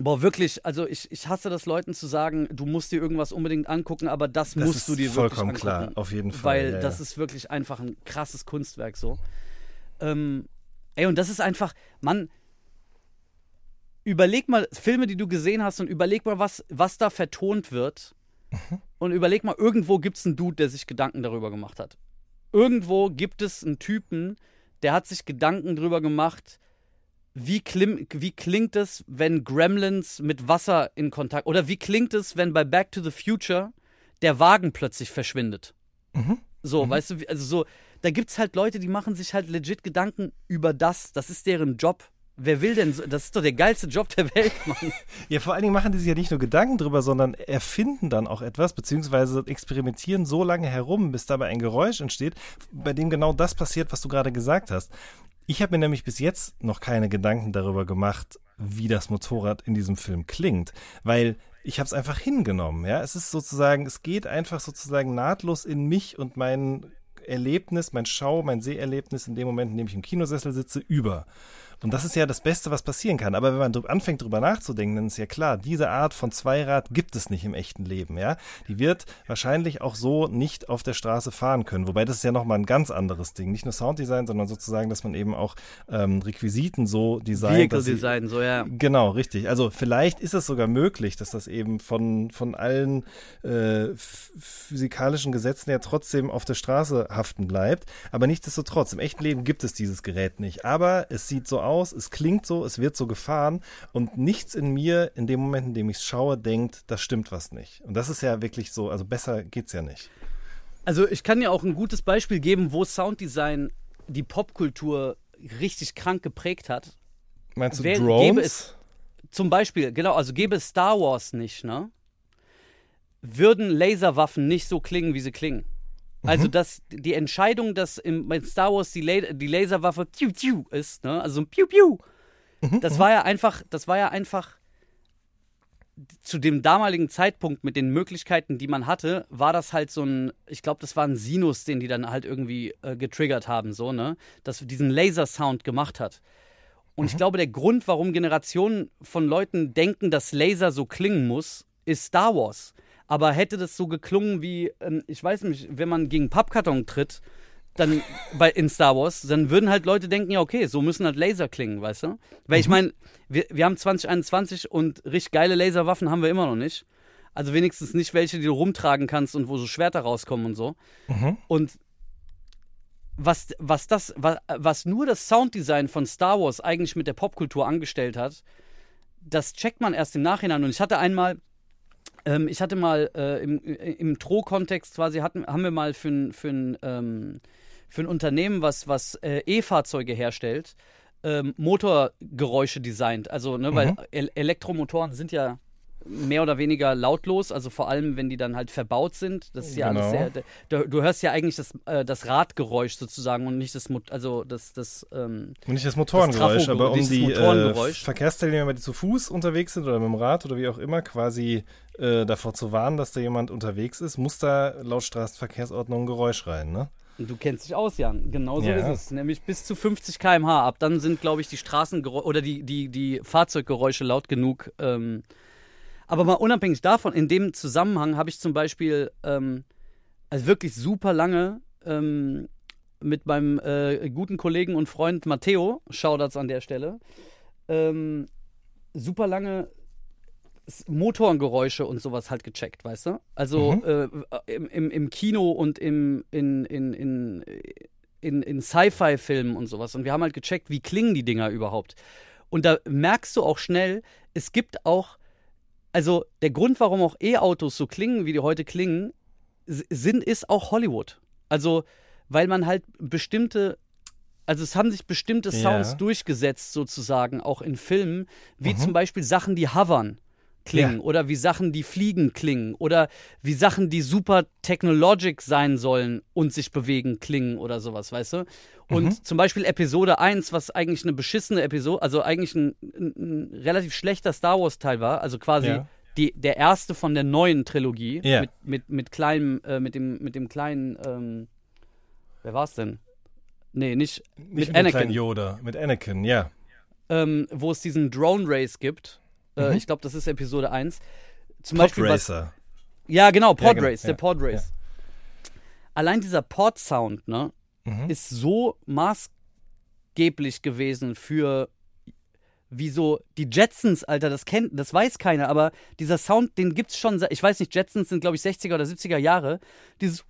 Boah, wirklich, also ich, ich hasse das Leuten zu sagen, du musst dir irgendwas unbedingt angucken, aber das, das musst du dir wirklich angucken. vollkommen klar, auf jeden Fall. Weil ja, das ja. ist wirklich einfach ein krasses Kunstwerk so. Ähm, ey, und das ist einfach, Mann, überleg mal Filme, die du gesehen hast und überleg mal, was, was da vertont wird. Mhm. Und überleg mal, irgendwo gibt es einen Dude, der sich Gedanken darüber gemacht hat. Irgendwo gibt es einen Typen, der hat sich Gedanken darüber gemacht, wie, klim, wie klingt es, wenn Gremlins mit Wasser in Kontakt. Oder wie klingt es, wenn bei Back to the Future der Wagen plötzlich verschwindet. Mhm. So, mhm. weißt du, also so, da gibt es halt Leute, die machen sich halt legit Gedanken über das. Das ist deren Job. Wer will denn so? Das ist doch der geilste Job der Welt, <laughs> Mann. ja, vor allen Dingen machen die sich ja nicht nur Gedanken drüber, sondern erfinden dann auch etwas, beziehungsweise experimentieren so lange herum, bis dabei ein Geräusch entsteht, bei dem genau das passiert, was du gerade gesagt hast. Ich habe mir nämlich bis jetzt noch keine Gedanken darüber gemacht, wie das Motorrad in diesem Film klingt, weil ich habe es einfach hingenommen. Ja, es ist sozusagen, es geht einfach sozusagen nahtlos in mich und mein Erlebnis, mein Schau, mein Seherlebnis in dem Moment, in dem ich im Kinosessel sitze, über. Und das ist ja das Beste, was passieren kann. Aber wenn man anfängt, drüber nachzudenken, dann ist ja klar, diese Art von Zweirad gibt es nicht im echten Leben, ja. Die wird wahrscheinlich auch so nicht auf der Straße fahren können. Wobei das ist ja nochmal ein ganz anderes Ding. Nicht nur Sounddesign, sondern sozusagen, dass man eben auch ähm, Requisiten so designt. Vehicle Design, so ja. Genau, richtig. Also vielleicht ist es sogar möglich, dass das eben von, von allen äh, physikalischen Gesetzen ja trotzdem auf der Straße haften bleibt. Aber nichtsdestotrotz, im echten Leben gibt es dieses Gerät nicht. Aber es sieht so aus, aus, es klingt so, es wird so gefahren und nichts in mir in dem Moment, in dem ich es schaue, denkt, das stimmt was nicht. Und das ist ja wirklich so, also besser geht's ja nicht. Also ich kann ja auch ein gutes Beispiel geben, wo Sounddesign die Popkultur richtig krank geprägt hat. Meinst du Wer, Drones? Es, zum Beispiel, genau, also gäbe es Star Wars nicht, ne? Würden Laserwaffen nicht so klingen, wie sie klingen. Also, dass die Entscheidung, dass im, in Star Wars die, La die Laserwaffe Piu Piu ist, ne? Also so ein Piu Piu. Das war ja einfach, das war ja einfach zu dem damaligen Zeitpunkt mit den Möglichkeiten, die man hatte, war das halt so ein, ich glaube, das war ein Sinus, den die dann halt irgendwie äh, getriggert haben, so, ne? Dass diesen Laser-Sound gemacht hat. Und ich glaube, der Grund, warum Generationen von Leuten denken, dass Laser so klingen muss, ist Star Wars. Aber hätte das so geklungen wie, ähm, ich weiß nicht, wenn man gegen Pappkarton tritt, dann <laughs> bei in Star Wars, dann würden halt Leute denken, ja, okay, so müssen halt Laser klingen, weißt du? Weil ich meine, wir, wir haben 2021 und richtig geile Laserwaffen haben wir immer noch nicht. Also wenigstens nicht welche, die du rumtragen kannst und wo so Schwerter rauskommen und so. Und was, was das, was, was nur das Sounddesign von Star Wars eigentlich mit der Popkultur angestellt hat, das checkt man erst im Nachhinein. Und ich hatte einmal, ähm, ich hatte mal äh, im, im Tro-Kontext quasi, hatten, haben wir mal für ein, für ein, ähm, für ein Unternehmen, was, was äh, E-Fahrzeuge herstellt, ähm, Motorgeräusche designt. Also, ne, weil El Elektromotoren sind ja mehr oder weniger lautlos, also vor allem, wenn die dann halt verbaut sind. Das ist ja Genau. alles sehr. Du, du hörst ja eigentlich das, äh, das Radgeräusch sozusagen und nicht das, also das, das, ähm, Und nicht das Motorengeräusch, Trafo- aber um die äh. Verkehrsteilnehmer, die zu Fuß unterwegs sind oder mit dem Rad oder wie auch immer, quasi äh, davor zu warnen, dass da jemand unterwegs ist, muss da laut Straßenverkehrsordnung ein Geräusch rein, ne? Du kennst dich aus, Jan. Genau so Ja. ist es. Nämlich bis zu 50 km/h. Ab dann sind, glaube ich, die Straßengeräusche oder die, die, die Fahrzeuggeräusche laut genug. Ähm, aber mal unabhängig davon, in dem Zusammenhang habe ich zum Beispiel ähm, also wirklich super lange ähm, mit meinem äh, guten Kollegen und Freund Matteo, Shoutouts an der Stelle, ähm, super lange Motorengeräusche und sowas halt gecheckt, weißt du? Also äh, im, im, im Kino und im, in, in, in, in, in Sci-Fi-Filmen und sowas. Und wir haben halt gecheckt, wie klingen die Dinger überhaupt. Und da merkst du auch schnell, es gibt auch, also der Grund, warum auch E-Autos so klingen, wie die heute klingen, sind, ist auch Hollywood. Also, weil man halt bestimmte, also es haben sich bestimmte Sounds Ja. durchgesetzt, sozusagen, auch in Filmen, wie zum Beispiel Sachen, die hovern klingen Ja. oder wie Sachen, die fliegen klingen oder wie Sachen, die super technologic sein sollen und sich bewegen, klingen oder sowas, weißt du? Und Mhm. zum Beispiel Episode 1, was eigentlich eine beschissene Episode, also eigentlich ein, ein, ein relativ schlechter Star Wars-Teil war, also quasi Ja. die, der erste von der neuen Trilogie Ja. mit, mit, mit kleinem, äh, mit dem, mit dem kleinen, ähm, wer war's denn? Nee, nicht, Nicht mit dem Anakin Yoda, mit Anakin, ja. ähm, wo es diesen Drone Race gibt. Äh, Mhm. Ich glaube, das ist Episode 1. Zum Beispiel was, Podracer. Ja, genau, Pod genau, Race, ja, der Pod Race. Allein dieser Pod-Sound, ne, Mhm. ist so maßgeblich gewesen für wie so die Jetsons, Alter, das kennt, das weiß keiner, aber dieser Sound, den gibt's schon, seit- ich weiß nicht, Jetsons sind glaube ich 60er oder 70er Jahre. Dieses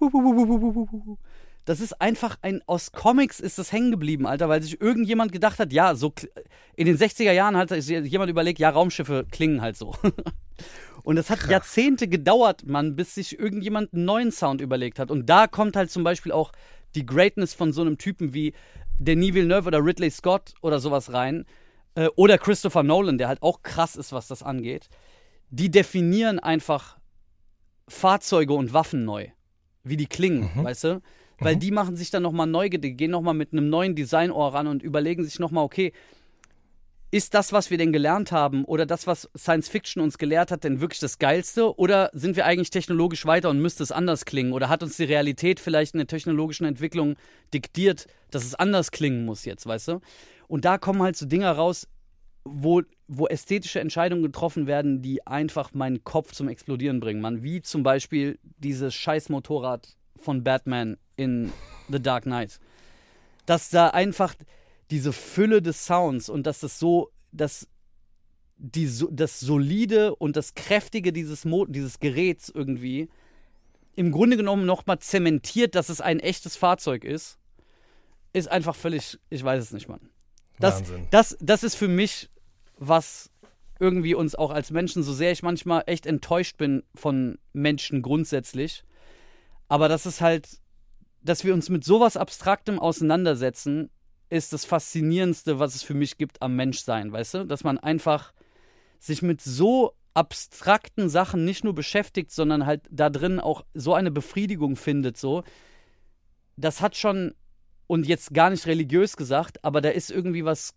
das ist einfach ein aus Comics ist das hängen geblieben, Alter, weil sich irgendjemand gedacht hat, ja, so in den 60er Jahren hat sich jemand überlegt, ja, Raumschiffe klingen halt so. <laughs> Und es hat Jahrzehnte gedauert, Mann, bis sich irgendjemand einen neuen Sound überlegt hat. Und da kommt halt zum Beispiel auch die Greatness von so einem Typen wie Denis Villeneuve oder Ridley Scott oder sowas rein. Äh, oder Christopher Nolan, der halt auch krass ist, was das angeht. Die definieren einfach Fahrzeuge und Waffen neu. Wie die klingen, weißt du? Weil die machen sich dann nochmal neu, die gehen nochmal mit einem neuen Designohr ran und überlegen sich nochmal, okay, ist das, was wir denn gelernt haben oder das, was Science Fiction uns gelehrt hat, denn wirklich das Geilste? Oder sind wir eigentlich technologisch weiter und müsste es anders klingen? Oder hat uns die Realität vielleicht in der technologischen Entwicklung diktiert, dass es anders klingen muss jetzt, weißt du? Und da kommen halt so Dinger raus, wo, wo ästhetische Entscheidungen getroffen werden, die einfach meinen Kopf zum Explodieren bringen, Mann. Wie zum Beispiel dieses scheiß Motorrad von Batman in The Dark Knight. Dass da einfach diese Fülle des Sounds und dass das so, dass die, das Solide und das Kräftige dieses, Mo dieses Geräts irgendwie im Grunde genommen nochmal zementiert, dass es ein echtes Fahrzeug ist, ist einfach völlig, ich weiß es nicht, Mann. Das, Wahnsinn. das, das ist für mich, was irgendwie uns auch als Menschen, so sehr ich manchmal echt enttäuscht bin von Menschen grundsätzlich, aber das ist halt, dass wir uns mit sowas Abstraktem auseinandersetzen, ist das Faszinierendste, was es für mich gibt am Menschsein, weißt du? Dass man einfach sich mit so abstrakten Sachen nicht nur beschäftigt, sondern halt da drin auch so eine Befriedigung findet, so. das hat schon, und jetzt gar nicht religiös gesagt, aber da ist irgendwie was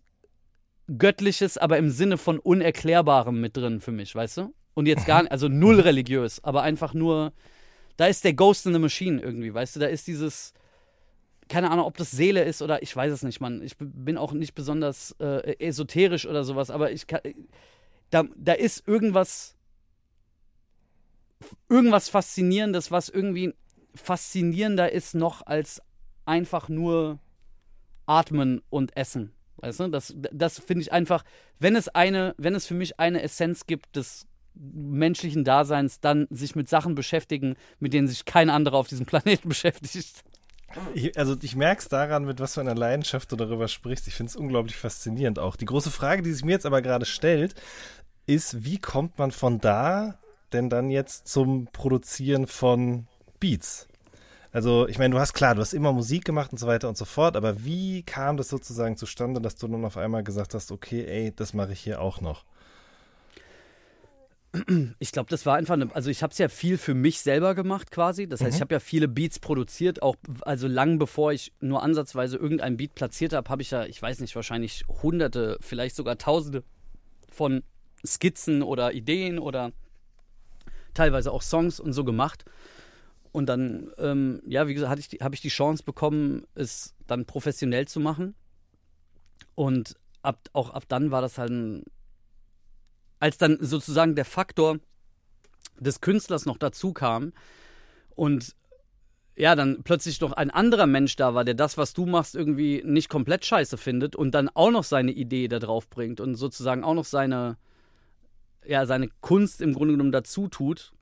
Göttliches, aber im Sinne von Unerklärbarem mit drin für mich, weißt du? Und jetzt gar nicht, also null religiös, aber einfach nur, da ist der Ghost in the Machine irgendwie, weißt du? Da ist dieses, keine Ahnung, ob das Seele ist oder ich weiß es nicht, Mann. Ich bin auch nicht besonders äh, esoterisch oder sowas, aber ich kann, da, da ist irgendwas, irgendwas Faszinierendes, was irgendwie faszinierender ist noch als einfach nur atmen und essen. Weißt du, das, das finde ich einfach, wenn es eine, wenn es für mich eine Essenz gibt des menschlichen Daseins, dann sich mit Sachen beschäftigen, mit denen sich kein anderer auf diesem Planeten <laughs> beschäftigt. Ich, also ich merke es daran, mit was für einer Leidenschaft du darüber sprichst. Ich finde es unglaublich faszinierend auch. Die große Frage, die sich mir jetzt aber gerade stellt, ist, wie kommt man von da denn dann jetzt zum Produzieren von Beats? Also, ich meine, du hast klar, du hast immer Musik gemacht und so weiter und so fort, aber wie kam das sozusagen zustande, dass du nun auf einmal gesagt hast, okay, ey, das mache ich hier auch noch? Ich glaube, das war einfach eine, also ich habe es ja viel für mich selber gemacht quasi. Das heißt, mhm. ich habe ja viele Beats produziert, auch also lang bevor ich nur ansatzweise irgendein Beat platziert habe, habe ich ja, ich weiß nicht, wahrscheinlich hunderte, vielleicht sogar tausende von Skizzen oder Ideen oder teilweise auch Songs und so gemacht. Und dann, ähm, ja, wie gesagt, ich habe ich die Chance bekommen, es dann professionell zu machen. Und ab, auch ab dann war das halt ein, als dann sozusagen der Faktor des Künstlers noch dazu kam und ja, dann plötzlich noch ein anderer Mensch da war, der das, was du machst, irgendwie nicht komplett scheiße findet und dann auch noch seine Idee da drauf bringt und sozusagen auch noch seine, ja, seine Kunst im Grunde genommen dazu tut.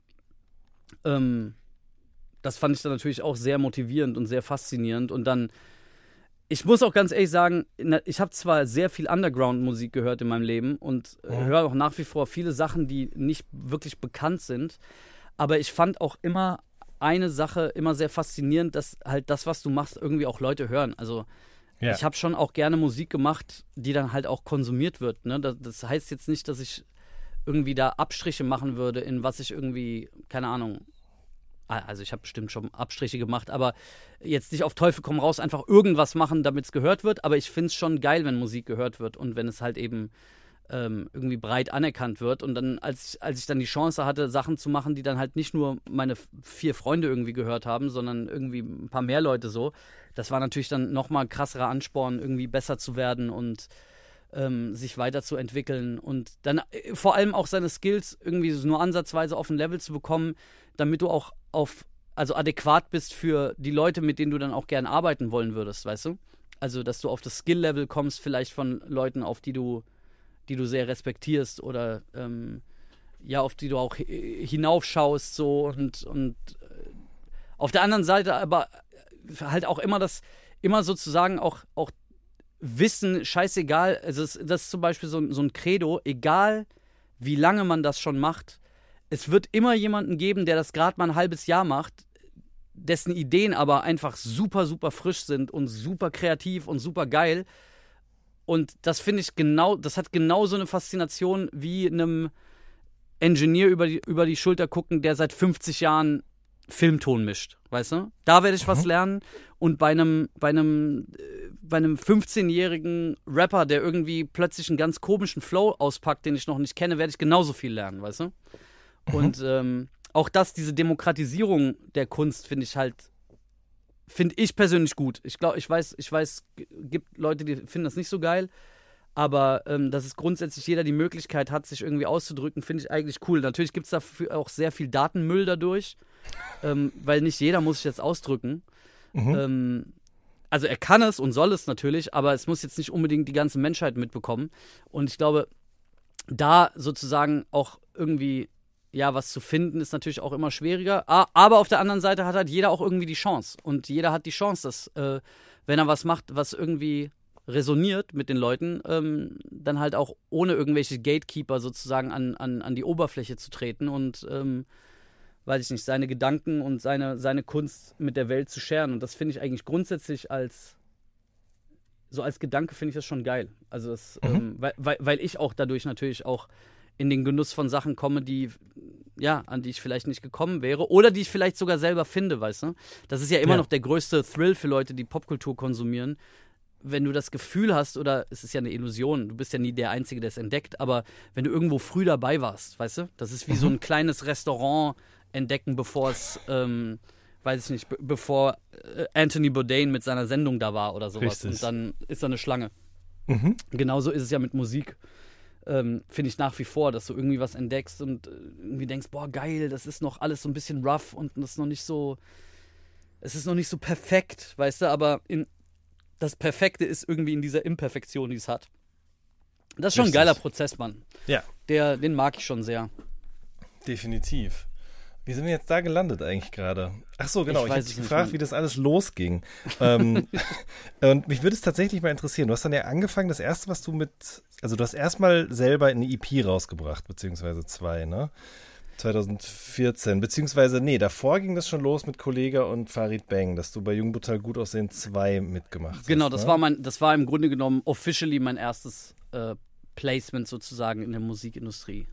Ähm, das fand ich dann natürlich auch sehr motivierend und sehr faszinierend. Und dann, ich muss auch ganz ehrlich sagen, ich habe zwar sehr viel Underground-Musik gehört in meinem Leben und äh, ja. höre auch nach wie vor viele Sachen, die nicht wirklich bekannt sind. Aber ich fand auch immer eine Sache immer sehr faszinierend, dass halt das, was du machst, irgendwie auch Leute hören. Also ja. ich habe schon auch gerne Musik gemacht, die dann halt auch konsumiert wird. Ne? Das, das heißt jetzt nicht, dass ich irgendwie da Abstriche machen würde, in was ich irgendwie, keine Ahnung, Ah, also ich habe bestimmt schon Abstriche gemacht, aber jetzt nicht auf Teufel komm raus, einfach irgendwas machen, damit es gehört wird. Aber ich finde es schon geil, wenn Musik gehört wird und wenn es halt eben ähm, irgendwie breit anerkannt wird. Und dann, als ich, als ich dann die Chance hatte, Sachen zu machen, die dann halt nicht nur meine vier Freunde irgendwie gehört haben, sondern irgendwie ein paar mehr Leute so, das war natürlich dann nochmal krasserer Ansporn, irgendwie besser zu werden und ähm, sich weiterzuentwickeln und dann äh, vor allem auch seine Skills irgendwie nur ansatzweise auf ein Level zu bekommen, damit du auch auf, also adäquat bist für die Leute, mit denen du dann auch gern arbeiten wollen würdest, weißt du? Also, dass du auf das Skill-Level kommst, vielleicht von Leuten, auf die du, die du sehr respektierst oder ähm, ja, auf die du auch hinaufschaust, so und, und äh, auf der anderen Seite aber halt auch immer das, immer sozusagen auch, auch Wissen, scheißegal, also das ist zum Beispiel so, so ein Credo, egal wie lange man das schon macht, es wird immer jemanden geben, der das gerade mal ein halbes Jahr macht, dessen Ideen aber einfach super, super frisch sind und super kreativ und super geil. Und das finde ich genau, das hat genauso eine Faszination wie einem Engineer über die, über die Schulter gucken, der seit 50 Jahren Filmton mischt, weißt du? Da werde ich mhm. was lernen. Und bei einem, bei einem, äh, bei einem 15-jährigen Rapper, der irgendwie plötzlich einen ganz komischen Flow auspackt, den ich noch nicht kenne, werde ich genauso viel lernen, weißt du? Mhm. Und ähm, auch das, diese Demokratisierung der Kunst, finde ich halt, finde ich persönlich gut. Ich glaube, ich weiß, ich weiß, gibt Leute, die finden das nicht so geil. Aber ähm, dass es grundsätzlich jeder die Möglichkeit hat, sich irgendwie auszudrücken, finde ich eigentlich cool. Natürlich gibt es dafür auch sehr viel Datenmüll dadurch, ähm, weil nicht jeder muss sich jetzt ausdrücken. Mhm. Ähm, also er kann es und soll es natürlich, aber es muss jetzt nicht unbedingt die ganze Menschheit mitbekommen. Und ich glaube, da sozusagen auch irgendwie ja, was zu finden ist natürlich auch immer schwieriger. Aber auf der anderen Seite hat halt jeder auch irgendwie die Chance. Und jeder hat die Chance, dass, äh, wenn er was macht, was irgendwie resoniert mit den Leuten, ähm, dann halt auch ohne irgendwelche Gatekeeper sozusagen an, an, an die Oberfläche zu treten und, ähm, weiß ich nicht, seine Gedanken und seine, seine Kunst mit der Welt zu scheren. Und das finde ich eigentlich grundsätzlich als, so als Gedanke finde ich das schon geil. Also das, mhm. ähm, weil, weil, weil ich auch dadurch natürlich auch in den Genuss von Sachen komme, die ja, an die ich vielleicht nicht gekommen wäre oder die ich vielleicht sogar selber finde, weißt du? Das ist ja immer Ja. noch der größte Thrill für Leute, die Popkultur konsumieren. Wenn du das Gefühl hast, oder es ist ja eine Illusion, du bist ja nie der Einzige, der es entdeckt, aber wenn du irgendwo früh dabei warst, weißt du, das ist wie so ein kleines Restaurant entdecken, bevor es, ähm, weiß ich nicht, be bevor äh, Anthony Bourdain mit seiner Sendung da war oder sowas. Richtig. Und dann ist da eine Schlange. Mhm. Genauso ist es ja mit Musik. Ähm, Finde ich nach wie vor, dass du irgendwie was entdeckst und äh, irgendwie denkst, boah, geil, das ist noch alles so ein bisschen rough und das ist noch nicht so. Es ist noch nicht so perfekt, weißt du, aber in, das Perfekte ist irgendwie in dieser Imperfektion, die es hat. Das ist schon ein Richtig. geiler Prozess, Mann. Ja, Der, den mag ich schon sehr. definitiv. Wie sind wir jetzt da gelandet eigentlich gerade? Ach so, genau. Ich Ich, habe dich gefragt, wie das alles losging. ähm, <laughs> und mich würde es tatsächlich mal interessieren. Du hast dann ja angefangen, das erste, was du mit, also du hast erstmal selber eine EP rausgebracht, beziehungsweise zwei, ne? 2014, beziehungsweise, nee, davor ging das schon los mit Kollega und Farid Bang, dass du bei Jung Gut aussehen 2 mitgemacht Genau, hast. das ne? war mein, das war im Grunde genommen officially mein erstes äh, Placement sozusagen in der Musikindustrie.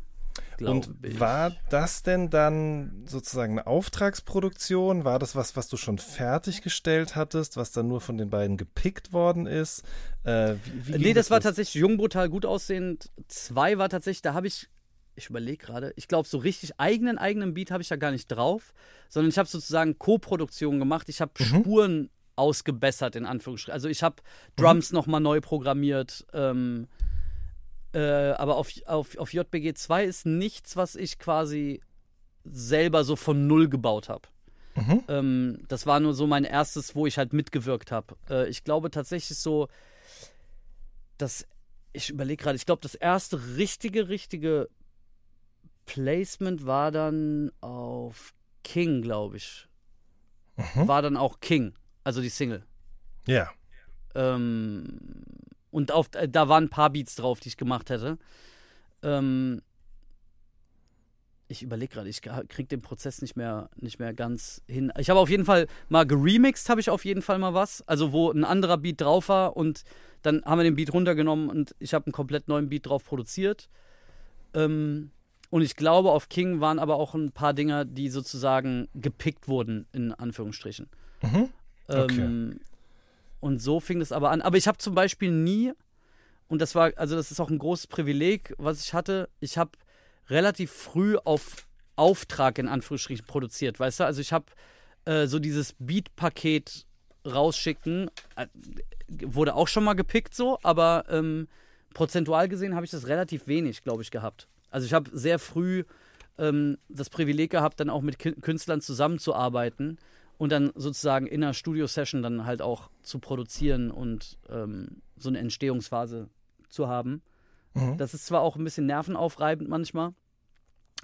Und war das denn dann sozusagen eine Auftragsproduktion? War das was, was du schon fertiggestellt hattest, was dann nur von den beiden gepickt worden ist? Äh, wie, wie Nee, ging das war tatsächlich jung, brutal, gut aussehend. Zwei war tatsächlich, da habe ich, ich überlege gerade, ich glaube, so richtig eigenen, eigenen Beat habe ich da gar nicht drauf, sondern ich habe sozusagen Co-Produktion gemacht. Ich habe Spuren ausgebessert, in Anführungsstrichen. Also ich habe Drums nochmal neu programmiert. Ähm, äh, aber auf, auf, auf JBG 2 ist nichts, was ich quasi selber so von Null gebaut habe. Mhm. Ähm, das war nur so mein erstes, wo ich halt mitgewirkt habe. Äh, ich glaube tatsächlich so, dass ich überlege gerade, ich glaube, das erste richtige, richtige Placement war dann auf King, glaube ich. Mhm. War dann auch King, also die Single. Ja. Ähm, und auf, äh, da waren ein paar Beats drauf, die ich gemacht hätte. Ähm, ich überlege gerade, ich krieg den Prozess nicht mehr, nicht mehr ganz hin. Ich habe auf jeden Fall mal geremixed, habe ich auf jeden Fall mal was. Also wo ein anderer Beat drauf war und dann haben wir den Beat runtergenommen und ich habe einen komplett neuen Beat drauf produziert. Ähm, und ich glaube, auf King waren aber auch ein paar Dinger, die sozusagen gepickt wurden, in Anführungsstrichen. Mhm. Okay. Ähm, und so fing es aber an. Aber ich habe zum Beispiel nie, und das war, also das ist auch ein großes Privileg, was ich hatte, ich habe relativ früh auf Auftrag in Anführungsstrichen produziert, weißt du? Also ich habe äh, so dieses Beat-Paket rausschicken, äh, wurde auch schon mal gepickt so, aber ähm, prozentual gesehen habe ich das relativ wenig, glaube ich, gehabt. Also ich habe sehr früh ähm, das Privileg gehabt, dann auch mit Ki- Künstlern zusammenzuarbeiten und dann sozusagen in einer Studio-Session dann halt auch zu produzieren und ähm, so eine Entstehungsphase zu haben. Mhm. Das ist zwar auch ein bisschen nervenaufreibend manchmal,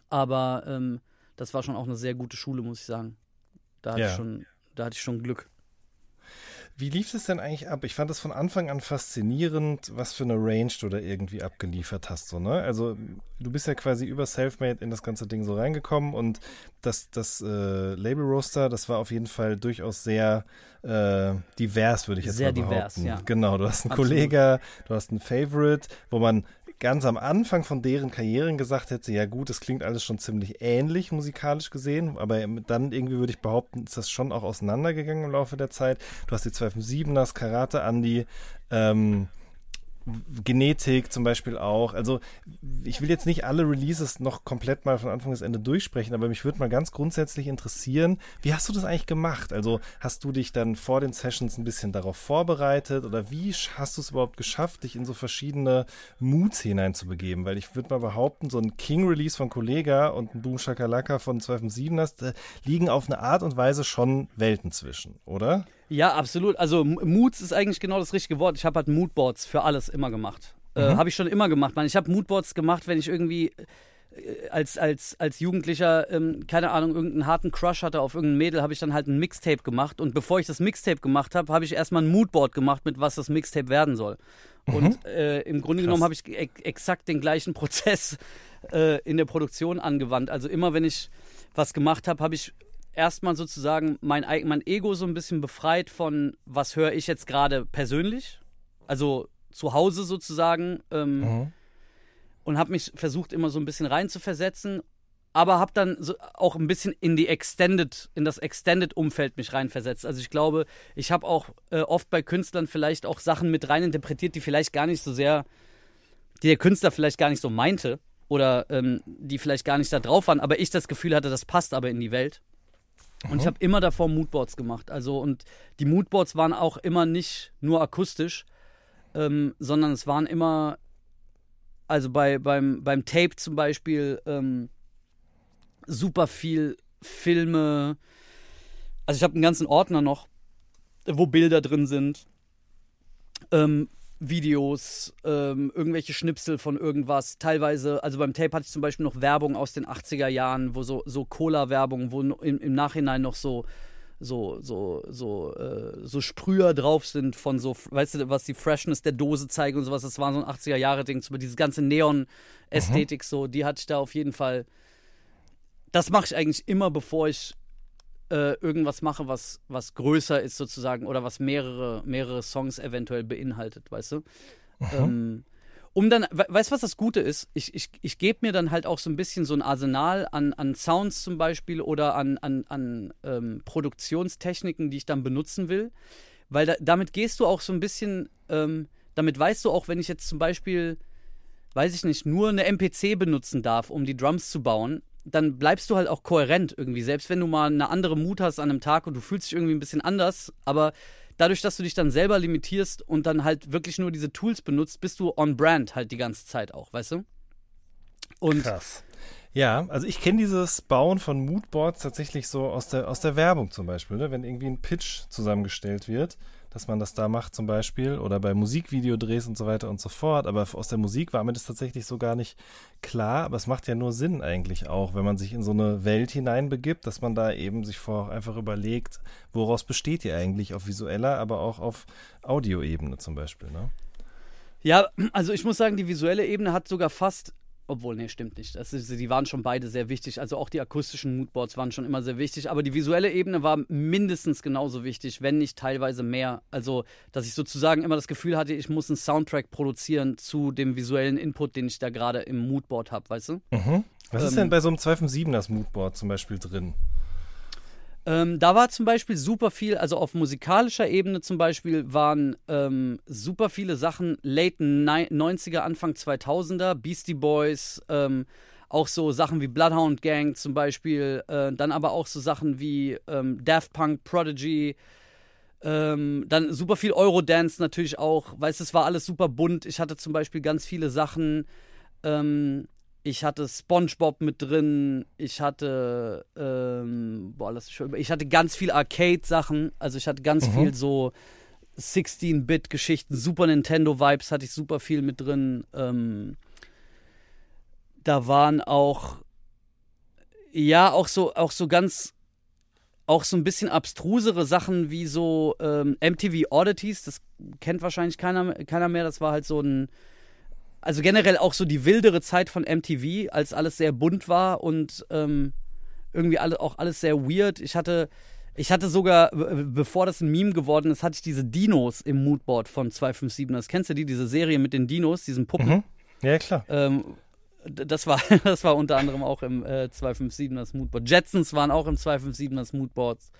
aber ähm, das war schon auch eine sehr gute Schule, muss ich sagen. Da hatte, Ja. ich, schon, da hatte ich schon Glück. Wie lief es denn eigentlich ab? Ich fand es von Anfang an faszinierend, was für eine Range du da irgendwie abgeliefert hast. So, ne? Also du bist ja quasi über Selfmade in das ganze Ding so reingekommen und das, das äh, Label Roaster, das war auf jeden Fall durchaus sehr äh, divers, würde ich jetzt Sehr mal behaupten. divers, ja. Genau, du hast einen Absolut. Kollege, du hast einen Favorite, wo man ganz am Anfang von deren Karrieren gesagt hätte, ja gut, das klingt alles schon ziemlich ähnlich musikalisch gesehen, aber dann irgendwie würde ich behaupten, ist das schon auch auseinandergegangen im Laufe der Zeit. Du hast die 257ers, Karate Andy, ähm, Genetik zum Beispiel auch. Also ich will jetzt nicht alle Releases noch komplett mal von Anfang bis Ende durchsprechen, aber mich würde mal ganz grundsätzlich interessieren, wie hast du das eigentlich gemacht? Also hast du dich dann vor den Sessions ein bisschen darauf vorbereitet oder wie hast du es überhaupt geschafft, dich in so verschiedene Moods hineinzubegeben? Weil ich würde mal behaupten, so ein King-Release von Kollega und ein Boom Shakalaka von 257ers, da liegen auf eine Art und Weise schon Welten zwischen, oder? Ja, absolut. Also Moods ist eigentlich genau das richtige Wort. Ich habe halt Moodboards für alles immer gemacht. Äh, Mhm. habe ich schon immer gemacht. Man, ich habe Moodboards gemacht, wenn ich irgendwie äh, als, als, als Jugendlicher, ähm, keine Ahnung, irgendeinen harten Crush hatte auf irgendein Mädel, habe ich dann halt ein Mixtape gemacht. Und bevor ich das Mixtape gemacht habe, habe ich erstmal ein Moodboard gemacht, mit was das Mixtape werden soll. Und äh, im Grunde Krass. genommen habe ich ex exakt den gleichen <laughs> Prozess äh, in der Produktion angewandt. Also immer wenn ich was gemacht habe, habe ich erstmal sozusagen mein, mein Ego so ein bisschen befreit von, was höre ich jetzt gerade persönlich, also zu Hause sozusagen. Ähm, Mhm. und habe mich versucht immer so ein bisschen reinzuversetzen, aber habe dann so auch ein bisschen in die Extended, in das Extended-Umfeld mich reinversetzt. Also ich glaube, ich habe auch äh, oft bei Künstlern vielleicht auch Sachen mit reininterpretiert, die vielleicht gar nicht so sehr, die der Künstler vielleicht gar nicht so meinte oder ähm, die vielleicht gar nicht da drauf waren, aber ich das Gefühl hatte, das passt aber in die Welt. Und ich habe immer davor Moodboards gemacht. Also, und die Moodboards waren auch immer nicht nur akustisch, ähm, sondern es waren immer, also bei, beim, beim Tape zum Beispiel, ähm, super viel Filme. Also ich habe einen ganzen Ordner noch, wo Bilder drin sind. Ähm, Videos, ähm, irgendwelche Schnipsel von irgendwas. Teilweise, also beim Tape hatte ich zum Beispiel noch Werbung aus den 80er Jahren, wo so, so Cola-Werbung, wo im, im Nachhinein noch so so so so äh, so Sprüher drauf sind von so weißt du was die Freshness der Dose zeigen und sowas das war so ein 80er Jahre Ding über diese ganze Neon Ästhetik mhm. so die hatte ich da auf jeden Fall das mache ich eigentlich immer bevor ich äh, irgendwas mache, was, was größer ist sozusagen oder was mehrere, mehrere Songs eventuell beinhaltet, weißt du? Ähm, um dann, weißt du, was das Gute ist? Ich, ich, ich gebe mir dann halt auch so ein bisschen so ein Arsenal an, an Sounds zum Beispiel oder an, an, an ähm, Produktionstechniken, die ich dann benutzen will. Weil da, damit gehst du auch so ein bisschen, ähm, damit weißt du auch, wenn ich jetzt zum Beispiel, weiß ich nicht, nur eine MPC benutzen darf, um die Drums zu bauen, dann bleibst du halt auch kohärent irgendwie. Selbst wenn du mal eine andere Mut hast an einem Tag und du fühlst dich irgendwie ein bisschen anders, aber dadurch, dass du dich dann selber limitierst und dann halt wirklich nur diese Tools benutzt, bist du on brand halt die ganze Zeit auch, weißt du? Und Krass. Ja, also ich kenne dieses Bauen von Moodboards tatsächlich so aus der, aus der Werbung zum Beispiel, ne? wenn irgendwie ein Pitch zusammengestellt wird dass man das da macht zum Beispiel oder bei Musikvideodrehs und so weiter und so fort. Aber aus der Musik war mir das tatsächlich so gar nicht klar. Aber es macht ja nur Sinn eigentlich auch, wenn man sich in so eine Welt hineinbegibt, dass man da eben sich vor einfach überlegt, woraus besteht ihr eigentlich auf visueller, aber auch auf Audioebene zum Beispiel. Ne? Ja, also ich muss sagen, die visuelle Ebene hat sogar fast obwohl, nee, stimmt nicht. Das ist, die waren schon beide sehr wichtig. Also auch die akustischen Moodboards waren schon immer sehr wichtig. Aber die visuelle Ebene war mindestens genauso wichtig, wenn nicht teilweise mehr. Also, dass ich sozusagen immer das Gefühl hatte, ich muss einen Soundtrack produzieren zu dem visuellen Input, den ich da gerade im Moodboard habe, weißt du? Mhm. Was ähm, ist denn bei so einem 257 er Moodboard zum Beispiel drin? Ähm, da war zum Beispiel super viel, also auf musikalischer Ebene zum Beispiel waren ähm, super viele Sachen late 90er, Anfang 2000er, Beastie Boys, ähm, auch so Sachen wie Bloodhound Gang zum Beispiel, äh, dann aber auch so Sachen wie ähm, Daft Punk, Prodigy, ähm, dann super viel Eurodance natürlich auch, weißt du, es war alles super bunt. Ich hatte zum Beispiel ganz viele Sachen, ähm, ich hatte SpongeBob mit drin, ich hatte, ähm, boah, lass mich schon, ich hatte ganz viel Arcade-Sachen, also ich hatte ganz mhm. viel so 16-Bit-Geschichten, Super Nintendo-Vibes hatte ich super viel mit drin. Ähm, da waren auch, ja, auch so, auch so ganz, auch so ein bisschen abstrusere Sachen wie so ähm, MTV Oddities, das kennt wahrscheinlich keiner, keiner mehr, das war halt so ein also generell auch so die wildere Zeit von MTV, als alles sehr bunt war und ähm, irgendwie alle, auch alles sehr weird. Ich hatte, ich hatte sogar, bevor das ein Meme geworden ist, hatte ich diese Dinos im Moodboard von 257. Das kennst du die, diese Serie mit den Dinos, diesen Puppen? Mhm. Ja, klar. Ähm, das war, <laughs> das war unter anderem auch im äh, 257ers Moodboard. Jetsons waren auch im 257ers Moodboards.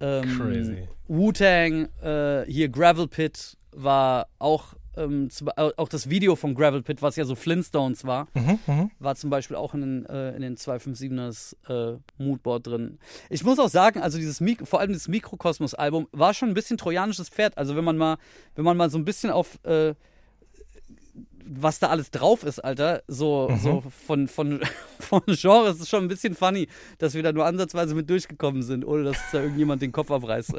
Ähm, Crazy. Wu-Tang, äh, hier Gravel Pit war auch ähm, zu, auch das Video von Gravel Pit, was ja so Flintstones war, mhm, mhm. war zum Beispiel auch in den, äh, in den 257ers äh, Moodboard drin. Ich muss auch sagen, also dieses Mik vor allem das Mikrokosmos-Album war schon ein bisschen trojanisches Pferd. Also wenn man mal, wenn man mal so ein bisschen auf äh, was da alles drauf ist, Alter, so, mhm. so von, von, <laughs> von Genre ist es schon ein bisschen funny, dass wir da nur ansatzweise mit durchgekommen sind, ohne dass da irgendjemand den Kopf abreißt. <laughs>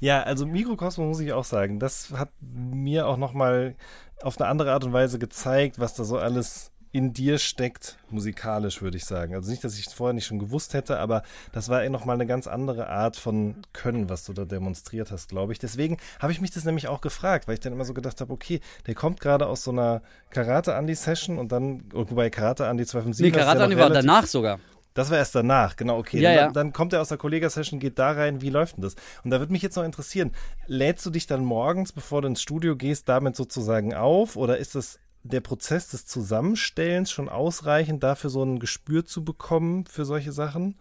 Ja, also Mikrokosmos muss ich auch sagen, das hat mir auch nochmal auf eine andere Art und Weise gezeigt, was da so alles in dir steckt, musikalisch, würde ich sagen. Also nicht, dass ich es vorher nicht schon gewusst hätte, aber das war eh nochmal eine ganz andere Art von Können, was du da demonstriert hast, glaube ich. Deswegen habe ich mich das nämlich auch gefragt, weil ich dann immer so gedacht habe, okay, der kommt gerade aus so einer Karate-Andi-Session und dann, wobei Karate-Andi 257 Nee, Karate-Andi war danach sogar. Das war erst danach, genau, okay. Ja, dann, ja. dann kommt er aus der Kollega-Session, geht da rein, wie läuft denn das? Und da würde mich jetzt noch interessieren, lädst du dich dann morgens, bevor du ins Studio gehst, damit sozusagen auf oder ist das der Prozess des Zusammenstellens schon ausreichend dafür, so ein Gespür zu bekommen für solche Sachen?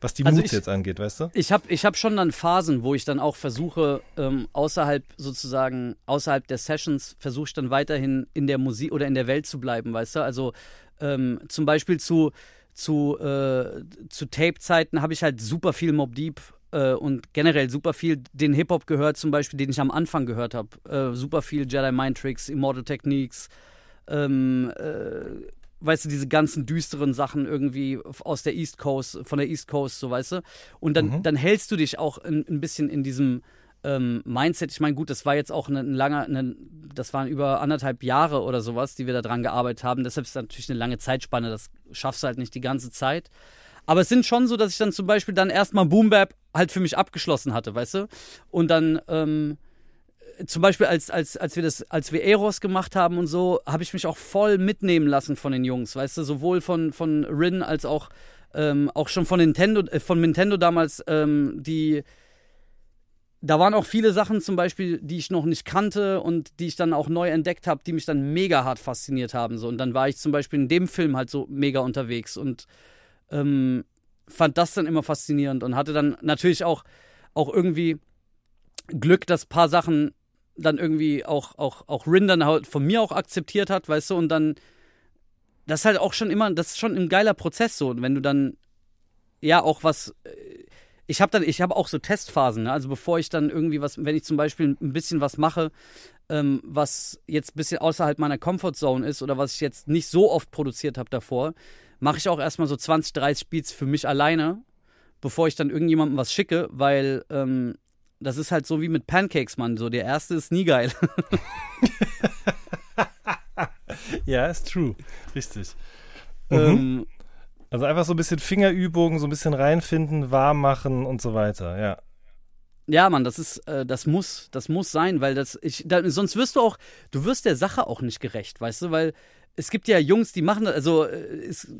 Was die Also Moods jetzt angeht, weißt du? Ich habe ich hab schon dann Phasen, wo ich dann auch versuche, ähm, außerhalb sozusagen, außerhalb der Sessions, versuche ich dann weiterhin in der Musik oder in der Welt zu bleiben, weißt du? Also ähm, zum Beispiel zu, zu, äh, zu Tape-Zeiten habe ich halt super viel Mob Deep äh, und generell super viel den Hip-Hop gehört, zum Beispiel, den ich am Anfang gehört habe. Äh, super viel Jedi Mind Tricks, Immortal Techniques, ähm, äh, weißt du, diese ganzen düsteren Sachen irgendwie aus der East Coast, von der East Coast, so weißt du. Und dann, dann hältst du dich auch ein, ein bisschen in diesem ähm, Mindset. Ich meine, gut, das war jetzt auch ein langer, eine, das waren über anderthalb Jahre oder sowas, die wir da dran gearbeitet haben. Deshalb ist das natürlich eine lange Zeitspanne, das schaffst du halt nicht die ganze Zeit. Aber es sind schon so, dass ich dann zum Beispiel dann erstmal Boom Bap halt für mich abgeschlossen hatte, weißt du? Und dann, ähm, zum Beispiel als, als, als wir das, als wir Eros gemacht haben und so, habe ich mich auch voll mitnehmen lassen von den Jungs, weißt du, sowohl von, von Rin als auch, ähm, auch schon von Nintendo, äh, von Nintendo damals, ähm, die da waren auch viele Sachen zum Beispiel, die ich noch nicht kannte und die ich dann auch neu entdeckt habe, die mich dann mega hart fasziniert haben. So. Und dann war ich zum Beispiel in dem Film halt so mega unterwegs und ähm, fand das dann immer faszinierend und hatte dann natürlich auch, auch irgendwie Glück, dass ein paar Sachen dann irgendwie auch, auch, auch Rin dann halt von mir auch akzeptiert hat, weißt du, und dann, das ist halt auch schon immer, das ist schon ein geiler Prozess so, und wenn du dann, ja, auch was, äh, ich habe dann, ich habe auch so Testphasen, ne? also bevor ich dann irgendwie was, wenn ich zum Beispiel ein bisschen was mache, ähm, was jetzt ein bisschen außerhalb meiner Comfortzone ist oder was ich jetzt nicht so oft produziert habe davor, mache ich auch erstmal so 20, 30 Beats für mich alleine, bevor ich dann irgendjemandem was schicke, weil ähm, das ist halt so wie mit Pancakes, Mann. So, der erste ist nie geil. <laughs> Ja, ist true. Richtig. ähm, Also einfach so ein bisschen Fingerübungen, so ein bisschen reinfinden, warm machen und so weiter, ja. ja, Mann, das ist, äh, das muss, das muss sein, weil das, ich, da, sonst wirst du auch, du wirst der Sache auch nicht gerecht, weißt du, weil es gibt ja Jungs, die machen, das- also äh, es,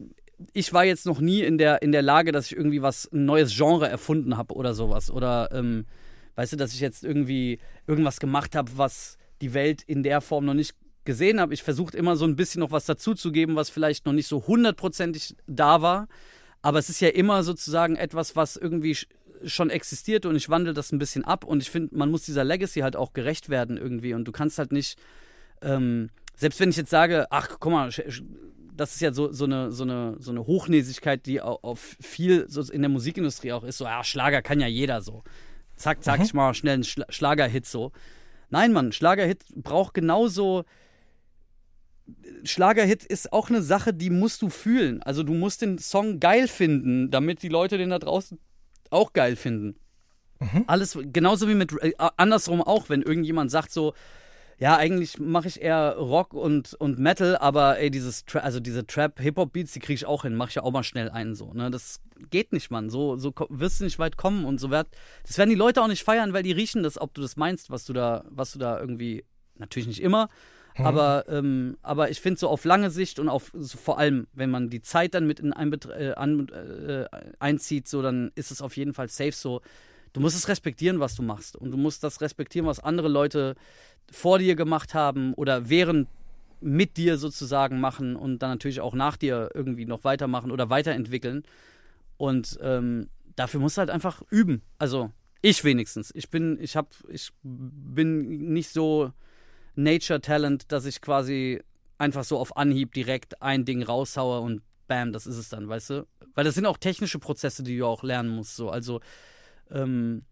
ich war jetzt noch nie in der, in der Lage, dass ich irgendwie was, ein neues Genre erfunden habe oder sowas. Oder, ähm, weißt du, dass ich jetzt irgendwie irgendwas gemacht habe, was die Welt in der Form noch nicht gesehen habe. Ich versuche immer so ein bisschen noch was dazuzugeben, was vielleicht noch nicht so hundertprozentig da war. Aber es ist ja immer sozusagen etwas, was irgendwie sch- schon existiert und ich wandle das ein bisschen ab. Und ich finde, man muss dieser Legacy halt auch gerecht werden irgendwie. Und du kannst halt nicht, ähm, selbst wenn ich jetzt sage, ach, guck mal, das ist ja so, so, eine, so, eine, so eine Hochnäsigkeit, die au- auf viel so in der Musikindustrie auch ist. So, ja, Schlager kann ja jeder so. Zack, zack, ich mal schnell einen Schla Schlagerhit so. Nein, Mann, Schlagerhit braucht genauso. Schlagerhit ist auch eine Sache, die musst du fühlen. Also du musst den Song geil finden, damit die Leute den da draußen auch geil finden. Alles genauso wie mit äh, andersrum auch, wenn irgendjemand sagt so, ja, eigentlich mache ich eher Rock und, und Metal, aber ey, dieses Tra also diese Trap Hip Hop Beats, die kriege ich auch hin, mache ich ja auch mal schnell einen so, ne? Das geht nicht, Mann. So so wirst du nicht weit kommen und so wird das werden die Leute auch nicht feiern, weil die riechen das, ob du das meinst, was du da was du da irgendwie natürlich nicht immer, aber, ähm, aber ich finde so auf lange Sicht und auf so vor allem, wenn man die Zeit dann mit in Einbet äh, an, äh, einzieht, so dann ist es auf jeden Fall safe so. Du musst es respektieren, was du machst. Und du musst das respektieren, was andere Leute vor dir gemacht haben oder während mit dir sozusagen machen und dann natürlich auch nach dir irgendwie noch weitermachen oder weiterentwickeln. Und ähm, dafür musst du halt einfach üben. Also ich wenigstens. Ich bin, ich hab, ich bin nicht so Nature Talent, dass ich quasi einfach so auf Anhieb direkt ein Ding raushaue und bam, das ist es dann, weißt du? Weil das sind auch technische Prozesse, die du auch lernen musst. So. Also ähm,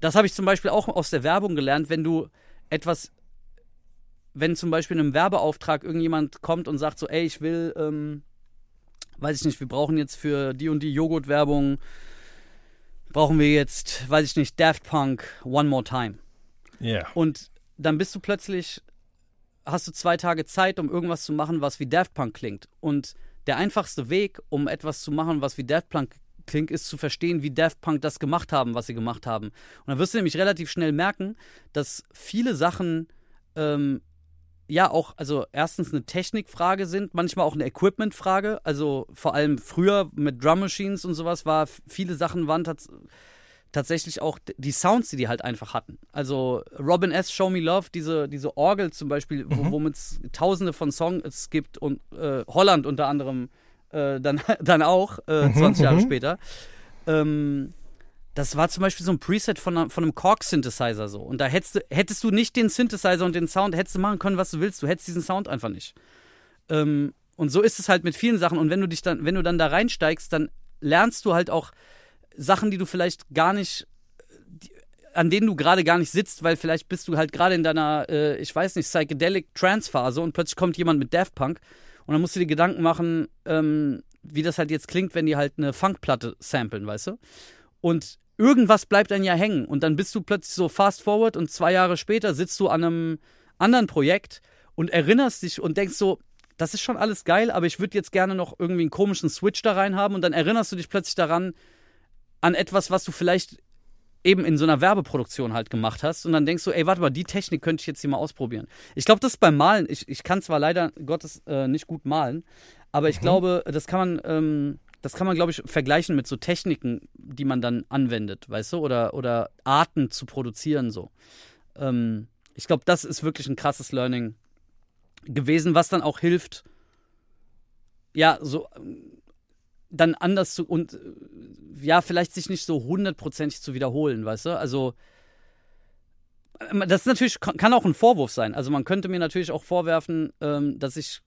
das habe ich zum Beispiel auch aus der Werbung gelernt, wenn du etwas, wenn zum Beispiel in einem Werbeauftrag irgendjemand kommt und sagt so, ey, ich will, ähm, weiß ich nicht, wir brauchen jetzt für die und die Joghurt-Werbung, brauchen wir jetzt, weiß ich nicht, Daft Punk One More Time. Ja. Und dann bist du plötzlich, hast du zwei Tage Zeit, um irgendwas zu machen, was wie Daft Punk klingt. Und der einfachste Weg, um etwas zu machen, was wie Daft Punk klingt, ist zu verstehen, wie Daft Punk das gemacht haben, was sie gemacht haben. Und dann wirst du nämlich relativ schnell merken, dass viele Sachen ähm, ja auch, also erstens eine Technikfrage sind, manchmal auch eine Equipmentfrage. Also vor allem früher mit Drum Machines und sowas war, viele Sachen waren tats tatsächlich auch die Sounds, die die halt einfach hatten. Also Robin S. Show Me Love, diese, diese Orgel zum Beispiel, wo, womit es tausende von Songs gibt und äh, Holland unter anderem äh, dann, <laughs> dann auch, äh, 20 Jahre später. Ähm, das war zum Beispiel so ein Preset von, von einem Korg-Synthesizer so. Und da hättest du, hättest du nicht den Synthesizer und den Sound, hättest du machen können, was du willst. Du hättest diesen Sound einfach nicht. Ähm, und so ist es halt mit vielen Sachen. Und wenn du dich dann, wenn du dann da reinsteigst, dann lernst du halt auch Sachen, die du vielleicht gar nicht, die, an denen du gerade gar nicht sitzt, weil vielleicht bist du halt gerade in deiner, äh, ich weiß nicht, Psychedelic Trance Phase und plötzlich kommt jemand mit Daft Punk und dann musst du dir Gedanken machen, ähm, wie das halt jetzt klingt, wenn die halt eine Funkplatte samplen, weißt du? Und irgendwas bleibt dann ja hängen und dann bist du plötzlich so fast forward und zwei Jahre später sitzt du an einem anderen Projekt und erinnerst dich und denkst so, das ist schon alles geil, aber ich würde jetzt gerne noch irgendwie einen komischen Switch da rein haben und dann erinnerst du dich plötzlich daran, an etwas, was du vielleicht eben in so einer Werbeproduktion halt gemacht hast und dann denkst du, ey, warte mal, die Technik könnte ich jetzt hier mal ausprobieren. Ich glaube, das ist beim Malen, ich, ich kann zwar leider Gottes äh, nicht gut malen, aber ich glaube, das kann man, ähm, das kann man, glaube ich, vergleichen mit so Techniken, die man dann anwendet, weißt du, oder, oder Arten zu produzieren so. Ähm, ich glaube, das ist wirklich ein krasses Learning gewesen, was dann auch hilft, ja, so dann anders zu und äh, ja, vielleicht sich nicht so hundertprozentig zu wiederholen, weißt du? Also das ist natürlich kann auch ein Vorwurf sein. Also man könnte mir natürlich auch vorwerfen, ähm, dass ich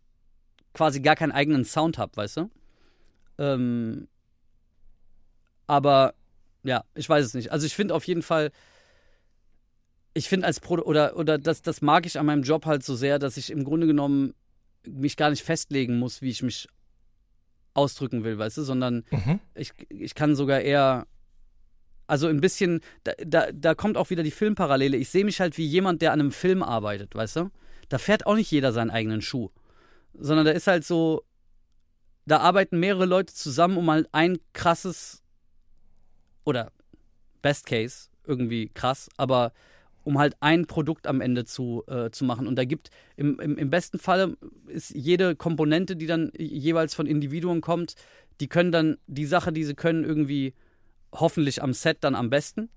quasi gar keinen eigenen Sound habe, weißt du? Ähm, aber ja, ich weiß es nicht. Also ich finde auf jeden Fall, ich finde als Pro oder oder das das mag ich an meinem Job halt so sehr, dass ich im Grunde genommen mich gar nicht festlegen muss, wie ich mich ausdrücken will, weißt du, sondern Mhm. ich, ich kann sogar eher, also ein bisschen, da, da, da kommt auch wieder die Filmparallele. Ich sehe mich halt wie jemand, der an einem Film arbeitet, weißt du? Da fährt auch nicht jeder seinen eigenen Schuh, sondern da ist halt so, da arbeiten mehrere Leute zusammen, um halt ein krasses oder Best Case irgendwie krass, aber um halt ein Produkt am Ende zu, äh, zu machen. Und da gibt im, im, im besten Falle ist jede Komponente, die dann jeweils von Individuen kommt, die können dann die Sache, die sie können, irgendwie hoffentlich am Set dann am besten.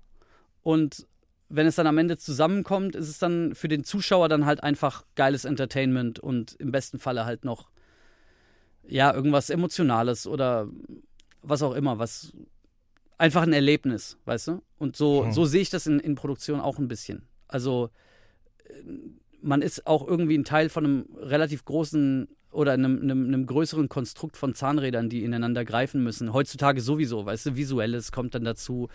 Und wenn es dann am Ende zusammenkommt, ist es dann für den Zuschauer dann halt einfach geiles Entertainment und im besten Falle halt noch ja irgendwas Emotionales oder was auch immer, was einfach ein Erlebnis, weißt du? Und so, Hm. so sehe ich das in, in Produktion auch ein bisschen. Also äh, man ist auch irgendwie ein Teil von einem relativ großen oder einem, einem, einem größeren Konstrukt von Zahnrädern, die ineinander greifen müssen. Heutzutage sowieso, weißt du, visuelles kommt dann dazu,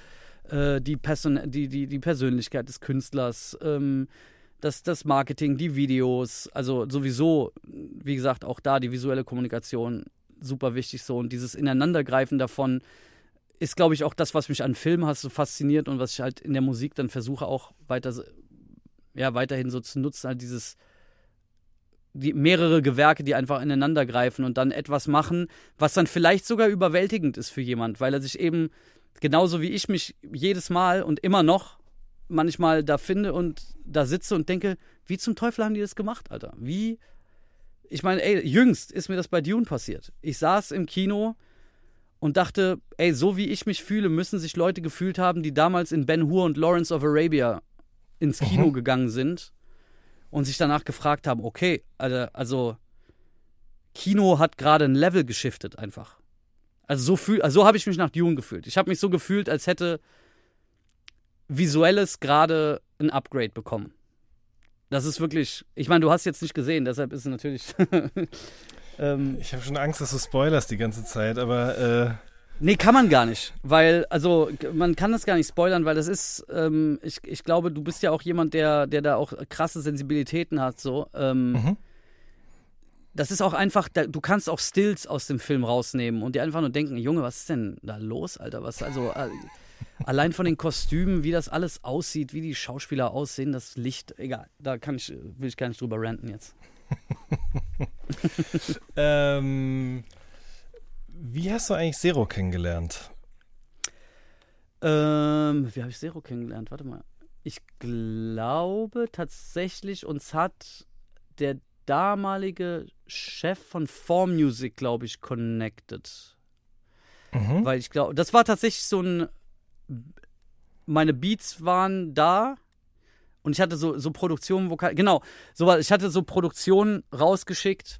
äh, die, Person die, die, die Persönlichkeit des Künstlers, ähm, das, das Marketing, die Videos, also sowieso, wie gesagt, auch da die visuelle Kommunikation super wichtig so und dieses Ineinandergreifen davon ist, glaube ich, auch das, was mich an Filmen hast so fasziniert und was ich halt in der Musik dann versuche auch weiter, ja, weiterhin so zu nutzen, halt dieses die mehrere Gewerke, die einfach ineinander greifen und dann etwas machen, was dann vielleicht sogar überwältigend ist für jemand, weil er sich eben genauso wie ich mich jedes Mal und immer noch manchmal da finde und da sitze und denke, wie zum Teufel haben die das gemacht, Alter? Wie ich meine, ey, jüngst ist mir das bei Dune passiert. Ich saß im Kino und dachte, ey, so wie ich mich fühle, müssen sich Leute gefühlt haben, die damals in Ben Hur und Lawrence of Arabia ins Kino gegangen sind und sich danach gefragt haben, okay, also, also Kino hat gerade ein Level geschiftet einfach. Also so fühl, also so habe ich mich nach Dune gefühlt. Ich habe mich so gefühlt, als hätte visuelles gerade ein Upgrade bekommen. Das ist wirklich, ich meine, du hast jetzt nicht gesehen, deshalb ist es natürlich <laughs> ähm, Ich habe schon Angst, dass du spoilerst die ganze Zeit, aber äh, Nee, kann man gar nicht, weil, also man kann das gar nicht spoilern, weil das ist, ähm, ich, ich glaube, du bist ja auch jemand, der, der da auch krasse Sensibilitäten hat, so. Ähm, Mhm. Das ist auch einfach, da, du kannst auch Stills aus dem Film rausnehmen und dir einfach nur denken, Junge, was ist denn da los, Alter? Was, also, äh, allein von den Kostümen, wie das alles aussieht, wie die Schauspieler aussehen, das Licht, egal, da kann ich, will ich gar nicht drüber ranten jetzt. <laughs> ähm, wie hast du eigentlich Zero kennengelernt? Ähm, wie habe ich Zero kennengelernt? Warte mal. Ich glaube tatsächlich, uns hat der damalige Chef von Form Music, glaube ich, connected. Mhm. Weil ich glaube, das war tatsächlich so ein meine Beats waren da und ich hatte so, so Produktionen, Vokal, genau, so was, ich hatte so Produktionen rausgeschickt.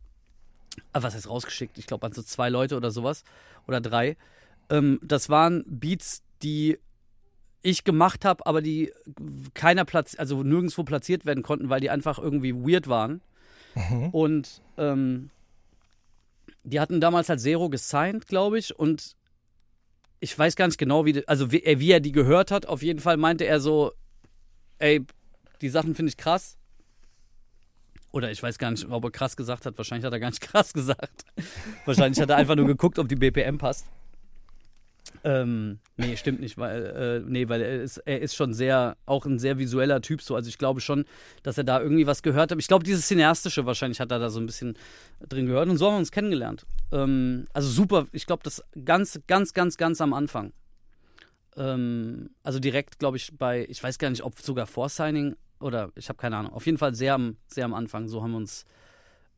Ah, was heißt rausgeschickt? Ich glaube an so zwei Leute oder sowas oder drei. Ähm, das waren Beats, die ich gemacht habe, aber die keiner Platz, also nirgendwo platziert werden konnten, weil die einfach irgendwie weird waren. Und ähm, die hatten damals halt Zero gesigned, glaube ich, und ich weiß ganz genau, wie, also wie, wie er die gehört hat. Auf jeden Fall meinte er so, ey, die Sachen finde ich krass. Oder ich weiß gar nicht, ob er krass gesagt hat. Wahrscheinlich hat er gar nicht <laughs> krass gesagt. Wahrscheinlich hat er einfach nur geguckt, ob die BPM passt. Ähm, nee, stimmt nicht, weil, äh, nee, weil er ist, er ist schon sehr, auch ein sehr visueller Typ so. Also ich glaube schon, dass er da irgendwie was gehört hat. Ich glaube, dieses Cineastische wahrscheinlich hat er da so ein bisschen drin gehört. Und so haben wir uns kennengelernt. Ähm, also super, ich glaube, das ganz, ganz, ganz, ganz am Anfang. Ähm, also direkt, glaube ich, bei, ich weiß gar nicht, ob sogar vor Signing oder ich habe keine Ahnung. Auf jeden Fall sehr am, sehr am Anfang. So haben wir uns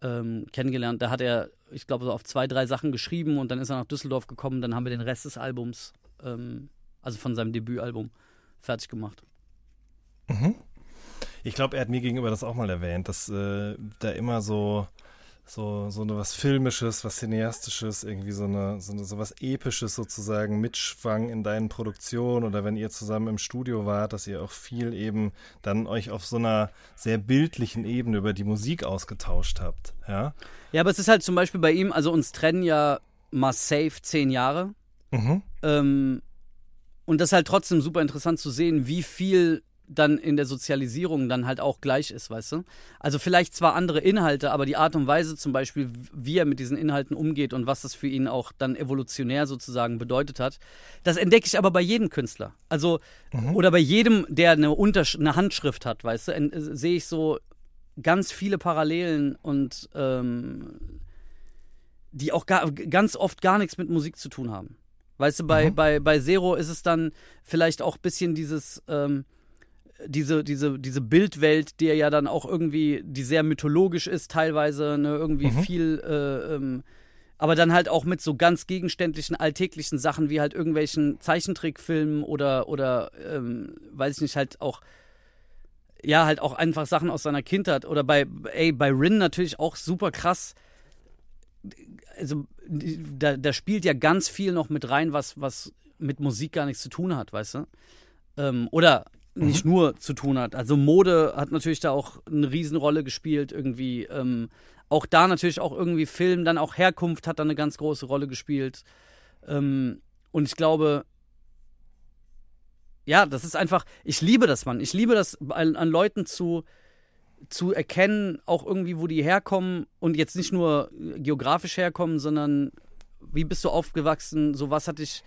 ähm, kennengelernt. Da hat er, ich glaube, so auf zwei, drei Sachen geschrieben und dann ist er nach Düsseldorf gekommen. Dann haben wir den Rest des Albums, ähm, also von seinem Debütalbum, fertig gemacht. Ich glaube, er hat mir gegenüber das auch mal erwähnt, dass äh, da immer so so so eine was filmisches, was cineastisches, irgendwie so eine so, eine, so was episches sozusagen mitschwang in deinen Produktionen oder wenn ihr zusammen im Studio wart, dass ihr auch viel eben dann euch auf so einer sehr bildlichen Ebene über die Musik ausgetauscht habt, ja? Ja, aber es ist halt zum Beispiel bei ihm, also uns trennen ja mal safe zehn Jahre. Mhm. Ähm, und das ist halt trotzdem super interessant zu sehen, wie viel dann in der Sozialisierung dann halt auch gleich ist, weißt du? Also vielleicht zwar andere Inhalte, aber die Art und Weise zum Beispiel, wie er mit diesen Inhalten umgeht und was das für ihn auch dann evolutionär sozusagen bedeutet hat, das entdecke ich aber bei jedem Künstler. Also, oder bei jedem, der eine, Untersch eine Handschrift hat, weißt du, äh, sehe ich so ganz viele Parallelen und ähm, die auch gar, ganz oft gar nichts mit Musik zu tun haben. Weißt du, bei, bei, bei Zero ist es dann vielleicht auch ein bisschen dieses, ähm, diese, diese, diese Bildwelt, die ja dann auch irgendwie, die sehr mythologisch ist, teilweise, ne, irgendwie viel, äh, ähm, aber dann halt auch mit so ganz gegenständlichen, alltäglichen Sachen wie halt irgendwelchen Zeichentrickfilmen oder, oder ähm, weiß ich nicht, halt auch ja, halt auch einfach Sachen aus seiner Kindheit. Oder bei, ey, bei Rin natürlich auch super krass. Also, da, da spielt ja ganz viel noch mit rein, was, was mit Musik gar nichts zu tun hat, weißt du? Ähm, oder nicht nur zu tun hat. Also Mode hat natürlich da auch eine Riesenrolle gespielt, irgendwie. Ähm, auch da natürlich auch irgendwie Film, dann auch Herkunft hat da eine ganz große Rolle gespielt. Ähm, und ich glaube, ja, das ist einfach, ich liebe das, Mann. Ich liebe das, an, an Leuten zu, zu erkennen, auch irgendwie, wo die herkommen und jetzt nicht nur geografisch herkommen, sondern wie bist du aufgewachsen, so was hat dich,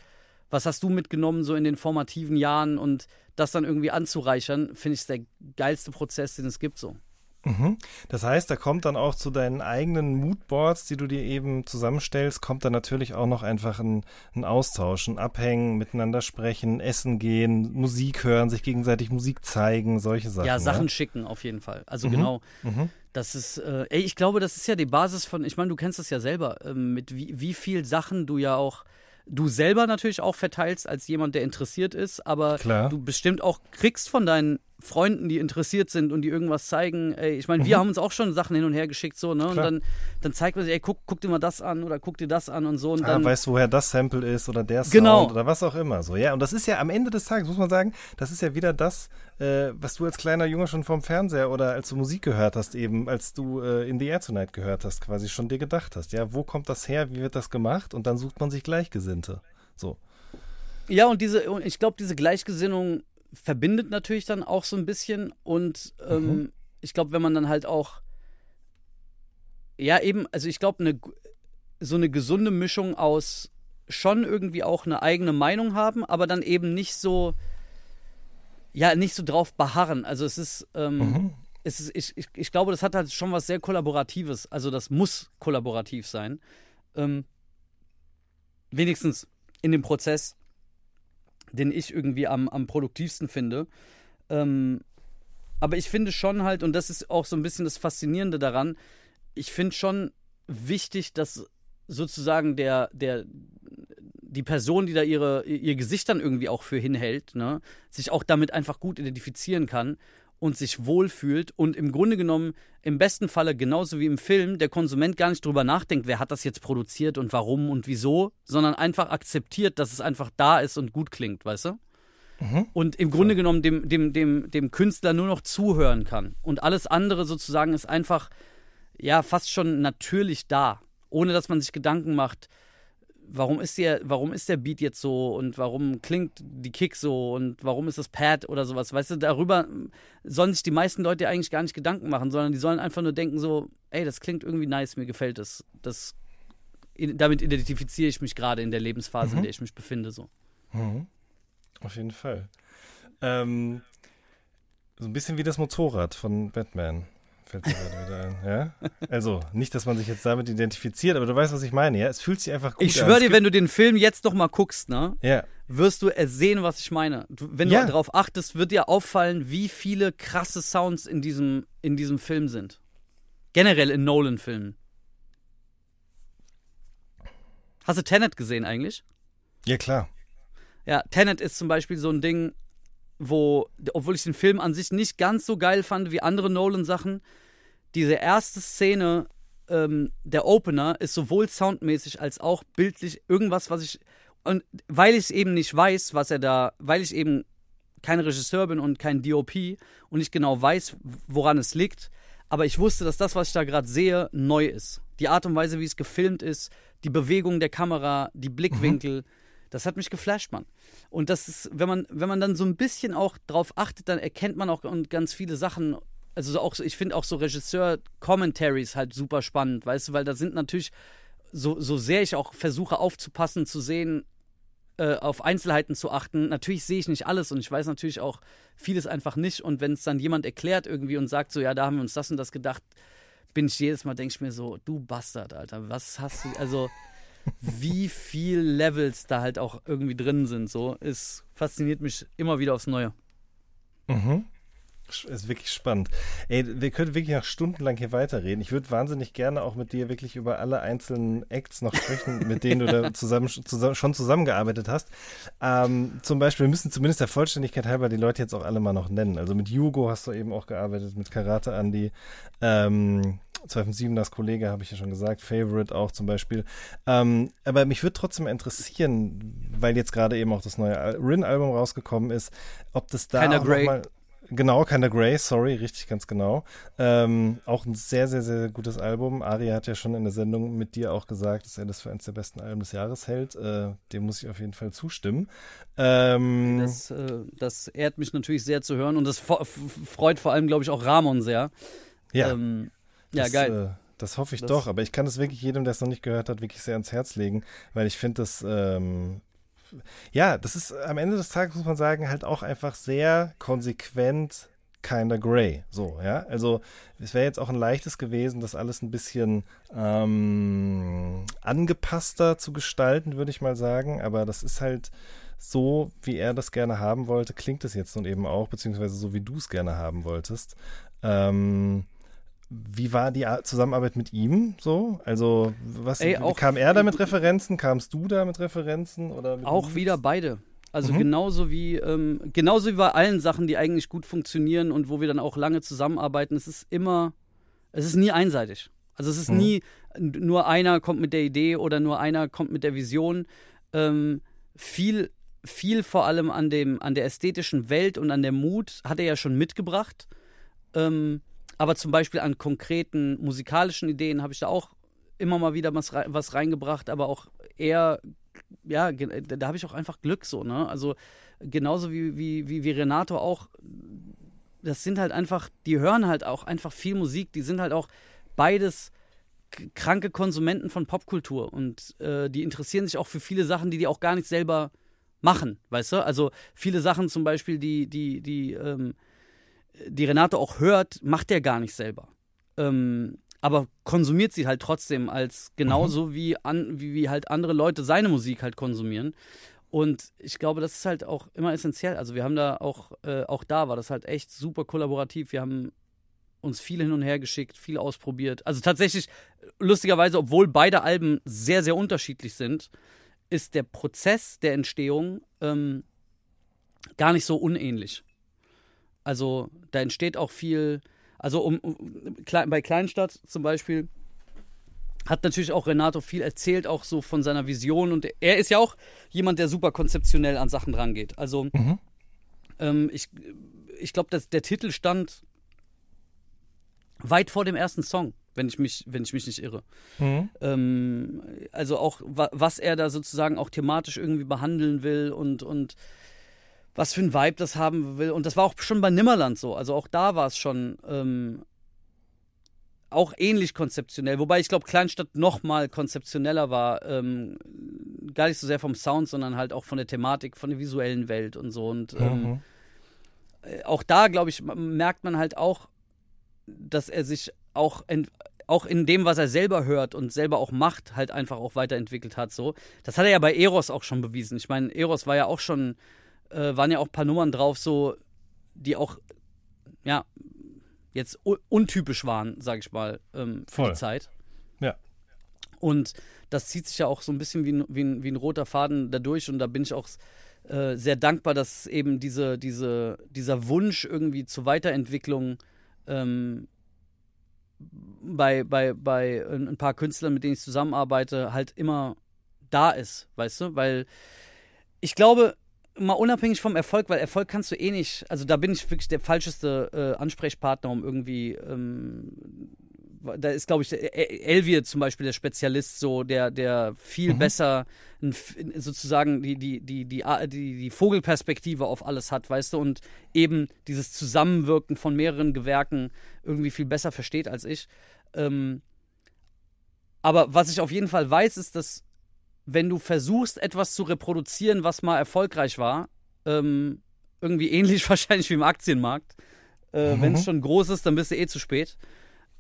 was hast du mitgenommen, so in den formativen Jahren und das dann irgendwie anzureichern, finde ich der geilste Prozess, den es gibt, so. Mhm. Das heißt, da kommt dann auch zu deinen eigenen Moodboards, die du dir eben zusammenstellst, kommt dann natürlich auch noch einfach ein, ein Austausch, ein Abhängen, miteinander sprechen, essen gehen, Musik hören, sich gegenseitig Musik zeigen, solche Sachen. Ja, Sachen schicken auf jeden Fall. Also genau. Mhm. Das ist, äh, ey, ich glaube, das ist ja die Basis von, ich meine, du kennst das ja selber, ähm, mit wie, wie viel Sachen du ja auch, du selber natürlich auch verteilst als jemand, der interessiert ist, aber Klar. du bestimmt auch kriegst von deinen Freunden, die interessiert sind und die irgendwas zeigen. Ey, ich meine, wir haben uns auch schon Sachen hin und her geschickt, so, ne? Und Mhm. Klar. dann, dann zeigt man sich, ey, guck, guck dir mal das an oder guck dir das an und so. Und Ah, dann, weißt du, woher das Sample ist oder der Sound Genau. oder was auch immer. So, ja, und das ist ja am Ende des Tages, muss man sagen, das ist ja wieder das, äh, was du als kleiner Junge schon vom Fernseher oder als du Musik gehört hast, eben als du äh, In the Air Tonight gehört hast, quasi schon dir gedacht hast. Ja, wo kommt das her, wie wird das gemacht? Und dann sucht man sich Gleichgesinnte. So. Ja, und diese, und ich glaube, diese Gleichgesinnung verbindet natürlich dann auch so ein bisschen. Und ähm, ich glaube, wenn man dann halt auch, ja, eben, also ich glaube, eine, so eine gesunde Mischung aus schon irgendwie auch eine eigene Meinung haben, aber dann eben nicht so, ja, nicht so drauf beharren. Also es ist, ähm, es ist ich, ich, ich glaube, das hat halt schon was sehr Kollaboratives. Also das muss kollaborativ sein. Ähm, wenigstens in dem Prozess, den ich irgendwie am, am produktivsten finde. Ähm, aber ich finde schon halt, und das ist auch so ein bisschen das Faszinierende daran, ich finde schon wichtig, dass sozusagen der, der, die Person, die da ihre, ihr Gesicht dann irgendwie auch für hinhält, ne, sich auch damit einfach gut identifizieren kann und sich wohlfühlt und im Grunde genommen im besten Falle genauso wie im Film der Konsument gar nicht drüber nachdenkt, wer hat das jetzt produziert und warum und wieso, sondern einfach akzeptiert, dass es einfach da ist und gut klingt, weißt du? Und im Grunde genommen dem, dem, dem, dem Künstler nur noch zuhören kann. Und alles andere sozusagen ist einfach, ja, fast schon natürlich da, ohne dass man sich Gedanken macht, warum ist der, warum ist der Beat jetzt so und warum klingt die Kick so und warum ist das Pad oder sowas. Weißt du, darüber sollen sich die meisten Leute eigentlich gar nicht Gedanken machen, sondern die sollen einfach nur denken so, ey, das klingt irgendwie nice, mir gefällt es. Das, damit identifiziere ich mich gerade in der Lebensphase, in der ich mich befinde. So. Mhm. Auf jeden Fall. Ähm, so ein bisschen wie das Motorrad von Batman. Fällt mir gerade wieder ein. Ja? Also, nicht, dass man sich jetzt damit identifiziert, aber du weißt, was ich meine, ja? Es fühlt sich einfach gut Ich an. schwöre Es dir, wenn du den Film jetzt noch mal guckst, ne, Ja, wirst du sehen, was ich meine. Du, wenn Ja. du darauf achtest, wird dir auffallen, wie viele krasse Sounds in diesem, in diesem Film sind. Generell in Nolan-Filmen. Hast du Tenet gesehen eigentlich? ja klar. Ja, Tenet ist zum Beispiel so ein Ding, wo, obwohl ich den Film an sich nicht ganz so geil fand wie andere Nolan-Sachen, diese erste Szene, ähm, der Opener, ist sowohl soundmäßig als auch bildlich irgendwas, was ich. Und weil ich eben nicht weiß, was er da, weil ich eben kein Regisseur bin und kein DOP und nicht genau weiß, woran es liegt, aber ich wusste, dass das, was ich da gerade sehe, neu ist. Die Art und Weise, wie es gefilmt ist, die Bewegung der Kamera, die Blickwinkel, das hat mich geflasht, Mann. Und das ist, wenn man, wenn man dann so ein bisschen auch drauf achtet, dann erkennt man auch ganz viele Sachen. Also so auch, ich finde auch so Regisseur-Commentaries halt super spannend, weißt du, weil da sind natürlich, so, so sehr ich auch versuche aufzupassen, zu sehen, äh, auf Einzelheiten zu achten. Natürlich sehe ich nicht alles und ich weiß natürlich auch vieles einfach nicht. Und wenn es dann jemand erklärt irgendwie und sagt so, ja, da haben wir uns das und das gedacht, bin ich jedes Mal, denke ich mir so, du Bastard, Alter, was hast du, also wie viel Levels da halt auch irgendwie drin sind, so, es fasziniert mich immer wieder aufs Neue. Mhm. Ist wirklich spannend. Ey, wir können wirklich noch stundenlang hier weiterreden. Ich würde wahnsinnig gerne auch mit dir wirklich über alle einzelnen Acts noch sprechen, mit denen du da <laughs> zusammen, zusammen, schon zusammengearbeitet hast. Ähm, zum Beispiel, wir müssen zumindest der Vollständigkeit halber die Leute jetzt auch alle mal noch nennen. Also mit Hugo hast du eben auch gearbeitet, mit Karate Andy, ähm, 257 das Kollege, habe ich ja schon gesagt, Favorite auch zum Beispiel. Ähm, aber mich würde trotzdem interessieren, weil jetzt gerade eben auch das neue Al- Rin-Album rausgekommen ist, ob das da Kinda auch Grey. mal Genau, Kinda Grey, sorry, richtig, ganz genau. Ähm, auch ein sehr, sehr, sehr gutes Album. Ari hat ja schon in der Sendung mit dir auch gesagt, dass er das für eines der besten Alben des Jahres hält. Äh, dem muss ich auf jeden Fall zustimmen. Ähm, Das, äh, das ehrt mich natürlich sehr zu hören und das freut vor allem, glaube ich, auch Ramon sehr. ja, Ähm, ja, das, geil. Äh, das hoffe ich Das- doch, aber ich kann es wirklich jedem, der es noch nicht gehört hat, wirklich sehr ans Herz legen, weil ich finde das, ähm, ja, das ist am Ende des Tages, muss man sagen, halt auch einfach sehr konsequent kinda grey. So, ja. Also es wäre jetzt auch ein leichtes gewesen, das alles ein bisschen ähm, angepasster zu gestalten, würde ich mal sagen. Aber das ist halt so, wie er das gerne haben wollte, klingt es jetzt nun eben auch, beziehungsweise so, wie du es gerne haben wolltest. Ähm, wie war die Ar- Zusammenarbeit mit ihm so? Also, was Ey, kam er da mit Referenzen? Kamst du da mit Referenzen? Oder mit Auch Leads? wieder beide. Also Mhm. genauso wie ähm, genauso wie bei allen Sachen, die eigentlich gut funktionieren und wo wir dann auch lange zusammenarbeiten, es ist immer, es ist nie einseitig. Also es ist Mhm. nie nur einer kommt mit der Idee oder nur einer kommt mit der Vision. Ähm, viel, viel vor allem an dem, an der ästhetischen Welt und an der Mut hat er ja schon mitgebracht. Ähm, aber zum Beispiel an konkreten musikalischen Ideen habe ich da auch immer mal wieder was, was reingebracht, aber auch eher ja, da habe ich auch einfach Glück so, ne? Also genauso wie, wie, wie, wie Renato auch, das sind halt einfach, die hören halt auch einfach viel Musik, die sind halt auch beides kranke Konsumenten von Popkultur und äh, die interessieren sich auch für viele Sachen, die die auch gar nicht selber machen, weißt du? Also viele Sachen zum Beispiel, die, die, die, ähm, die Renato auch hört, macht er gar nicht selber. Ähm, aber konsumiert sie halt trotzdem als genauso wie, an, wie, wie halt andere Leute seine Musik halt konsumieren. Und ich glaube, das ist halt auch immer essentiell. Also wir haben da auch, äh, auch da war das halt echt super kollaborativ. Wir haben uns viel hin und her geschickt, viel ausprobiert. Also tatsächlich, lustigerweise, obwohl beide Alben sehr, sehr unterschiedlich sind, ist der Prozess der Entstehung ähm, gar nicht so unähnlich. Also da entsteht auch viel, also um, um bei Kleinstadt zum Beispiel hat natürlich auch Renato viel erzählt, auch so von seiner Vision und er ist ja auch jemand, der super konzeptionell an Sachen rangeht. Also mhm. ähm, ich, ich glaube, dass der Titel stand weit vor dem ersten Song, wenn ich mich, wenn ich mich nicht irre. Mhm. Ähm, also auch was er da sozusagen auch thematisch irgendwie behandeln will und und was für ein Vibe das haben will. Und das war auch schon bei Nimmerland so. Also auch da war es schon ähm, auch ähnlich konzeptionell. Wobei ich glaube, Kleinstadt noch mal konzeptioneller war. Ähm, gar nicht so sehr vom Sound, sondern halt auch von der Thematik, von der visuellen Welt und so. Und ähm, mhm. äh, auch da, glaube ich, merkt man halt auch, dass er sich auch auch in dem, was er selber hört und selber auch macht, halt einfach auch weiterentwickelt hat. So, das hat er ja bei Eros auch schon bewiesen. Ich meine, Eros war ja auch schon äh, waren ja auch ein paar Nummern drauf, so, die auch, ja, jetzt untypisch waren, sag ich mal, ähm, für Voll. die Zeit. Ja. Und das zieht sich ja auch so ein bisschen wie ein, wie ein, wie ein roter Faden dadurch und da bin ich auch äh, sehr dankbar, dass eben diese, diese, dieser Wunsch irgendwie zur Weiterentwicklung ähm, bei, bei, bei ein paar Künstlern, mit denen ich zusammenarbeite, halt immer da ist, weißt du? Weil ich glaube, mal unabhängig vom Erfolg, weil Erfolg kannst du eh nicht, also da bin ich wirklich der falscheste äh, Ansprechpartner, um irgendwie, ähm, da ist, glaube ich, Elvier zum Beispiel der Spezialist, so, der, der viel mhm. besser sozusagen die, die, die, die, die, die Vogelperspektive auf alles hat, weißt du, und eben dieses Zusammenwirken von mehreren Gewerken irgendwie viel besser versteht als ich. Ähm, aber was ich auf jeden Fall weiß, ist, dass wenn du versuchst, etwas zu reproduzieren, was mal erfolgreich war, ähm, irgendwie ähnlich <laughs> wahrscheinlich wie im Aktienmarkt, äh, mhm. wenn es schon groß ist, dann bist du eh zu spät.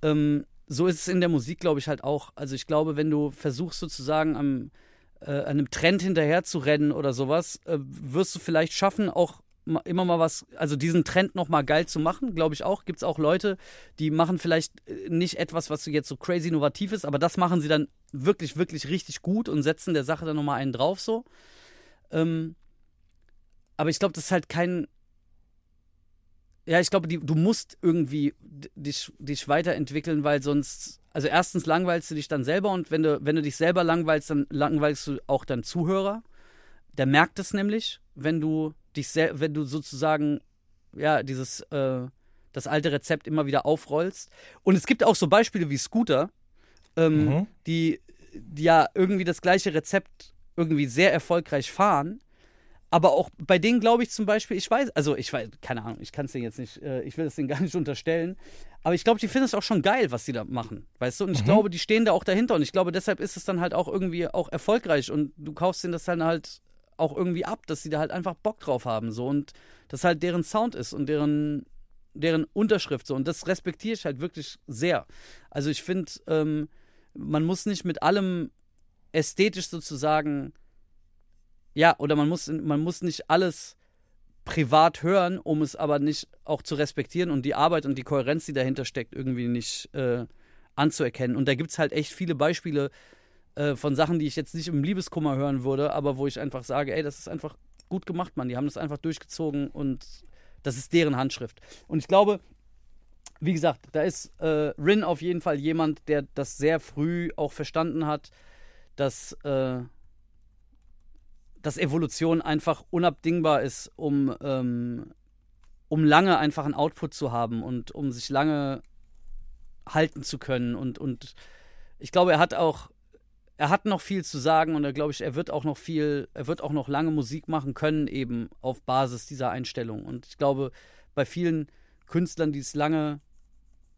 Ähm, so ist es in der Musik, glaube ich, halt auch. Also ich glaube, wenn du versuchst sozusagen am, äh, einem Trend hinterher zu rennen oder sowas, äh, wirst du vielleicht schaffen, auch immer mal was, also diesen Trend nochmal geil zu machen, glaube ich auch. Gibt es auch Leute, die machen vielleicht äh, nicht etwas, was jetzt so crazy innovativ ist, aber das machen sie dann wirklich, wirklich richtig gut und setzen der Sache dann nochmal einen drauf so. Ähm, aber ich glaube, das ist halt kein. Ja, ich glaube, du musst irgendwie dich, dich weiterentwickeln, weil sonst. Also erstens langweilst du dich dann selber und wenn du, wenn du dich selber langweilst, dann langweilst du auch deinen Zuhörer. Der merkt es nämlich, wenn du dich sehr, wenn du sozusagen, ja, dieses, äh, das alte Rezept immer wieder aufrollst. Und es gibt auch so Beispiele wie Scooter, ähm, mhm. die, die ja irgendwie das gleiche Rezept irgendwie sehr erfolgreich fahren. Aber auch bei denen glaube ich zum Beispiel, ich weiß, also ich weiß, keine Ahnung, ich kann es denen jetzt nicht, äh, ich will es denen <laughs> gar nicht unterstellen, aber ich glaube, die finden es auch schon geil, was sie da machen, weißt du? Und ich mhm. glaube, die stehen da auch dahinter und ich glaube, deshalb ist es dann halt auch irgendwie auch erfolgreich und du kaufst denen das dann halt auch irgendwie ab, dass sie da halt einfach Bock drauf haben so und das halt deren Sound ist und deren deren Unterschrift so und das respektiere ich halt wirklich sehr. Also ich finde, ähm, man muss nicht mit allem ästhetisch sozusagen ja oder man muss man muss nicht alles privat hören, um es aber nicht auch zu respektieren und die Arbeit und die Kohärenz, die dahinter steckt, irgendwie nicht äh, anzuerkennen. Und da gibt es halt echt viele Beispiele, äh, von Sachen, die ich jetzt nicht im Liebeskummer hören würde, aber wo ich einfach sage, ey, das ist einfach gut gemacht, Mann. Die haben das einfach durchgezogen und das ist deren Handschrift. Und ich glaube, wie gesagt, da ist äh, Rin auf jeden Fall jemand, der das sehr früh auch verstanden hat, dass, äh, dass Evolution einfach unabdingbar ist, um, ähm, um lange einfach einen Output zu haben und um sich lange halten zu können. Und, und ich glaube, er hat auch er hat noch viel zu sagen und er glaube ich, er wird auch noch viel, er wird auch noch lange Musik machen können, eben auf Basis dieser Einstellung. Und ich glaube, bei vielen Künstlern, die es lange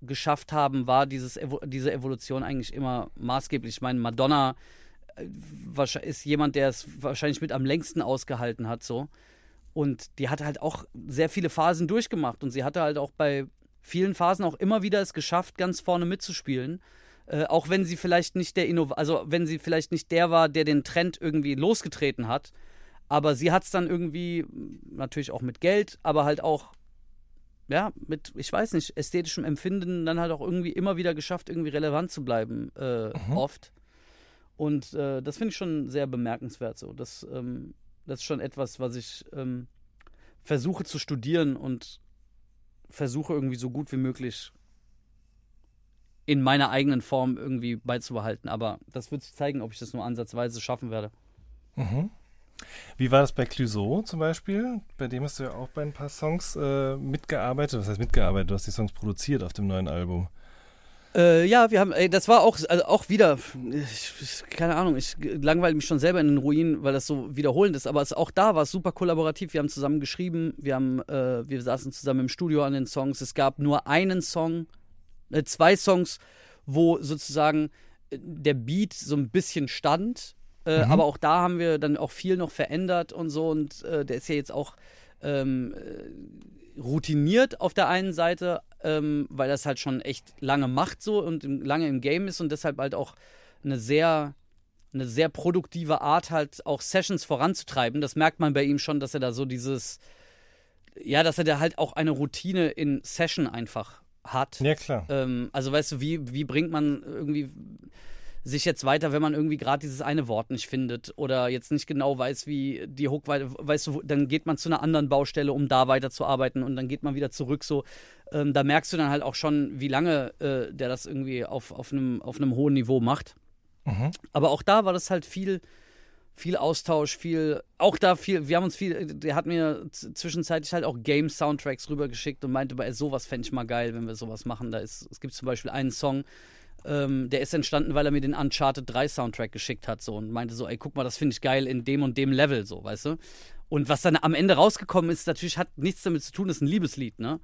geschafft haben, war dieses, diese Evolution eigentlich immer maßgeblich. Ich meine, Madonna äh, ist jemand, der es wahrscheinlich mit am längsten ausgehalten hat, so. Und die hat halt auch sehr viele Phasen durchgemacht und sie hatte halt auch bei vielen Phasen auch immer wieder es geschafft, ganz vorne mitzuspielen. Äh, auch wenn sie vielleicht nicht der Innov also wenn sie vielleicht nicht der war, der den Trend irgendwie losgetreten hat, aber sie hat es dann irgendwie natürlich auch mit Geld, aber halt auch ja mit ich weiß nicht ästhetischem Empfinden dann halt auch irgendwie immer wieder geschafft, irgendwie relevant zu bleiben äh, mhm. oft. Und äh, das finde ich schon sehr bemerkenswert so. Das, ähm, das ist schon etwas, was ich ähm, versuche zu studieren und versuche irgendwie so gut wie möglich in meiner eigenen Form irgendwie beizubehalten. Aber das wird sich zeigen, ob ich das nur ansatzweise schaffen werde. Mhm. Wie war das bei Clouseau zum Beispiel? Bei dem hast du ja auch bei ein paar Songs äh, mitgearbeitet. Was heißt mitgearbeitet? Du hast die Songs produziert auf dem neuen Album. Äh, ja, wir haben, ey, das war auch, also auch wieder, ich, keine Ahnung, ich langweile mich schon selber in den Ruinen, weil das so wiederholend ist, aber es, auch da war es super kollaborativ. Wir haben zusammen geschrieben, wir haben, äh, wir saßen zusammen im Studio an den Songs. Es gab nur einen Song, äh, zwei Songs, wo sozusagen äh, der Beat so ein bisschen stand, äh, Mhm. aber auch da haben wir dann auch viel noch verändert und so und äh, der ist ja jetzt auch ähm, äh, routiniert auf der einen Seite, ähm, weil das halt schon echt lange macht so und im, lange im Game ist und deshalb halt auch eine sehr eine sehr produktive Art halt auch Sessions voranzutreiben. Das merkt man bei ihm schon, dass er da so dieses ja, dass er da halt auch eine Routine in Session einfach hat. Ja, klar. Ähm, also weißt du, wie, wie bringt man irgendwie sich jetzt weiter, wenn man irgendwie gerade dieses eine Wort nicht findet oder jetzt nicht genau weiß, wie die Hook weiter, weißt du, dann geht man zu einer anderen Baustelle, um da weiterzuarbeiten und dann geht man wieder zurück so. Ähm, da merkst du dann halt auch schon, wie lange äh, der das irgendwie auf, auf, einem, auf einem hohen Niveau macht. Mhm. Aber auch da war das halt viel, viel Austausch, viel, auch da viel, wir haben uns viel, der hat mir zwischenzeitlich halt auch Game-Soundtracks rübergeschickt und meinte, bei sowas fände ich mal geil, wenn wir sowas machen. Da ist, es gibt zum Beispiel einen Song, ähm, der ist entstanden, weil er mir den Uncharted 3 Soundtrack geschickt hat so und meinte so, ey, guck mal, das finde ich geil in dem und dem Level, so, weißt du? Und was dann am Ende rausgekommen ist, natürlich hat nichts damit zu tun, ist ein Liebeslied, ne?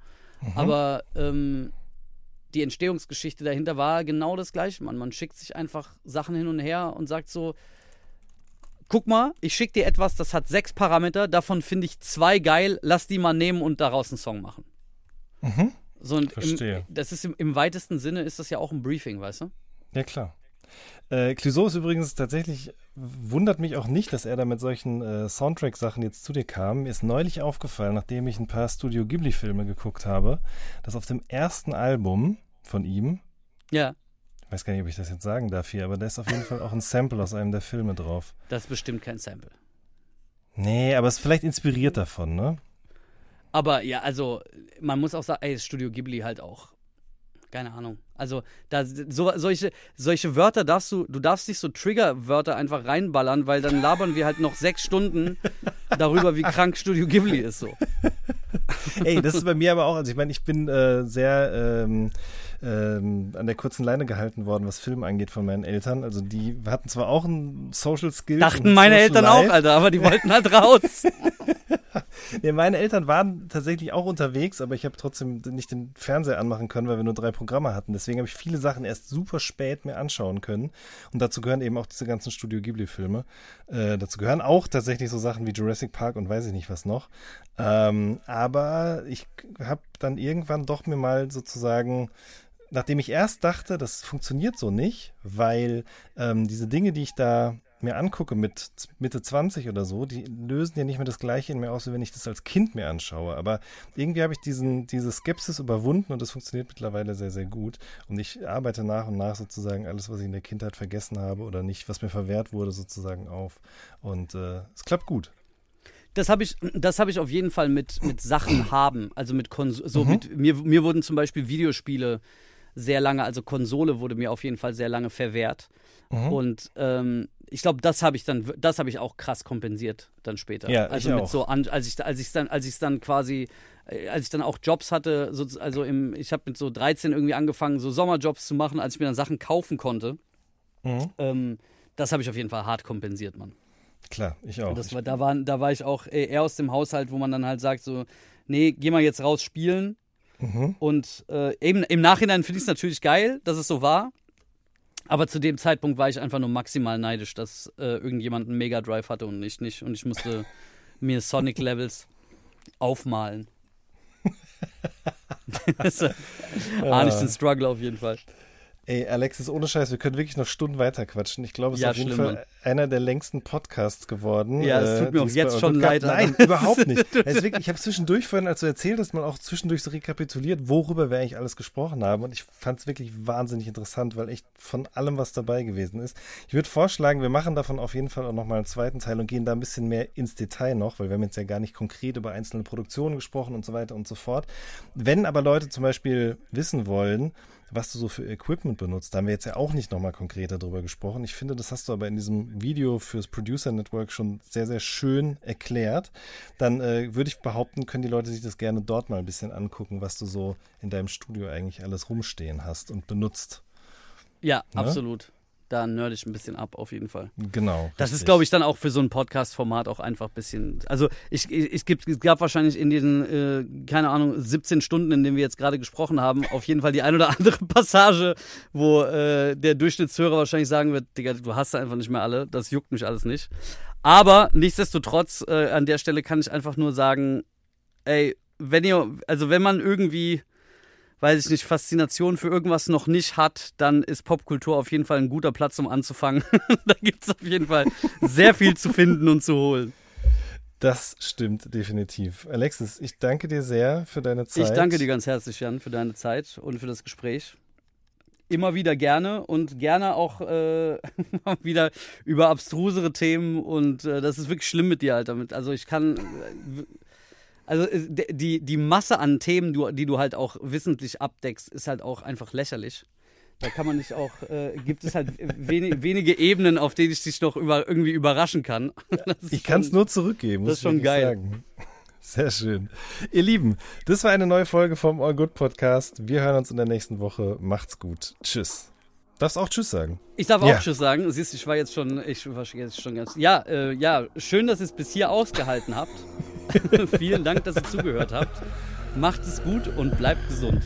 Aber ähm, die Entstehungsgeschichte dahinter war genau das gleiche, man. Man schickt sich einfach Sachen hin und her und sagt so, guck mal, ich schicke dir etwas, das hat sechs Parameter, davon finde ich zwei geil, lass die mal nehmen und daraus einen Song machen. Mhm. So, und Verstehe. Im, das ist im, im weitesten Sinne ist das ja auch ein Briefing, weißt du? Ja, klar. Äh, Clouseau ist übrigens tatsächlich, wundert mich auch nicht, dass er da mit solchen äh, Soundtrack-Sachen jetzt zu dir kam. Mir ist neulich aufgefallen, nachdem ich ein paar Studio Ghibli-Filme geguckt habe, dass auf dem ersten Album von ihm, Ja, ich weiß gar nicht, ob ich das jetzt sagen darf hier, aber da ist auf jeden Fall auch ein Sample aus einem der Filme drauf. das ist bestimmt kein Sample. Nee, aber es ist vielleicht inspiriert davon, ne? Aber ja, also man muss auch sagen, ey, Studio Ghibli halt auch. Keine Ahnung. Also da so, solche, solche Wörter darfst du, du darfst nicht so Trigger-Wörter einfach reinballern, weil dann labern wir halt noch sechs Stunden darüber, wie krank Studio Ghibli ist so. <laughs> Ey, das ist bei mir aber auch, also ich meine, ich bin äh, sehr ähm, ähm, an der kurzen Leine gehalten worden, was Film angeht von meinen Eltern. Also die hatten zwar auch ein Social Skill. Dachten meine Eltern auch, Alter, aber die wollten halt raus. <laughs> Nee, meine Eltern waren tatsächlich auch unterwegs, aber ich habe trotzdem nicht den Fernseher anmachen können, weil wir nur drei Programme hatten. Deswegen habe ich viele Sachen erst super spät mir anschauen können. Und dazu gehören eben auch diese ganzen Studio Ghibli-Filme. Äh, dazu gehören auch tatsächlich so Sachen wie Jurassic Park und weiß ich nicht was noch. Ähm, aber ich habe dann irgendwann doch mir mal sozusagen nachdem ich erst dachte, das funktioniert so nicht, weil ähm, diese Dinge, die ich da mir angucke mit Mitte 20 oder so, die lösen ja nicht mehr das Gleiche in mir aus, wie wenn ich das als Kind mir anschaue. Aber irgendwie habe ich diesen, diese Skepsis überwunden und das funktioniert mittlerweile sehr, sehr gut. Und ich arbeite nach und nach sozusagen alles, was ich in der Kindheit vergessen habe oder nicht, was mir verwehrt wurde, sozusagen auf. Und äh, es klappt gut. Das habe ich, das habe ich auf jeden Fall mit, mit Sachen haben. Also mit Kons so mit mir, mir wurden zum Beispiel Videospiele sehr lange, also Konsole wurde mir auf jeden Fall sehr lange verwehrt. Und ähm, ich glaube, das habe ich dann, das habe ich auch krass kompensiert dann später. Ja, ich also mit auch. so an, als ich, als ich dann, als ich dann quasi, äh, als ich dann auch Jobs hatte, so, also im, ich habe mit so 13 irgendwie angefangen, so Sommerjobs zu machen, als ich mir dann Sachen kaufen konnte. Mhm. Ähm, das habe ich auf jeden Fall hart kompensiert, Mann. Klar, ich auch. War, da, war, da war ich auch eher aus dem Haushalt, wo man dann halt sagt, so, nee, geh mal jetzt raus spielen. Mhm. Und äh, eben im Nachhinein finde ich es natürlich geil, dass es so war. Aber zu dem Zeitpunkt war ich einfach nur maximal neidisch, dass äh, irgendjemand einen Mega Drive hatte und ich nicht. Und ich musste <laughs> mir Sonic Levels aufmalen. <laughs> <laughs> das war ah, nicht den Struggle auf jeden Fall. Ey, Alexis, ohne Scheiß, wir können wirklich noch Stunden weiter quatschen. Ich glaube, es Ja, ist auf jeden Fall einer der längsten Podcasts geworden. Ja, es tut mir auch jetzt schon leid, Nein, überhaupt nicht. <laughs> Ist wirklich, ich habe zwischendurch vorhin, als du erzählt hast, mal auch zwischendurch so rekapituliert, worüber wir eigentlich alles gesprochen haben. Und ich fand es wirklich wahnsinnig interessant, weil echt von allem was dabei gewesen ist. Ich würde vorschlagen, wir machen davon auf jeden Fall auch nochmal einen zweiten Teil und gehen da ein bisschen mehr ins Detail noch, weil wir haben jetzt ja gar nicht konkret über einzelne Produktionen gesprochen und so weiter und so fort. Wenn aber Leute zum Beispiel wissen wollen, was du so für Equipment benutzt. Da haben wir jetzt ja auch nicht nochmal konkreter drüber gesprochen. Ich finde, das hast du aber in diesem Video fürs Producer Network schon sehr, sehr schön erklärt. Dann äh, würde ich behaupten, können die Leute sich das gerne dort mal ein bisschen angucken, was du so in deinem Studio eigentlich alles rumstehen hast und benutzt. Ja, Ne? absolut. Da nerd ich ein bisschen ab, auf jeden Fall. Genau. Das ist, richtig. glaube ich, dann auch für so ein Podcast-Format auch einfach ein bisschen. Also, ich, ich, es, gab wahrscheinlich in diesen, äh, keine Ahnung, 17 Stunden, in denen wir jetzt gerade gesprochen haben, auf jeden Fall die ein oder andere <laughs> Passage, wo äh, der Durchschnittshörer wahrscheinlich sagen wird: Digga, du hast da einfach nicht mehr alle, das juckt mich alles nicht. Aber nichtsdestotrotz, äh, an der Stelle kann ich einfach nur sagen: Ey, wenn ihr, also wenn man irgendwie weiß ich nicht, Faszination für irgendwas noch nicht hat, dann ist Popkultur auf jeden Fall ein guter Platz, um anzufangen. <laughs> da gibt es auf jeden Fall sehr viel zu finden und zu holen. Das stimmt definitiv. Alexis, ich danke dir sehr für deine Zeit. Ich danke dir ganz herzlich, Jan, für deine Zeit und für das Gespräch. Immer wieder gerne und gerne auch äh, <laughs> wieder über abstrusere Themen und äh, das ist wirklich schlimm mit dir, Alter. Also ich kann, äh, also äh, die, die Masse an Themen, die du halt auch wissentlich abdeckst, ist halt auch einfach lächerlich. Da kann man nicht auch, äh, gibt es halt wenig, wenige Ebenen, auf denen ich dich noch über, irgendwie überraschen kann. <laughs> Ich kann es nur zurückgeben. das ist schon geil. Sagen. Sehr schön. Ihr Lieben, das war eine neue Folge vom All Good Podcast. Wir hören uns in der nächsten Woche. Macht's gut. Tschüss. Darfst auch Tschüss sagen. Ich darf auch Ja. Tschüss sagen. Siehst du, ich war jetzt schon, ich war jetzt schon ganz. Ja, äh, ja, schön, dass ihr es bis hier ausgehalten habt. <laughs> Vielen Dank, dass ihr zugehört habt. Macht es gut und bleibt gesund.